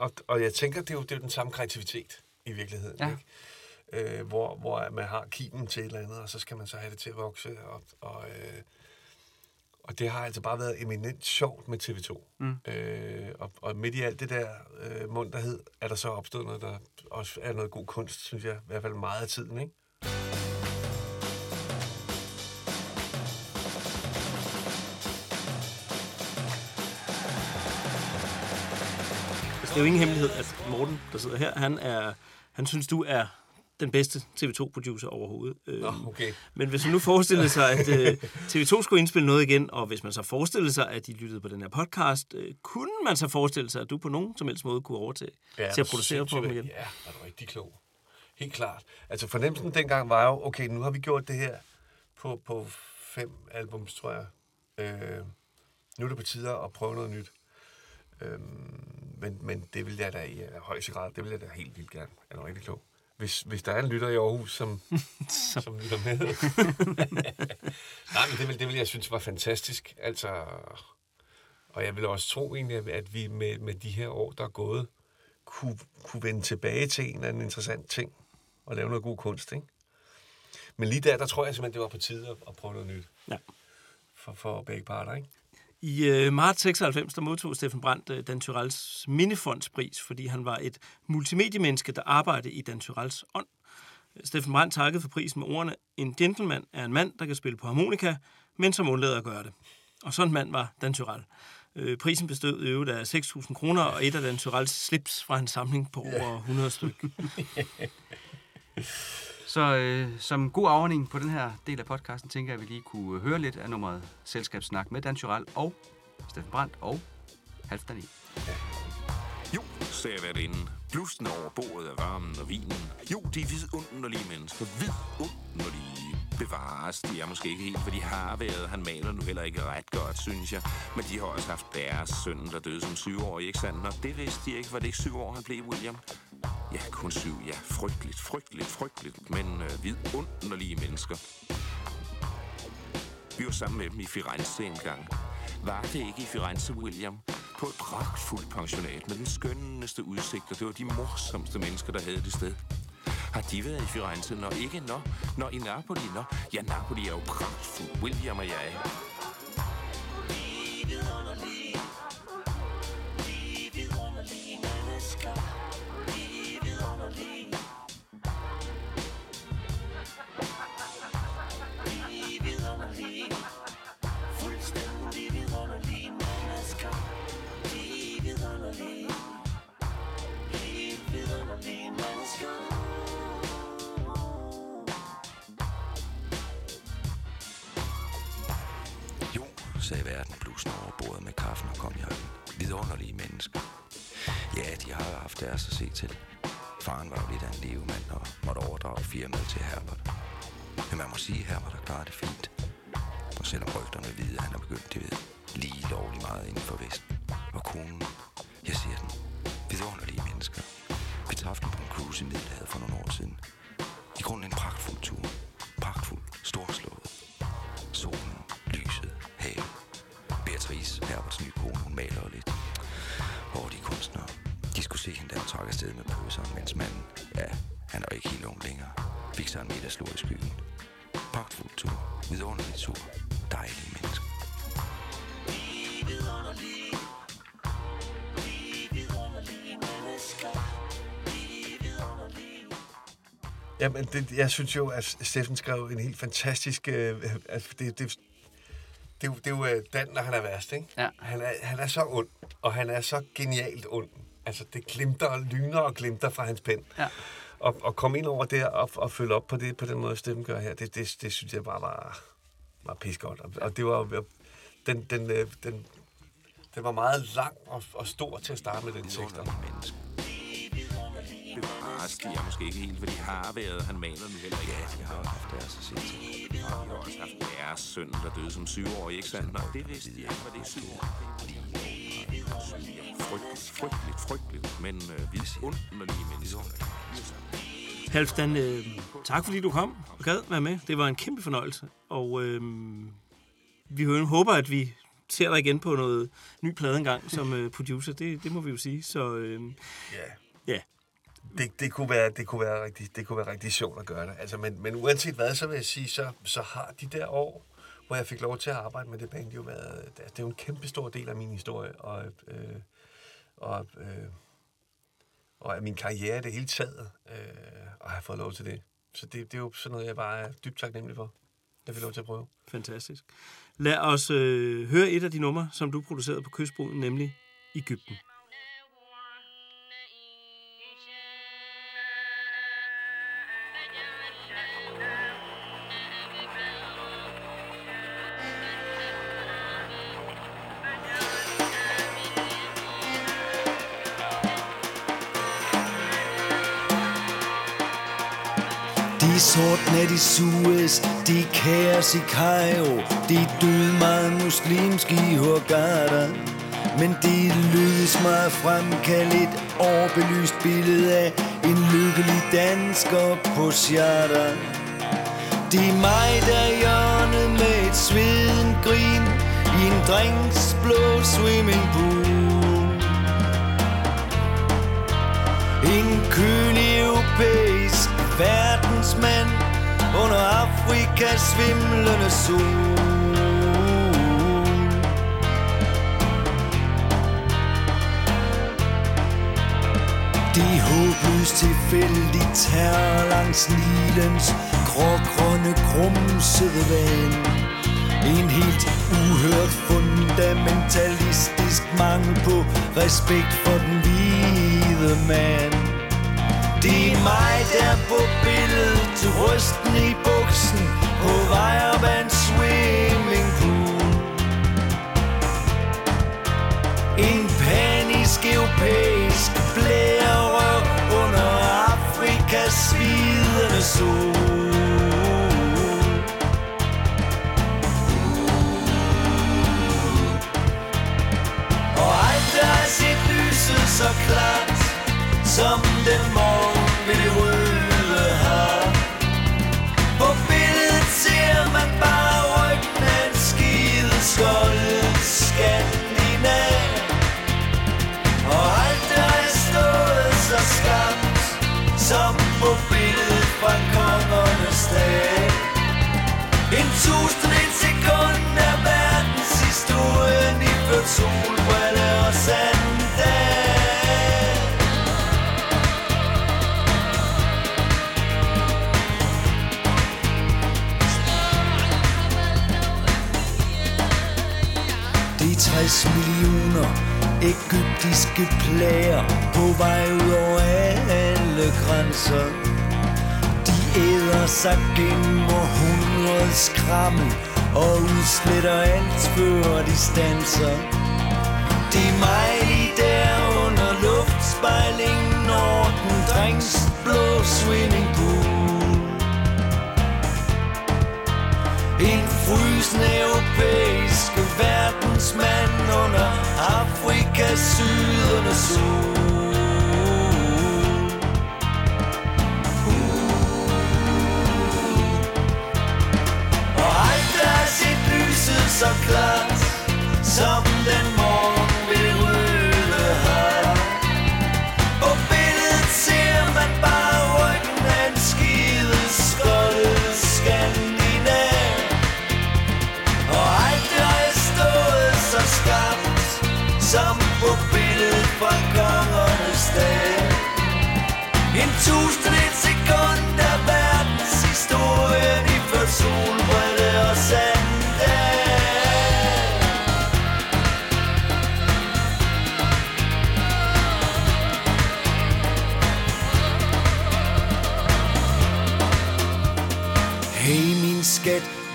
Og, og jeg tænker, det er, jo, det er jo den samme kreativitet i virkeligheden. Ja. Ikke? Øh, hvor, hvor man har kimen til et eller andet, og så skal man så have det til at vokse. Og, og, øh, og det har altså bare været eminent sjovt med TV2. Mm. Øh, og, og midt i alt det der øh, munterhed, er der så opstået noget, der også er noget god kunst, synes jeg. I hvert fald meget af tiden, ikke? Det er jo ingen hemmelighed, at Morten, der sidder her, han, er, han synes, du er den bedste TV2-producer overhovedet. Nå, okay. Men hvis man nu forestiller sig, at øh, TV2 skulle indspille noget igen, og hvis man så forestiller sig, at de lyttede på den her podcast, øh, kunne man så forestille sig, at du på nogen som helst måde kunne overtage ja, til at producere på dem igen? Ja, er du rigtig klog. Helt klart. Altså fornemmelsen dengang var jo, okay, nu har vi gjort det her på, på fem albums, tror jeg. Øh, nu er det på tide at prøve noget nyt. Øh, men, men det vil jeg da i øh, højeste grad, det vil jeg da helt vildt gerne. Er du rigtig klog? Hvis, hvis der er en lytter i Aarhus, som, som lytter med. Nej, men det vil, det vil jeg synes var fantastisk. Altså, og jeg vil også tro egentlig, at- at vi med, med de her år, der er gået, kunne, kunne vende tilbage til en eller anden interessant ting og lave noget god kunst, ikke? Men lige der, der tror jeg simpelthen, det var på tide at, at prøve noget nyt. Ja. For, for begge parter, ikke? I øh, marts 96, der modtog Steffen Brandt øh, Dan Tyrells Minifondspris, fordi han var et multimediemenneske, der arbejdede i Dan Tyrells ånd. Steffen Brandt takkede for prisen med ordene, en gentleman er en mand, der kan spille på harmonika, men som undlader at gøre det. Og sådan en mand var Dan Tyrell. Øh, prisen bestod i øvrigt af 6.000 kroner og et af Dan Tyrells slips fra en samling på over 100 stykker. Så øh, som god afordning på den her del af podcasten, tænker jeg, at vi lige kunne øh, høre lidt af nummeret Selskabssnak med Dan Tyrell og Steffen Brandt og Halvdan E. Jo, sagde værtinden. Blusten over bordet af varmen og vinen. Jo, de er vidunderlige mennesker. Vidunderlige. Bevares, de er måske ikke helt, hvad de har været. Han maler nu heller ikke ret godt, synes jeg. Men de har også haft deres søn, der døde som syvårig, ikke sandt? Og det vidste de ikke. Var det ikke syv år, han blev, William? Ja, kun syv. Ja, frygteligt, frygteligt, frygteligt. Men øh, vidunderlige mennesker. Vi var sammen med dem i Firenze en gang. Var det ikke i Firenze, William? På et pragtfuldt pensionat med den skønneste udsigt, og det var de morsomste mennesker, der havde det sted. Har de været i Firenze? Når ikke når. Når i Napoli? Når. Ja, Napoli er jo pragtfuld. William og jeg. Jamen, det, jeg synes jo, at Steffen skrev en helt fantastisk... Øh, altså, det, det, det, er jo, det er jo øh, Dan, når han er værst, ikke? Ja. Han er, han er så ond, og han er så genialt ond. Altså, det glimter og lyner og glimter fra hans pen. Ja. Og, og komme ind over der og, og følge op på det på den måde, Steffen gør her, det, det, det synes jeg bare var, var pissegodt. Og, og det var jo den, den, øh, den den var meget lang og, og stor til at starte med den tekst. Bevares, de er måske ikke helt, hvad de har været. Han maler nu heller ikke. Ja, de har haft deres at se til. Og de har også haft deres søn, der døde som syvårig, ikke sandt? Nå, det vidste de ikke, hvad det er syv år. Frygteligt, frygteligt, frygteligt, men øh, vidunderlige mennesker. Halvdan, øh, tak fordi du kom og gad være med. Det var en kæmpe fornøjelse. Og øh, vi håber, at vi ser dig igen på noget ny plade engang som øh, producer. Det, det må vi jo sige. Så øh, Ja. ja, det, det, kunne være, det, kunne være rigtig, det kunne være rigtig sjovt at gøre det. Altså, men, men uanset hvad, så vil jeg sige, så, så har de der år, hvor jeg fik lov til at arbejde med det band, jo været, det er- det er jo en kæmpe stor del af min historie, og, øh, og, øh, og af min karriere det hele taget, øh, og har fået lov til det. Så det, det er jo sådan noget, jeg bare er dybt taknemmelig for. Jeg fik lov til at prøve. fantastisk. Lad os øh, høre et af de numre, som du producerede på Kystbroen, nemlig Ægypten. Sortne i Suez, de kaos i Cairo, de død meget muslimske i Hurghada. Men det lykkedes mig at fremkalde et overbelyst billede af en lykkelig dansker på charter. Det er mig, der er hjørnet med et sveden grin i en drinks blå swimmingpool. En kølig europæisk verden under Afrikas svimlende sol. De håbløst tilfældigt terror langs Nilens grågrønne krumsede vand. En helt uhørt fundamentalistisk mangel på respekt for den hvide mand. Det er mig, der på billedet til rysten i buksen på vej op ad en swimmingpool. En panisk europæisk blærerøv under Afrikas svidende sol. Og alt der er sit lyset så klart Som den morgen 60 millioner egyptiske plager på vej ud over alle grænser. De æder sig gennem århundredes krammel og udsletter alt før de stanser. Det er mig lige der under luftspejlingen over den drengs blå swimmingpool En frysende europæisk mand under Afrikas sydende sol. Uh. Så klart, som den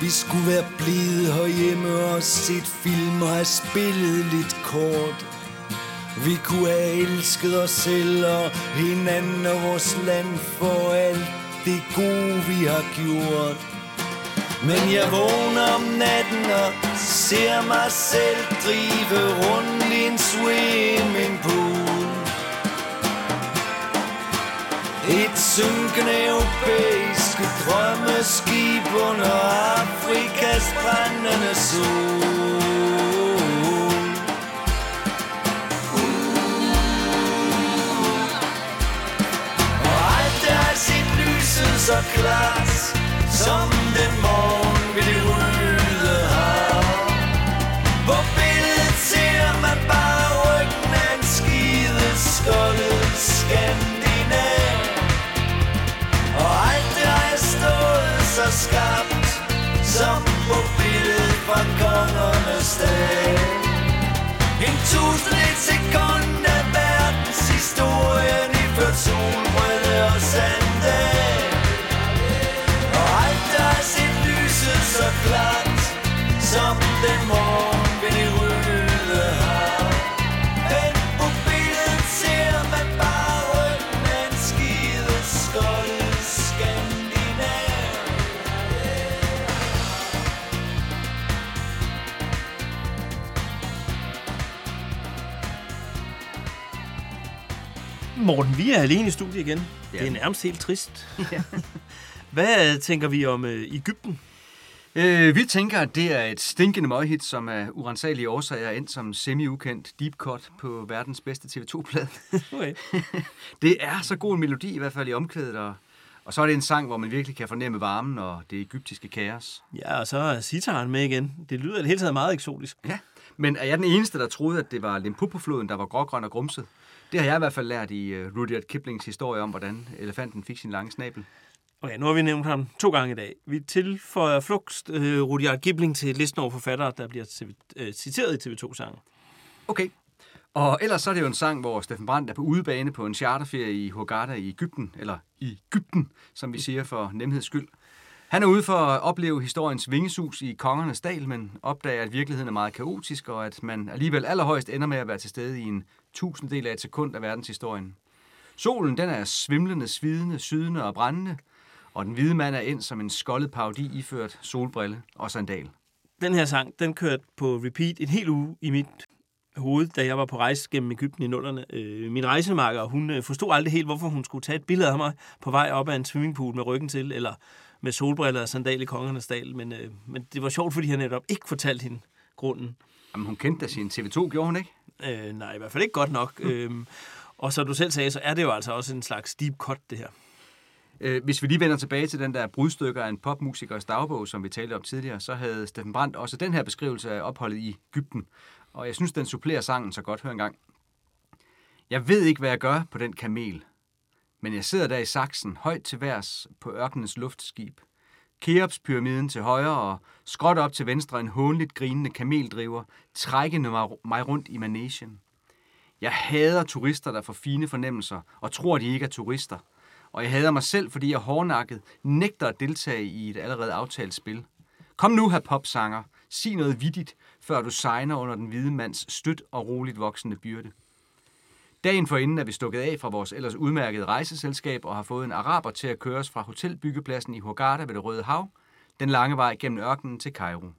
Vi skulle være blevet herhjemme og set film og have spillet lidt kort. Vi kunne have elsket os selv og hinanden og vores land for alt det gode, vi har gjort. Men jeg vågner om natten og ser mig selv drive rundt i en swimmingpool. Et synkende europæisk drømmeskib under Afrikas brændende sol. Og alt er sit lyset så klart Som den morgen vil det ryge. Skabt Som på billedet fra kongernes dag En tusind et sekund af verdens historie. Morten, vi er alene i studiet igen. Ja. Det er nærmest helt trist. Hvad tænker vi om øh, Ægypten? Øh, vi tænker, at det er et stinkende møghit, som af urensagelige årsager er endt som semi-ukendt deep cut på verdens bedste TV2-plade. Okay. det er så god en melodi, i hvert fald i omkvædet, og, og så er det en sang, hvor man virkelig kan fornemme varmen og det egyptiske kaos. Ja, og så er sitaren med igen. Det lyder i det hele taget meget eksotisk. Ja, men er jeg den eneste, der troede, at det var Limpopo-floden, der var grågrøn og grumset? Det har jeg i hvert fald lært i uh, Rudyard Kiplings historie om, hvordan elefanten fik sin lange snabel. Okay, nu har vi nævnt ham to gange i dag. Vi tilføjer flugst øh, Rudyard Kipling til listen over forfattere, der bliver TV, øh, citeret i TV2-sangen. Okay. Og ellers så er det jo en sang, hvor Steffen Brandt er på udebane på en charterferie i Hurghada i Ægypten, eller i Ægypten, som vi siger for nemheds skyld. Han er ude for at opleve historiens vingesus i kongernes dal, men opdager, at virkeligheden er meget kaotisk, og at man alligevel allerhøjst ender med at være til stede i en tusinddel af et sekund af verdenshistorien. Solen den er svimlende, svidende, sydende og brændende, og den hvide mand er ind som en skoldet parodi iført solbrille og sandal. Den her sang, den kørte på repeat en hel uge i mit hoved, da jeg var på rejse gennem Ægypten i nullerne. Øh, min rejsemakker, hun øh, forstod aldrig helt, hvorfor hun skulle tage et billede af mig på vej op ad en swimmingpool med ryggen til, eller med solbriller og sandal i kongernes dal. Men, øh, men det var sjovt, fordi han netop ikke fortalte hende grunden. Jamen, hun kendte da sin TV2, gjorde hun ikke? Øh, nej, i hvert fald ikke godt nok. øhm, og så du selv sagde, så er det jo altså også en slags deep cut, det her. Øh, Hvis vi lige vender tilbage til den der brudstykker af en popmusikers dagbog, som vi talte om tidligere, så havde Steffen Brandt også den her beskrivelse af opholdet i Ægypten. Og jeg synes, den supplerer sangen så godt. Hør en gang. Jeg ved ikke, hvad jeg gør på den kamel, men jeg sidder der i saksen, højt til værs på ørkenens luftskib. Keops-pyramiden til højre og skråt op til venstre en hånligt grinende kameldriver, trækkende mig, rundt i manesien. Jeg hader turister, der får fine fornemmelser og tror, de ikke er turister. Og jeg hader mig selv, fordi jeg hårdnakket nægter at deltage i et allerede aftalt spil. Kom nu, her popsanger. Sig noget vittigt, før du signer under den hvide mands støt og roligt voksende byrde. Dagen forinden er vi stukket af fra vores ellers udmærkede rejseselskab og har fået en araber til at køre os fra hotelbyggepladsen i Hurghada ved det Røde Hav, den lange vej gennem ørkenen til Cairo.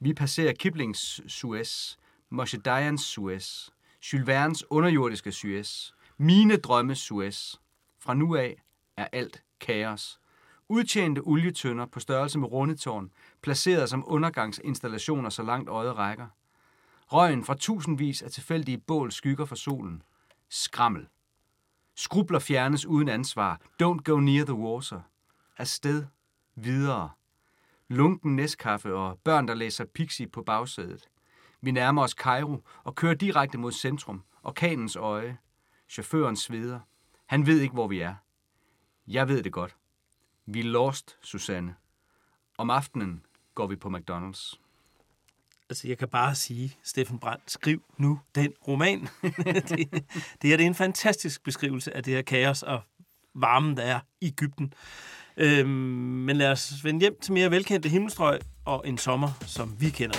Vi passerer Kiplings Suez, Moshe Dayans Suez, Jules Verne's underjordiske Suez, mine drømme Suez. Fra nu af er alt kaos. Udtjente olietønder på størrelse med rundetårn, placeret som undergangsinstallationer så langt øjet rækker. Røgen fra tusindvis af tilfældige bål skygger for solen. Skrammel. Skrubler fjernes uden ansvar. Don't go near the water. Afsted. Videre. Lunken næstkaffe og børn, der læser Pixie på bagsædet. Vi nærmer os Cairo og kører direkte mod centrum. Orkanens øje. Chaufføren sveder. Han ved ikke, hvor vi er. Jeg ved det godt. Vi er lost, Susanne. Om aftenen går vi på McDonald's. Altså, jeg kan bare sige, Steffen Brandt, skriv nu den roman. det, det her det er en fantastisk beskrivelse af det her kaos og varmen, der er i Ægypten. Øhm, men lad os vende hjem til mere velkendte himmelstrøg og en sommer, som vi kender.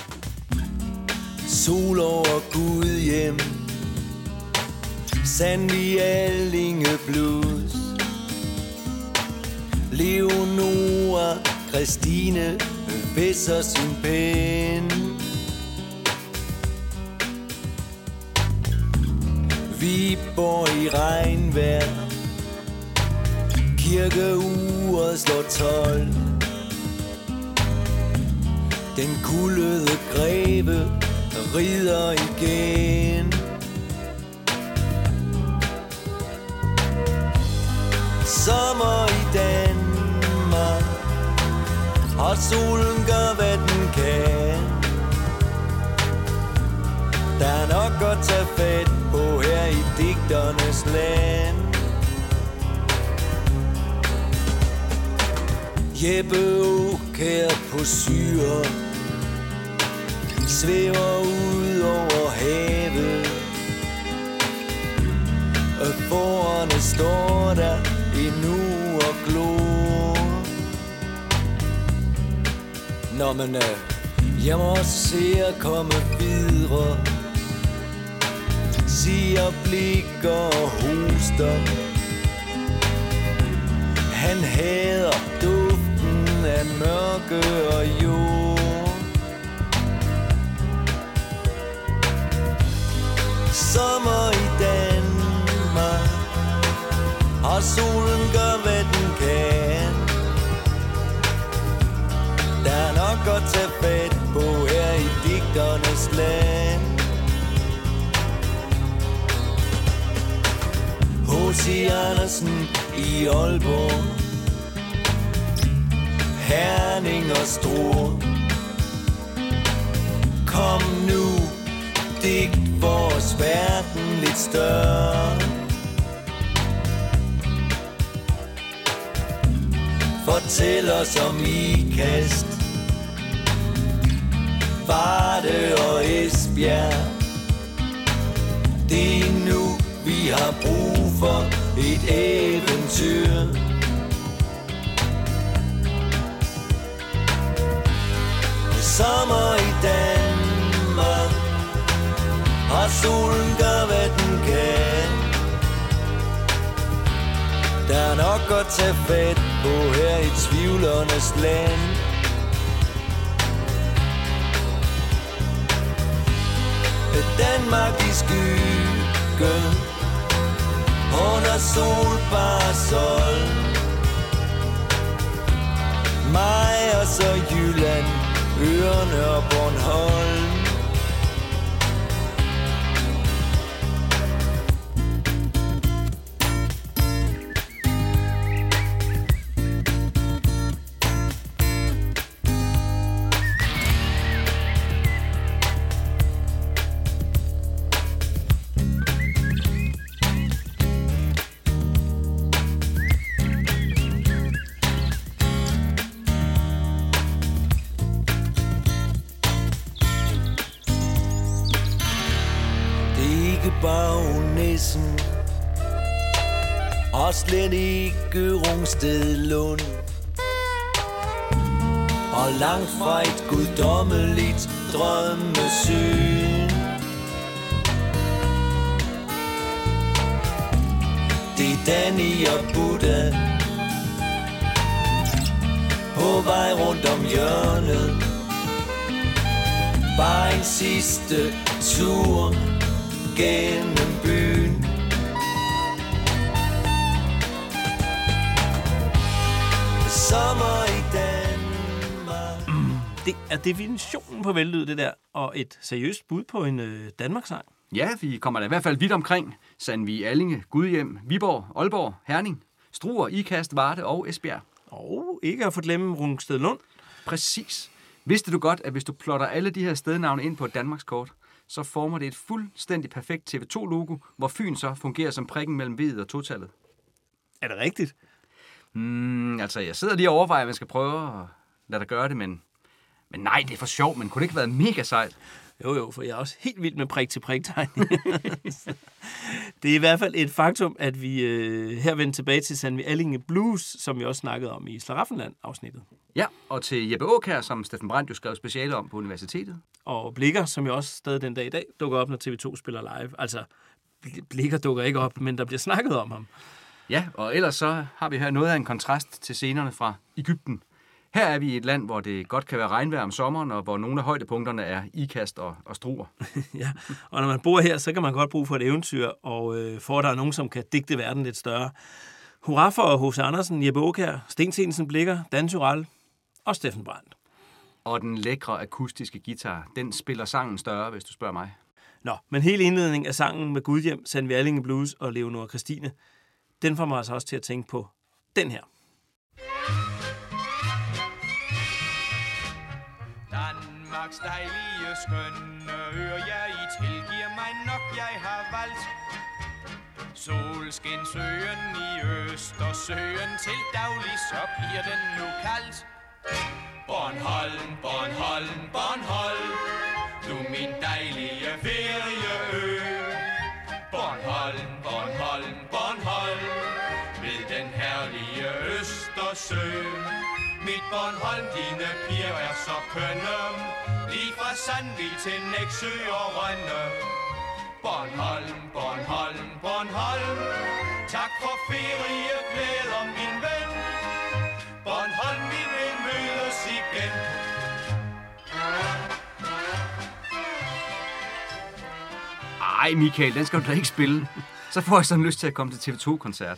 Sol over Gud hjem Sandvig Allinge Blues Leonora Christine øh, Visser sin pen Vi bor i regnvejr. Kirkeuret slår tolv. Den kuldede greve rider igen. Sommer i Danmark. Og solen gør hvad den kan. Der er nok at tage fat på her i digternes land. Jeppe Aukær på syre Svæver ud over havet. Og forerne står der endnu og glor. Nå men er jeg må også se at komme videre. Siger blik og hoster. Han hader duften af mørke og jord. Sommer i Danmark Og solen gør hvad den kan. Der er nok at tage fat på her i digternes land. H.C. Andersen i Aalborg. Herning og Struer. Kom nu, digt vores verden lidt større. Fortæl os om ikast. Varde og Esbjerg. Det er nu, vi har brug for et eventyr. Sommer i Danmark Og solen gør hvad den kan Der er nok at tage fat på her i tvivlernes land. Danmark i skyggen under solparasol Mig og så Jylland Ørene og Bornholm. Rungsted Lund. Og langt fra et guddommeligt drømmesyn. Det er Danny og Buddha På vej rundt om hjørnet. Bare en sidste tur gennem byen. Sommer i Danmark Det er definitionen på vellyd, det der, og et seriøst bud på en øh, Danmarkssang. Ja, vi kommer da i hvert fald vidt omkring. Sandvig, Allinge, Gudhjem, Viborg, Aalborg, Herning, Struer, Ikast, Varde og Esbjerg. Og ikke at få glemme Rungsted Lund. Præcis. Vidste du godt, at hvis du plotter alle de her stednavne ind på et Danmarkskort, så former det et fuldstændig perfekt TV2-logo, hvor Fyn så fungerer som prikken mellem V'et og totallet. Er det rigtigt? Mm, altså, jeg sidder lige og overvejer, at man skal prøve at lade dig gøre det, men Men nej, det er for sjov, men kunne det ikke have været mega sejt? Jo, jo, for jeg er også helt vild med prik til prik tegn. det er i hvert fald et faktum, at vi øh, her vender tilbage til Sandvi Allinge Blues, som vi også snakkede om i Slaraffenland-afsnittet. Ja, og til Jeppe Aukær, som Steffen Brandt jo skrev speciale om på universitetet. Og Blikker, som jo også stadig den dag i dag dukker op, når TV2 spiller live. Altså, Bl- Blikker dukker ikke op, men der bliver snakket om ham. Ja, og ellers så har vi her noget af en kontrast til scenerne fra Ægypten. Her er vi i et land, hvor det godt kan være regnvejr om sommeren, og hvor nogle af højdepunkterne er ikast og, og struer. ja, og når man bor her, så kan man godt bruge for et eventyr, og øh, for at der er nogen, som kan digte verden lidt større. Hurra for H.C. Andersen, Jeppe Aukær, Sten Sensen Blikker, Dan Tyrell og Steffen Brandt. Og den lækre akustiske guitar, den spiller sangen større, hvis du spørger mig. Nå, men hele indledningen af sangen med Gudhjem, Sandvi Allinge Blues og Leonora Christine, den får mig altså også til at tænke på den her. Danmarks dejlige skønne øer, jeg i tilgiver mig nok, jeg har valgt. Solskinsøen i øst og søen til daglig, så bliver den nu kaldt. Bornholm, Bornholm, Bornholm, du min dejlige ferieø. Østersø. Mit Bornholm, dine piger er så kønne, lige fra Sandvig til Næksø og Rønne. Bornholm, Bornholm, Bornholm, tak for ferie, glæder min ven. Bornholm, vi vil mødes igen. Ej, Michael, den skal du da ikke spille. Så får jeg sådan lyst til at komme til TV2-koncert.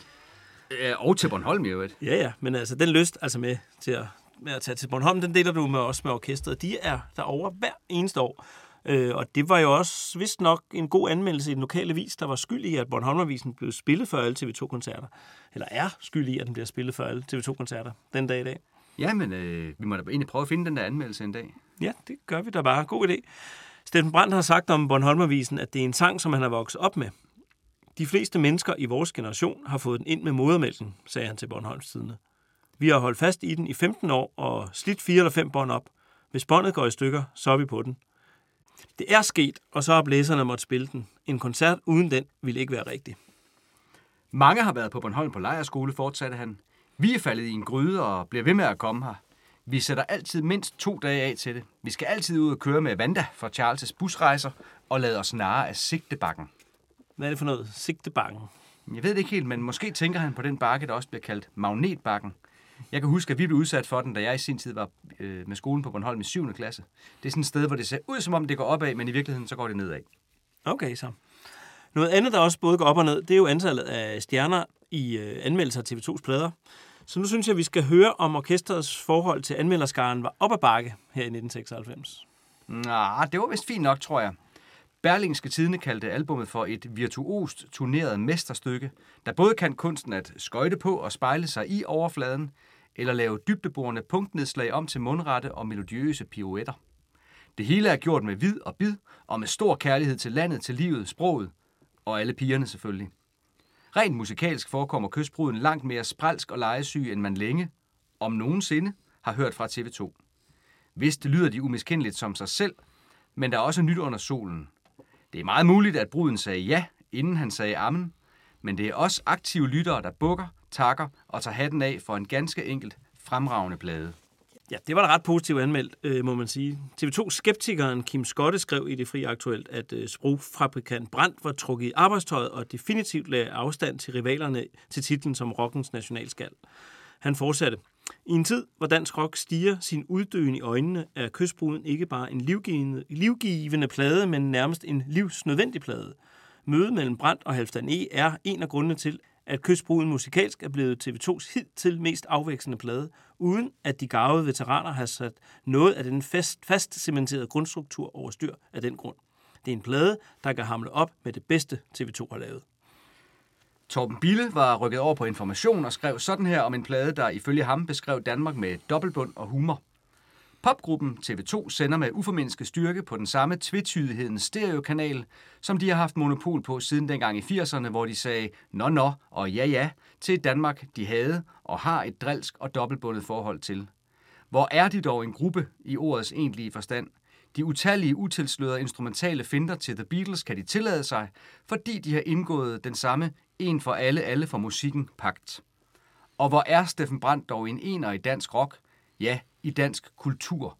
Øh, Og til Bornholm i øvrigt. Ja, ja, men altså den lyst altså med til at, med at tage til Bornholm, den deler du med os med orkestret. De er derovre hver eneste år. Øh, og det var jo også vist nok en god anmeldelse i den lokale vis, der var skyld i, at Bornholmervisen blev spillet for alle TV2-koncerter. Eller er skyld i, at den bliver spillet for alle TV2-koncerter den dag i dag. Ja, men øh, vi må da egentlig prøve at finde den der anmeldelse en dag. Ja, det gør vi da bare. God idé. Steffen Brandt har sagt om Bornholmervisen, at det er en sang, som han har vokset op med. De fleste mennesker i vores generation har fået den ind med modermælken, sagde han til Bornholms Tidende. Vi har holdt fast i den i 15 år og slidt fire eller fem bånd op. Hvis båndet går i stykker, så er vi på den. Det er sket, og så har blæserne måtte spille den. En koncert uden den ville ikke være rigtig. Mange har været på Bornholm på lejerskole, fortsatte han. Vi er faldet i en gryde og bliver ved med at komme her. Vi sætter altid mindst to dage af til det. Vi skal altid ud og køre med Vanda fra Charles' busrejser og lade os narre af sigtebakken. Hvad er det for noget? Sigtebakken? Jeg ved det ikke helt, men måske tænker han på den bakke, der også bliver kaldt magnetbakken. Jeg kan huske, at vi blev udsat for den, da jeg i sin tid var øh, med skolen på Bornholm i 7. klasse. Det er sådan et sted, hvor det ser ud, som om det går opad, men i virkeligheden så går det nedad. Okay, så. Noget andet, der også både går op og ned, det er jo antallet af stjerner i øh, anmeldelser af TV2's plader. Så nu synes jeg, at vi skal høre, om orkestrets forhold til anmelderskaren var op ad bakke her i 1996. Nå, det var vist fint nok, tror jeg. Berlingske Tidene kaldte albummet for et virtuost turneret mesterstykke, der både kan kunsten at skøjte på og spejle sig i overfladen, eller lave dybdeborende punktnedslag om til mundrette og melodiøse pirouetter. Det hele er gjort med vid og bid, og med stor kærlighed til landet, til livet, sproget, og alle pigerne selvfølgelig. Rent musikalsk forekommer kystbruden langt mere spralsk og lejesyg, end man længe, om nogensinde, har hørt fra TV2. Vist lyder de umiskendeligt som sig selv, men der er også nyt under solen. Det er meget muligt, at bruden sagde ja, inden han sagde amen, men det er også aktive lyttere, der bukker, takker og tager hatten af for en ganske enkelt fremragende plade. Ja, det var da ret positivt anmeldt, øh, må man sige. TV2-skeptikeren Kim Skotte skrev i Det Fri Aktuelt, at øh, sprogfabrikant Brandt var trukket i arbejdstøjet og definitivt lagde afstand til rivalerne til titlen som rockens nationalskal. Han fortsatte. I en tid, hvor dansk rock stiger sin uddøen i øjnene, er kystbruden ikke bare en livgivende, livgivende plade, men nærmest en livsnødvendig plade. Mødet mellem Brandt og Halvdan E. er en af grundene til, at kystbruden musikalsk er blevet TV2's hidtil mest afvekslende plade, uden at de gavede veteraner har sat noget af den fast, fast cementerede grundstruktur over styr af den grund. Det er en plade, der kan hamle op med det bedste TV2 har lavet. Torben Bille var rykket over på information og skrev sådan her om en plade, der ifølge ham beskrev Danmark med dobbeltbund og humor. Popgruppen TV2 sender med uformindsket styrke på den samme tvetydighedens stereokanal, som de har haft monopol på siden dengang i 80'erne, hvor de sagde nå nå og ja ja til Danmark, de havde og har et drilsk og dobbeltbundet forhold til. Hvor er de dog en gruppe i ordets egentlige forstand? De utallige utilslørede instrumentale finder til The Beatles kan de tillade sig, fordi de har indgået den samme en for alle, alle for musikken pagt. Og hvor er Steffen Brandt dog en ener i dansk rock? Ja, i dansk kultur.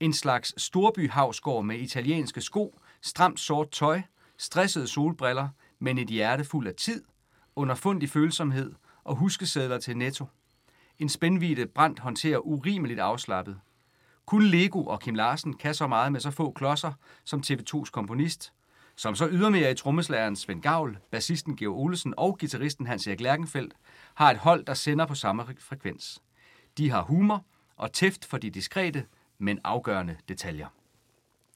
En slags storbyhavsgård med italienske sko, stramt sort tøj, stressede solbriller, men et hjerte fuld af tid, underfundig følsomhed og huskesedler til netto. En spændvide Brandt håndterer urimeligt afslappet. Kun Lego og Kim Larsen kan så meget med så få klodser som TV2's komponist, som så ydermere i trommeslageren Svend Gavl, bassisten Georg Olesen og gitarristen Hans-Erik Lærkenfeldt har et hold, der sender på samme frekvens. De har humor og tæft for de diskrete, men afgørende detaljer.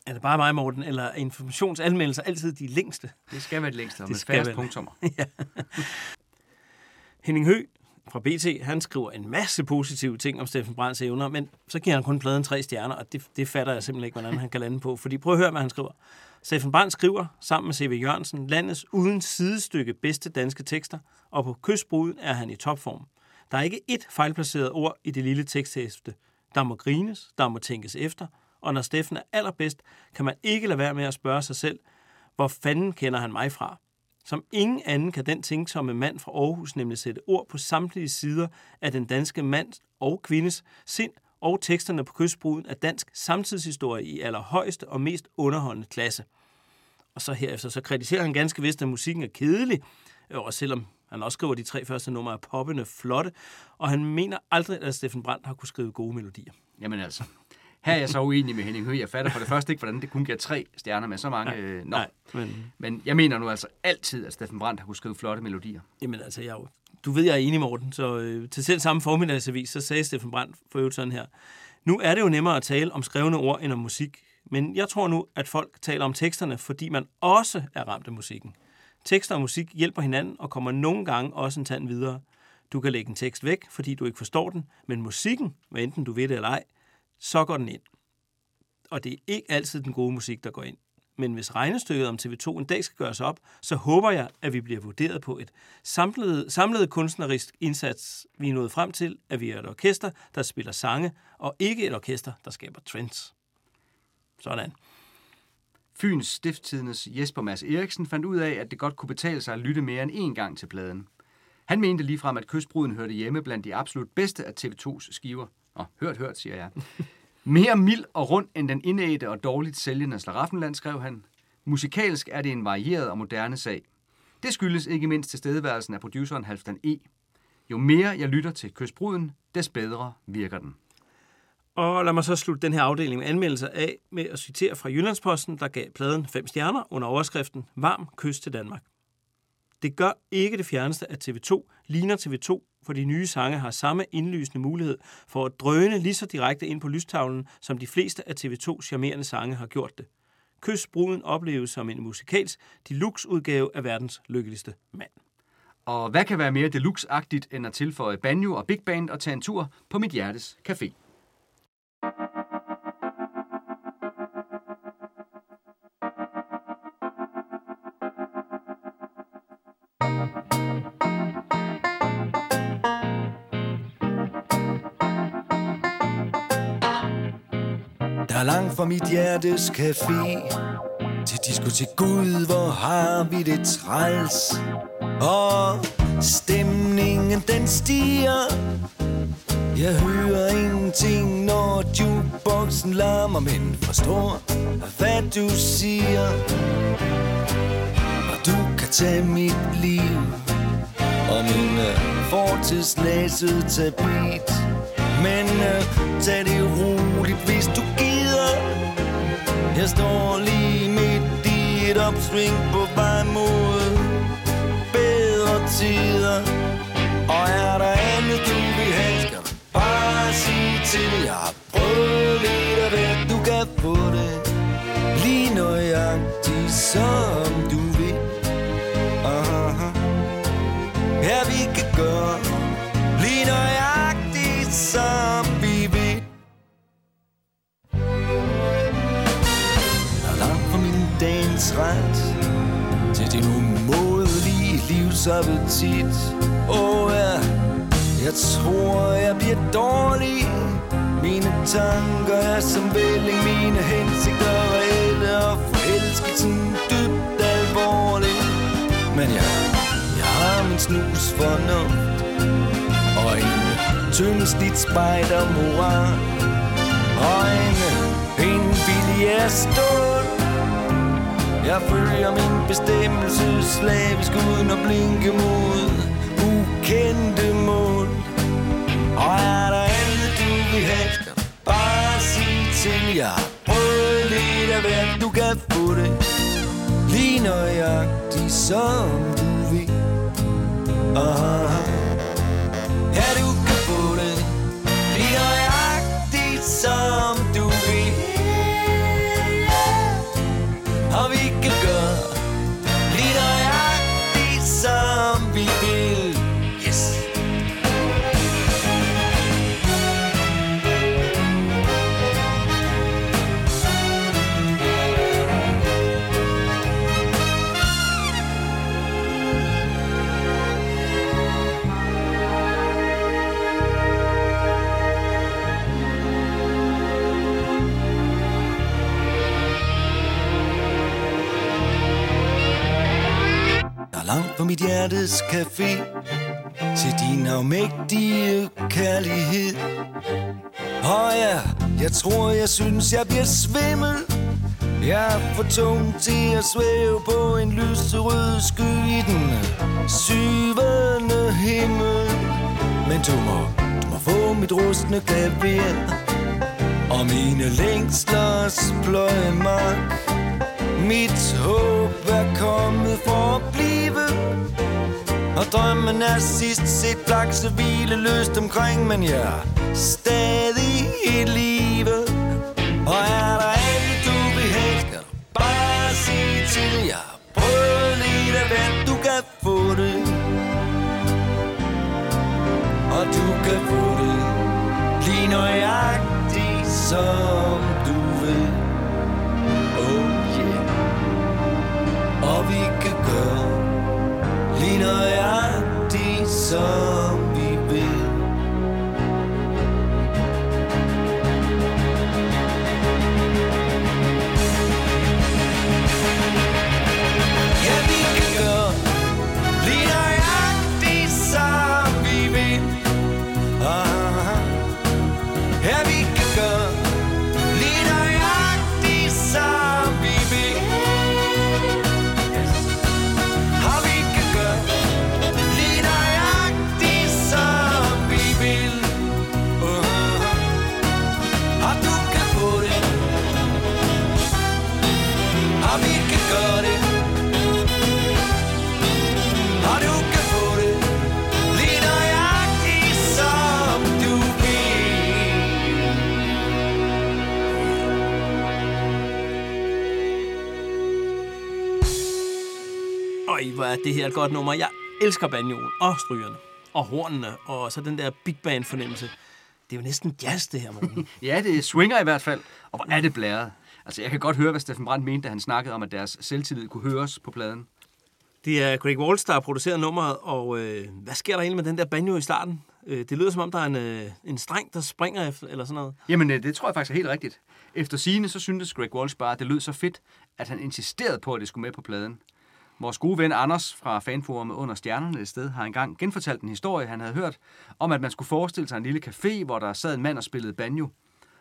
Er det bare mig, Morten, eller er informationsanmeldelser altid de længste? Det skal være det længste, og Det med færrest punktummer. ja. Henning Hø fra BT, han skriver en masse positive ting om Steffen Brands evner, men så giver han kun pladen tre stjerner, og det, det fatter jeg simpelthen ikke, hvordan han kan lande på. Fordi prøv at høre, hvad han skriver. Steffen Brandt skriver, sammen med C.V. Jørgensen, landets uden sidestykke bedste danske tekster, og på kystbruden er han i topform. Der er ikke ét fejlplaceret ord i det lille teksthæfte. Der må grines, der må tænkes efter, og når Steffen er allerbedst, kan man ikke lade være med at spørge sig selv, hvor fanden kender han mig fra? Som ingen anden kan den tænksomme mand fra Aarhus nemlig sætte ord på samtlige sider af den danske mand og kvindes sind og teksterne på kystbruden af dansk samtidshistorie i allerhøjeste og mest underholdende klasse. Og så herefter så kritiserer han ganske vist, at musikken er kedelig, øh, og selvom han også skriver, de tre første numre er poppende flotte, og han mener aldrig, at Steffen Brandt har kunne skrive gode melodier. Jamen altså, her er jeg så uenig med Henning Høgh. Jeg fatter for det første ikke, hvordan det kun giver tre stjerner med så mange. Nej, øh, nej, men- men jeg mener nu altså altid, at Steffen Brandt har kunne skrive flotte melodier. Jamen altså, jeg, du ved, jeg er enig, Morten, så øh, til selv samme formiddagsavis, så sagde Steffen Brandt for øvrigt sådan her. Nu er det jo nemmere at tale om skrevne ord end om musik, men jeg tror nu, at folk taler om teksterne, fordi man også er ramt af musikken. Tekster og musik hjælper hinanden og kommer nogle gange også en tand videre. Du kan lægge en tekst væk, fordi du ikke forstår den, men musikken, hvad enten du ved det eller ej, så går den ind. Og det er ikke altid den gode musik, der går ind. Men hvis regnestykket om TV2 en dag skal gøres op, så håber jeg, at vi bliver vurderet på et samlet, samlet kunstnerisk indsats. Vi er nået frem til, at vi er et orkester, der spiller sange, og ikke et orkester, der skaber trends. Sådan. Fyns Stifttidens Jesper Mads Eriksen fandt ud af, at det godt kunne betale sig at lytte mere end én gang til pladen. Han mente ligefrem, at kystbruden hørte hjemme blandt de absolut bedste af TV2's skiver og hørt, hørt, siger jeg. Mere mild og rund end den indædte og dårligt sælgende Slaraffenland, skrev han. Musikalsk er det en varieret og moderne sag. Det skyldes ikke mindst tilstedeværelsen af produceren Halfdan E. Jo mere jeg lytter til Kysbruden, des bedre virker den. Og lad mig så slutte den her afdeling med anmeldelser af med at citere fra Jyllandsposten, der gav pladen 5 stjerner under overskriften Varm kyst til Danmark. Det gør ikke det fjerneste, at TV2 ligner TV2, for de nye sange har samme indlysende mulighed for at drøne lige så direkte ind på lystavlen, som de fleste af TV2's charmerende sange har gjort det. Kys bruden opleves som en musikalsk deluxe-udgave af verdens lykkeligste mand. Og hvad kan være mere deluxe-agtigt end at tilføje banjo og big band og tage en tur på mit hjertes café? Mit hjertes café. Til diskotek Gud, hvor har vi det træls. Og stemningen den stiger. Jeg hører ingenting, når jukeboxen larmer Men forstår, hvad du siger. Og du kan tage mit liv Og min uh, fortidslæsede tapet Men uh, tag det roligt, hvis du jeg står lige midt i et opsving på vej mod bedre tider. Og er der andet, du vil have, skal du bare sige til. Jeg har prøvet lidt af det, du kan få det. Lige nøjagtigt som du vil. Aha. Ja, vi kan gøre lige nøjagtigt. Dagens Til din umådelige livsappetit. Åh oh, ja, jeg tror jeg bliver dårlig. Mine tanker er som vælling Mine hensigter reelle og forelskelsen dybt alvorlig. Men jeg, jeg har min snus fornuft Og en tynd slidt spejder moral Og en, en vilje af stål. Jeg følger min bestemmelse slavisk uden at blinke mod ukendte mål. Og er der andet du vil have, bare sig til Jeg har prøvet lidt af hvert, du kan få det. Lige nøjagtigt som du vil. Aha. Langt fra mit hjertes café. Til din afmægtige kærlighed. Og ja, jeg tror, jeg synes, jeg bliver svimmel. Jeg er for tung til at svæve på en lyserød sky i den syvende himmel. Men du må, du må få mit rustne klaver Og mine længslers pløjemark mit håb er kommet for at blive. Og drømmen er sidst set flakse hvile løst omkring Men jeg er stadig i live. Og er der alt du vil have Skal du bare sige til Jeg har prøvet lidt af hvert du kan få det. Og du kan få det Lige nøjagtigt så. Nøjagtigt hvor er det her et godt nummer. Jeg elsker banjoen og strygerne og hornene og så den der big band fornemmelse. Det er jo næsten jazz, det her, morgen. Ja, det swinger i hvert fald. Og hvor er det blæret. Altså, jeg kan godt høre, hvad Steffen Brandt mente, da han snakkede om, at deres selvtillid kunne høres på pladen. Det er Greg Walsh, der har produceret nummeret, og øh, hvad sker der egentlig med den der banjo i starten? Øh, det lyder som om, der er en, øh, en streng, der springer efter, eller sådan noget. Jamen, øh, det tror jeg faktisk er helt rigtigt. Efter sigende, så syntes Greg Walsh bare, at det lød så fedt, at han insisterede på, at det skulle med på pladen. Vores gode ven Anders fra fanforumet Under Stjernerne et sted har engang genfortalt en historie, han havde hørt, om at man skulle forestille sig en lille café, hvor der sad en mand og spillede banjo.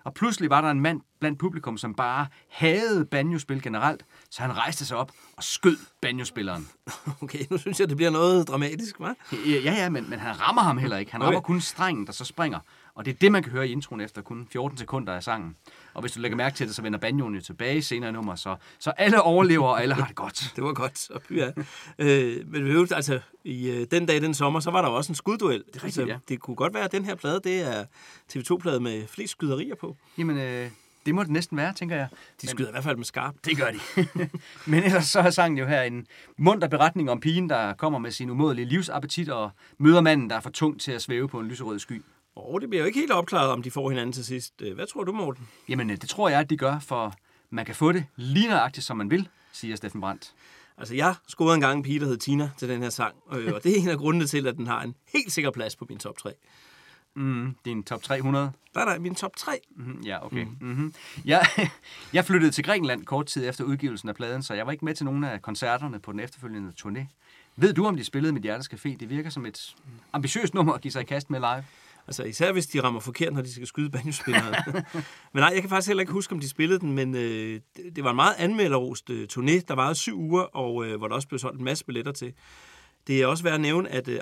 Og pludselig var der en mand blandt publikum, som bare havde banjospil generelt, så han rejste sig op og skød banjospilleren. Okay, nu synes jeg, det bliver noget dramatisk, hva'? Ja, ja, men, men han rammer ham heller ikke. Han Okay. rammer kun strengen, der så springer. Og det er det, man kan høre i introen efter kun 14 sekunder af sangen. Og hvis du lægger mærke til det, så vender banjoen jo tilbage senere i nummer, så, så alle overlever, og alle har det godt. Det var godt, ja. øh, men vi altså, i øh, den dag, den sommer, så var der også en skudduel. Det, rigtigt, ja. det kunne godt være, at den her plade, det er TV2-plade med flest skyderier på. Jamen, øh, det må det næsten være, tænker jeg. De skyder i hvert fald med skarp. Det gør de. Men ellers så er sangen jo her en munter beretning om pigen, der kommer med sin umådelige livsappetit og møder manden, der er for tung til at svæve på en lyserød sky. Og det bliver jo ikke helt opklaret, om de får hinanden til sidst. Øh, Hvad tror du, Morten? Jamen, øh, det tror jeg, at de gør, for man kan få det lige nøjagtigt, som man vil, siger Steffen Brandt. Altså, jeg scorede engang en pige, der hed Tina til den her sang, øh, og det er en af grundene til, at den har en helt sikker plads på min top 3. Mm, din top 300? Der er der min top 3. Mm, ja, okay. Mm. Mm-hmm. Jeg, jeg flyttede til Grækenland kort tid efter udgivelsen af pladen, så jeg var ikke med til nogen af koncerterne på den efterfølgende turné. Ved du, om de spillede Mit Hjertes Café? Det virker som et ambitiøst nummer at give sig i kast med live. Altså især hvis de rammer forkert, når de skal skyde banjospilleren. men nej, jeg kan faktisk heller ikke huske, om de spillede den, men øh, det, det var en meget anmelderost øh, turné. Der varede syv uger, og øh, hvor der også blev solgt en masse billetter til. Det er også værd at nævne, at øh,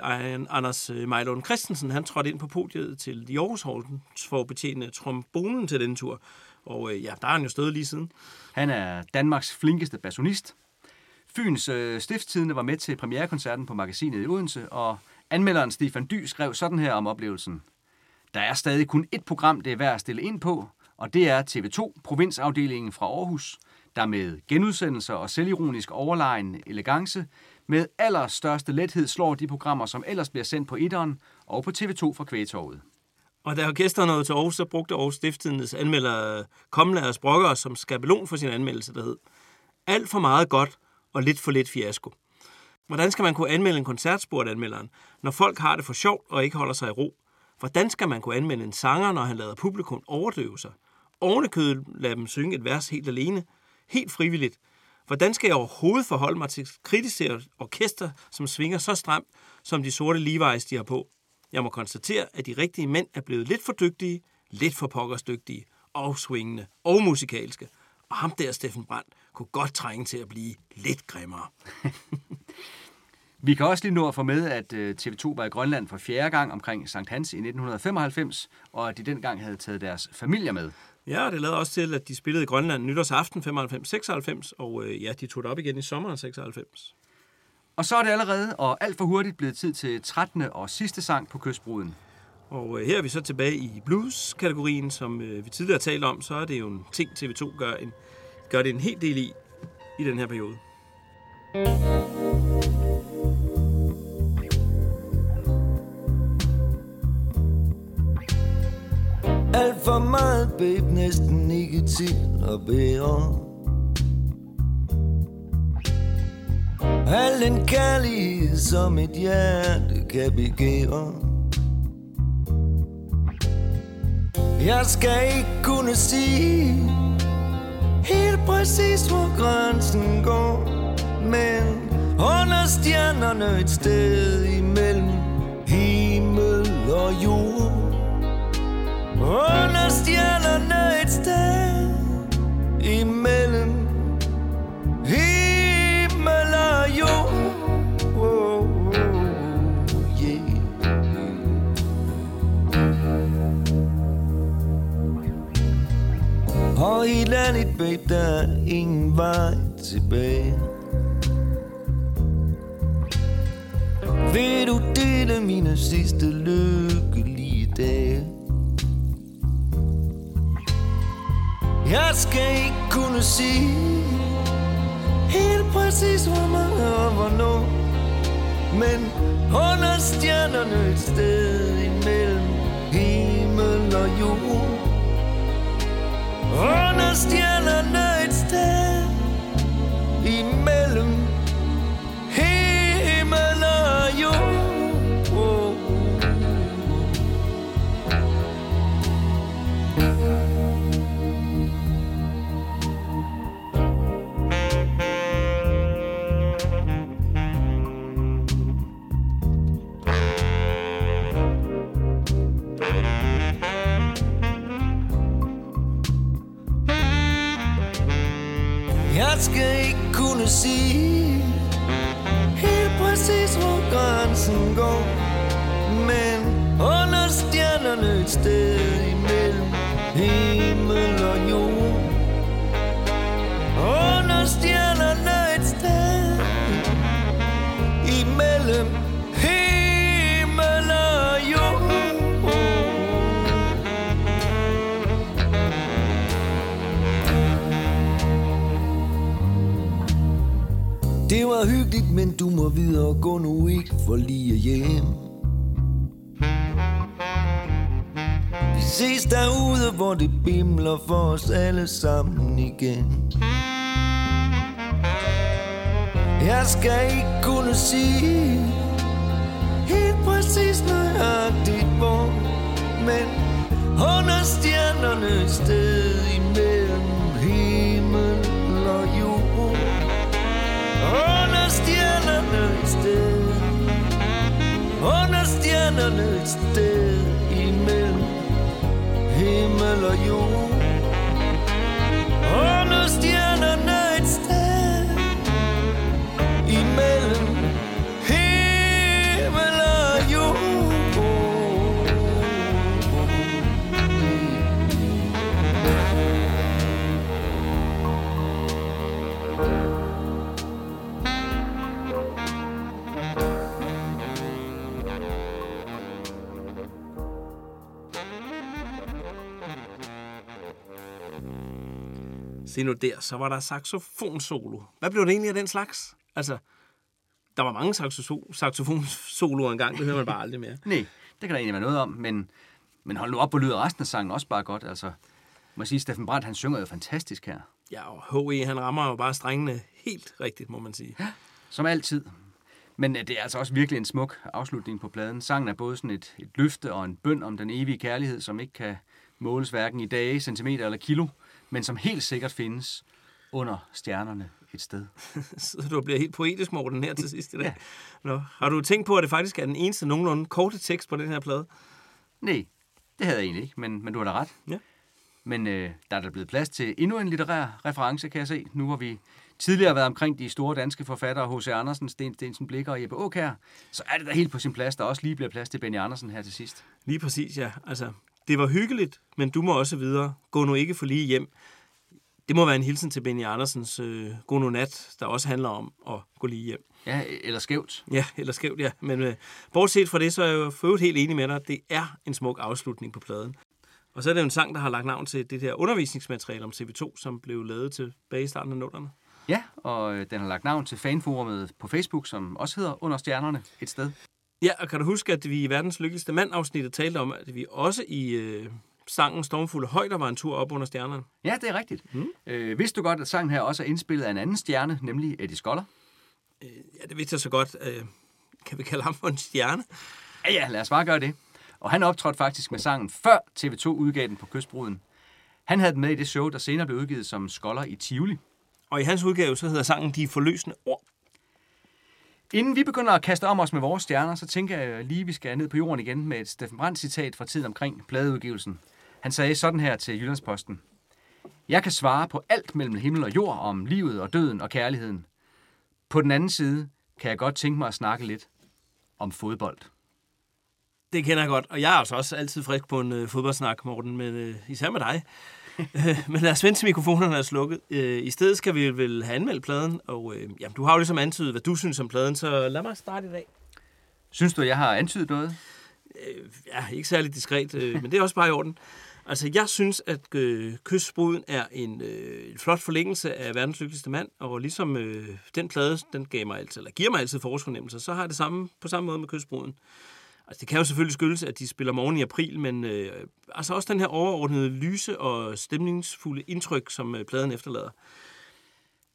Anders øh, Mejlund Christensen, han trådte ind på podiet til de Aarhus Holdens for at betjene trombonen til den tur. Og øh, ja, der er han jo stået lige siden. Han er Danmarks flinkeste bassonist. Fyns øh, Stiftstidende var med til premierekoncerten på magasinet i Odense, og anmelderen Stefan Dy skrev sådan her om oplevelsen. Der er stadig kun ét program, det er værd at stille ind på, og det er TV2, provinsafdelingen fra Aarhus, der med genudsendelser og selvironisk overlegen elegance med allerstørste lethed slår de programmer, som ellers bliver sendt på Ideren og på TV2 fra Kvægetorvet. Og da orkestret nåede til Aarhus, så brugte Aarhus Stiftstidens anmelder Komlager Sprokker som skabelon for sin anmeldelse, der hed Alt for meget godt og lidt for lidt fiasko. Hvordan skal man kunne anmelde en koncert, spurgte anmelderen, når folk har det for sjovt og ikke holder sig i ro? Hvordan skal man kunne anmelde en sanger, når han lader publikum overdøve sig? Ovenikødet lader dem synge et vers helt alene, helt frivilligt. Hvordan skal jeg overhovedet forholde mig til et orkester, som svinger så stramt, som de sorte Levi's, de har på? Jeg må konstatere, at de rigtige mænd er blevet lidt for dygtige, lidt for pokkersdygtige, og swingende, og musikalske. Og ham der, Steffen Brandt, kunne godt trænge til at blive lidt grimmere. Vi kan også lige nå at få med, at øh, TV2 var i Grønland for fjerde gang omkring Sankt Hans i 1995, og at de dengang havde taget deres familier med. Ja, det lavede også til, at de spillede i Grønland nytårsaften 95-96, og øh, ja, de tog det op igen i sommeren 96. Og så er det allerede, og alt for hurtigt, blevet tid til 13. og sidste sang på Kystbruden. Og øh, her er vi så tilbage i blues-kategorien, som øh, vi tidligere talte om, så er det jo en ting, TV2 gør, en, gør det en hel del i, i den her periode. Alt for meget, babe, næsten ikke til at bære Al den kærlighed, som et hjerte kan begære. Jeg skal ikke kunne sige Helt præcis, hvor grænsen går Men under stjernerne et sted imellem Himmel og jord under stjernerne et sted Imellem. Himmel og jord. Oh, oh, yeah. Og i landet, bag, der er ingen vej tilbage. Vil du dele mine sidste lykkelige dage Jeg skal ikke kunne sige Helt præcis hvor meget og hvornår. Men under stjernerne et sted imellem himmel og jord. Under stjernerne et sted imellem himmel og jord. Skal ikke kunne sige. Helt præcis hvor grænsen går. Men under stjernerne et sted imellem Himmel og jord. Under stjernerne et sted Imellem var hyggeligt, men du må videre gå nu ikke for lige hjem. Vi ses derude, hvor det bimler for os alle sammen igen. Jeg skal ikke kunne sige helt præcis nøjagtigt hvor, men under stjernerne sted imellem stjernerne et sted, under stjernerne et sted imellem himmel og jord. Under stjernerne Se nu der, så var der saxofonsolo. Hvad blev det egentlig af den slags? Altså, der var mange saxofo- saxofonsoloer engang, det hører man bare aldrig mere. Nej, det kan der egentlig være noget om, men, men hold nu op, hvor lyder resten af sangen også bare godt. Altså, må sige, Steffen Brandt, han synger jo fantastisk her. Ja, og H.E. han rammer jo bare strengene helt rigtigt, må man sige. Som altid. Men øh, det er altså også virkelig en smuk afslutning på pladen. Sangen er både sådan et, et løfte og en bøn om den evige kærlighed, som ikke kan måles hverken i dage, centimeter eller kilo, men som helt sikkert findes under stjernerne et sted. så du bliver helt poetisk, Morten, her til sidst i dag. ja. Nå, har du tænkt på, at det faktisk er den eneste nogenlunde korte tekst på den her plade? Nej, det havde jeg egentlig ikke, men, men du har da ret. Ja. Men øh, der er der blevet plads til endnu en litterær reference, kan jeg se. Nu har vi tidligere været omkring de store danske forfattere, H.C. Andersen, Sten Stensen Blikker og Jeppe Aukær. Så er det da helt på sin plads, der også lige bliver plads til Benny Andersen her til sidst. Lige præcis, ja. Altså, det var hyggeligt, men du må også videre. Gå nu ikke for lige hjem. Det må være en hilsen til Benny Andersens øh, God nu nat, der også handler om at gå lige hjem. Ja, eller skævt. Ja, eller skævt, ja. Men øh, bortset fra det, så er jeg jo for helt enig med dig. Det er en smuk afslutning på pladen. Og så er det jo en sang, der har lagt navn til det der undervisningsmateriale om TV2, som blev lavet tilbage i starten af nullerne. Ja, og øh, den har lagt navn til fanforumet på Facebook, som også hedder Under Stjernerne et sted. Ja, og kan du huske, at vi i Verdens Lykkeligste Mand-afsnittet talte om, at vi også i øh, sangen Stormfulde Højder var en tur op under stjernerne? Ja, det er rigtigt. Mm. Øh, vidste du godt, at sangen her også er indspillet af en anden stjerne, nemlig Eddie Skoller? Øh, ja, det vidste jeg så godt. Øh, kan vi kalde ham for en stjerne? Ja, ja, lad os bare gøre det. Og han optrådte faktisk med sangen, før TV2 udgav den på Kystbruden. Han havde den med i det show, der senere blev udgivet som Skoller i Tivoli. Og i hans udgave, så hedder sangen De forløsende ord. Inden vi begynder at kaste om os med vores stjerner, så tænker jeg lige, at vi skal ned på jorden igen med et Steffen Brandt citat fra tiden omkring pladeudgivelsen. Han sagde sådan her til Jyllandsposten. Jeg kan svare på alt mellem himmel og jord om livet og døden og kærligheden. På den anden side kan jeg godt tænke mig at snakke lidt om fodbold. Det kender jeg godt, og jeg er altså også altid frisk på en øh, fodboldsnak, Morten, men øh, især med dig. men lad os vente til mikrofonerne er slukket. Øh, I stedet skal vi vel have anmeldt pladen, og øh, jamen, du har jo ligesom antydet, hvad du synes om pladen, så lad mig starte i dag. Synes du, jeg har antydet noget? Øh, ja, ikke særlig diskret, øh, men det er også bare i orden. Altså, jeg synes, at øh, Kystbruden er en, øh, en flot forlængelse af verdens lykkeligste mand, og ligesom øh, den plade, den gav mig altid, eller giver mig altid forårsfornemmelser, så har jeg det samme på samme måde med Kystbruden. Altså, det kan jo selvfølgelig skyldes, at de spiller morgen i april, men øh, altså også den her overordnede lyse og stemningsfulde indtryk, som øh, pladen efterlader.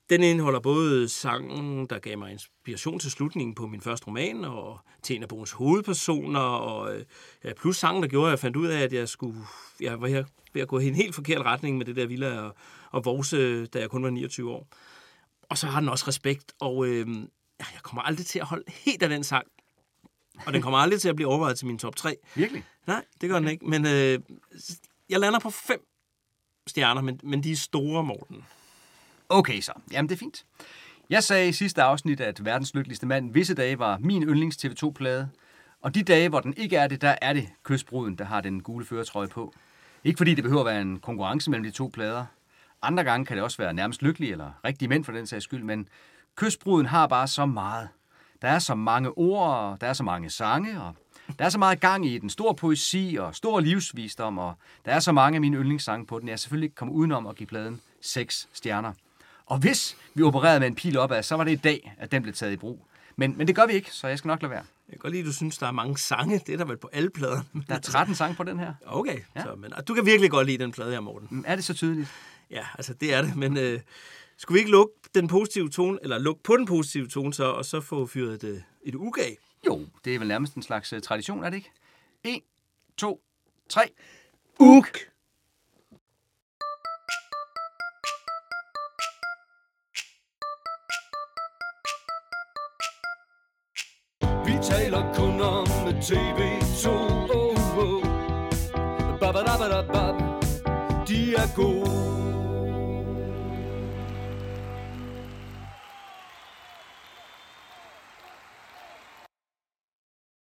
Den indeholder både sangen, der gav mig inspiration til slutningen på min første roman, og til en af bogens hovedpersoner, og øh, ja, plus sangen, der gjorde, at jeg fandt ud af, at jeg skulle, jeg var her, ved at gå i en helt forkert retning med det der Villa og, og Vorse, da jeg kun var 29 år. Og så har den også respekt, og øh, jeg kommer aldrig til at holde helt af den sang. Og den kommer aldrig til at blive overvejet til min top 3. Virkelig? Nej, det gør den ikke. Men øh, jeg lander på fem stjerner, men, men de er store, Morten. Okay så, jamen det er fint. Jeg sagde i sidste afsnit, at verdens lykkeligste mand visse dage var min yndlings TV2-plade. Og de dage, hvor den ikke er det, der er det kystbruden, der har den gule føretrøje på. Ikke fordi det behøver at være en konkurrence mellem de to plader. Andre gange kan det også være nærmest lykkelig, eller rigtig mænd for den sags skyld, men kystbruden har bare så meget. Der er så mange ord, og der er så mange sange, og der er så meget gang i den. Stor poesi og stor livsvisdom, og der er så mange af mine yndlingssange på den. Jeg er selvfølgelig ikke kommet udenom at give pladen seks stjerner. Og hvis vi opererede med en pil opad, så var det i dag, at den blev taget i brug. Men, men det gør vi ikke, så jeg skal nok lade være. Jeg kan godt lide, at du synes, der er mange sange. Det er der vel på alle plader. Der er 13 sange på den her. Okay, ja. så, men, og du kan virkelig godt lide den plade her, Morten. Er det så tydeligt? Ja, altså det er det, men øh, skulle vi ikke lukke den positive tone, eller lukke på den positive tone så, og så få fyret et, øh, et uge? Jo, det er vel nærmest en slags øh, tradition, er det ikke? 1, 2, 3. Uk! Vi taler kun om TV2. Oh, oh. Ba, ba, da, ba, da, ba. De er gode.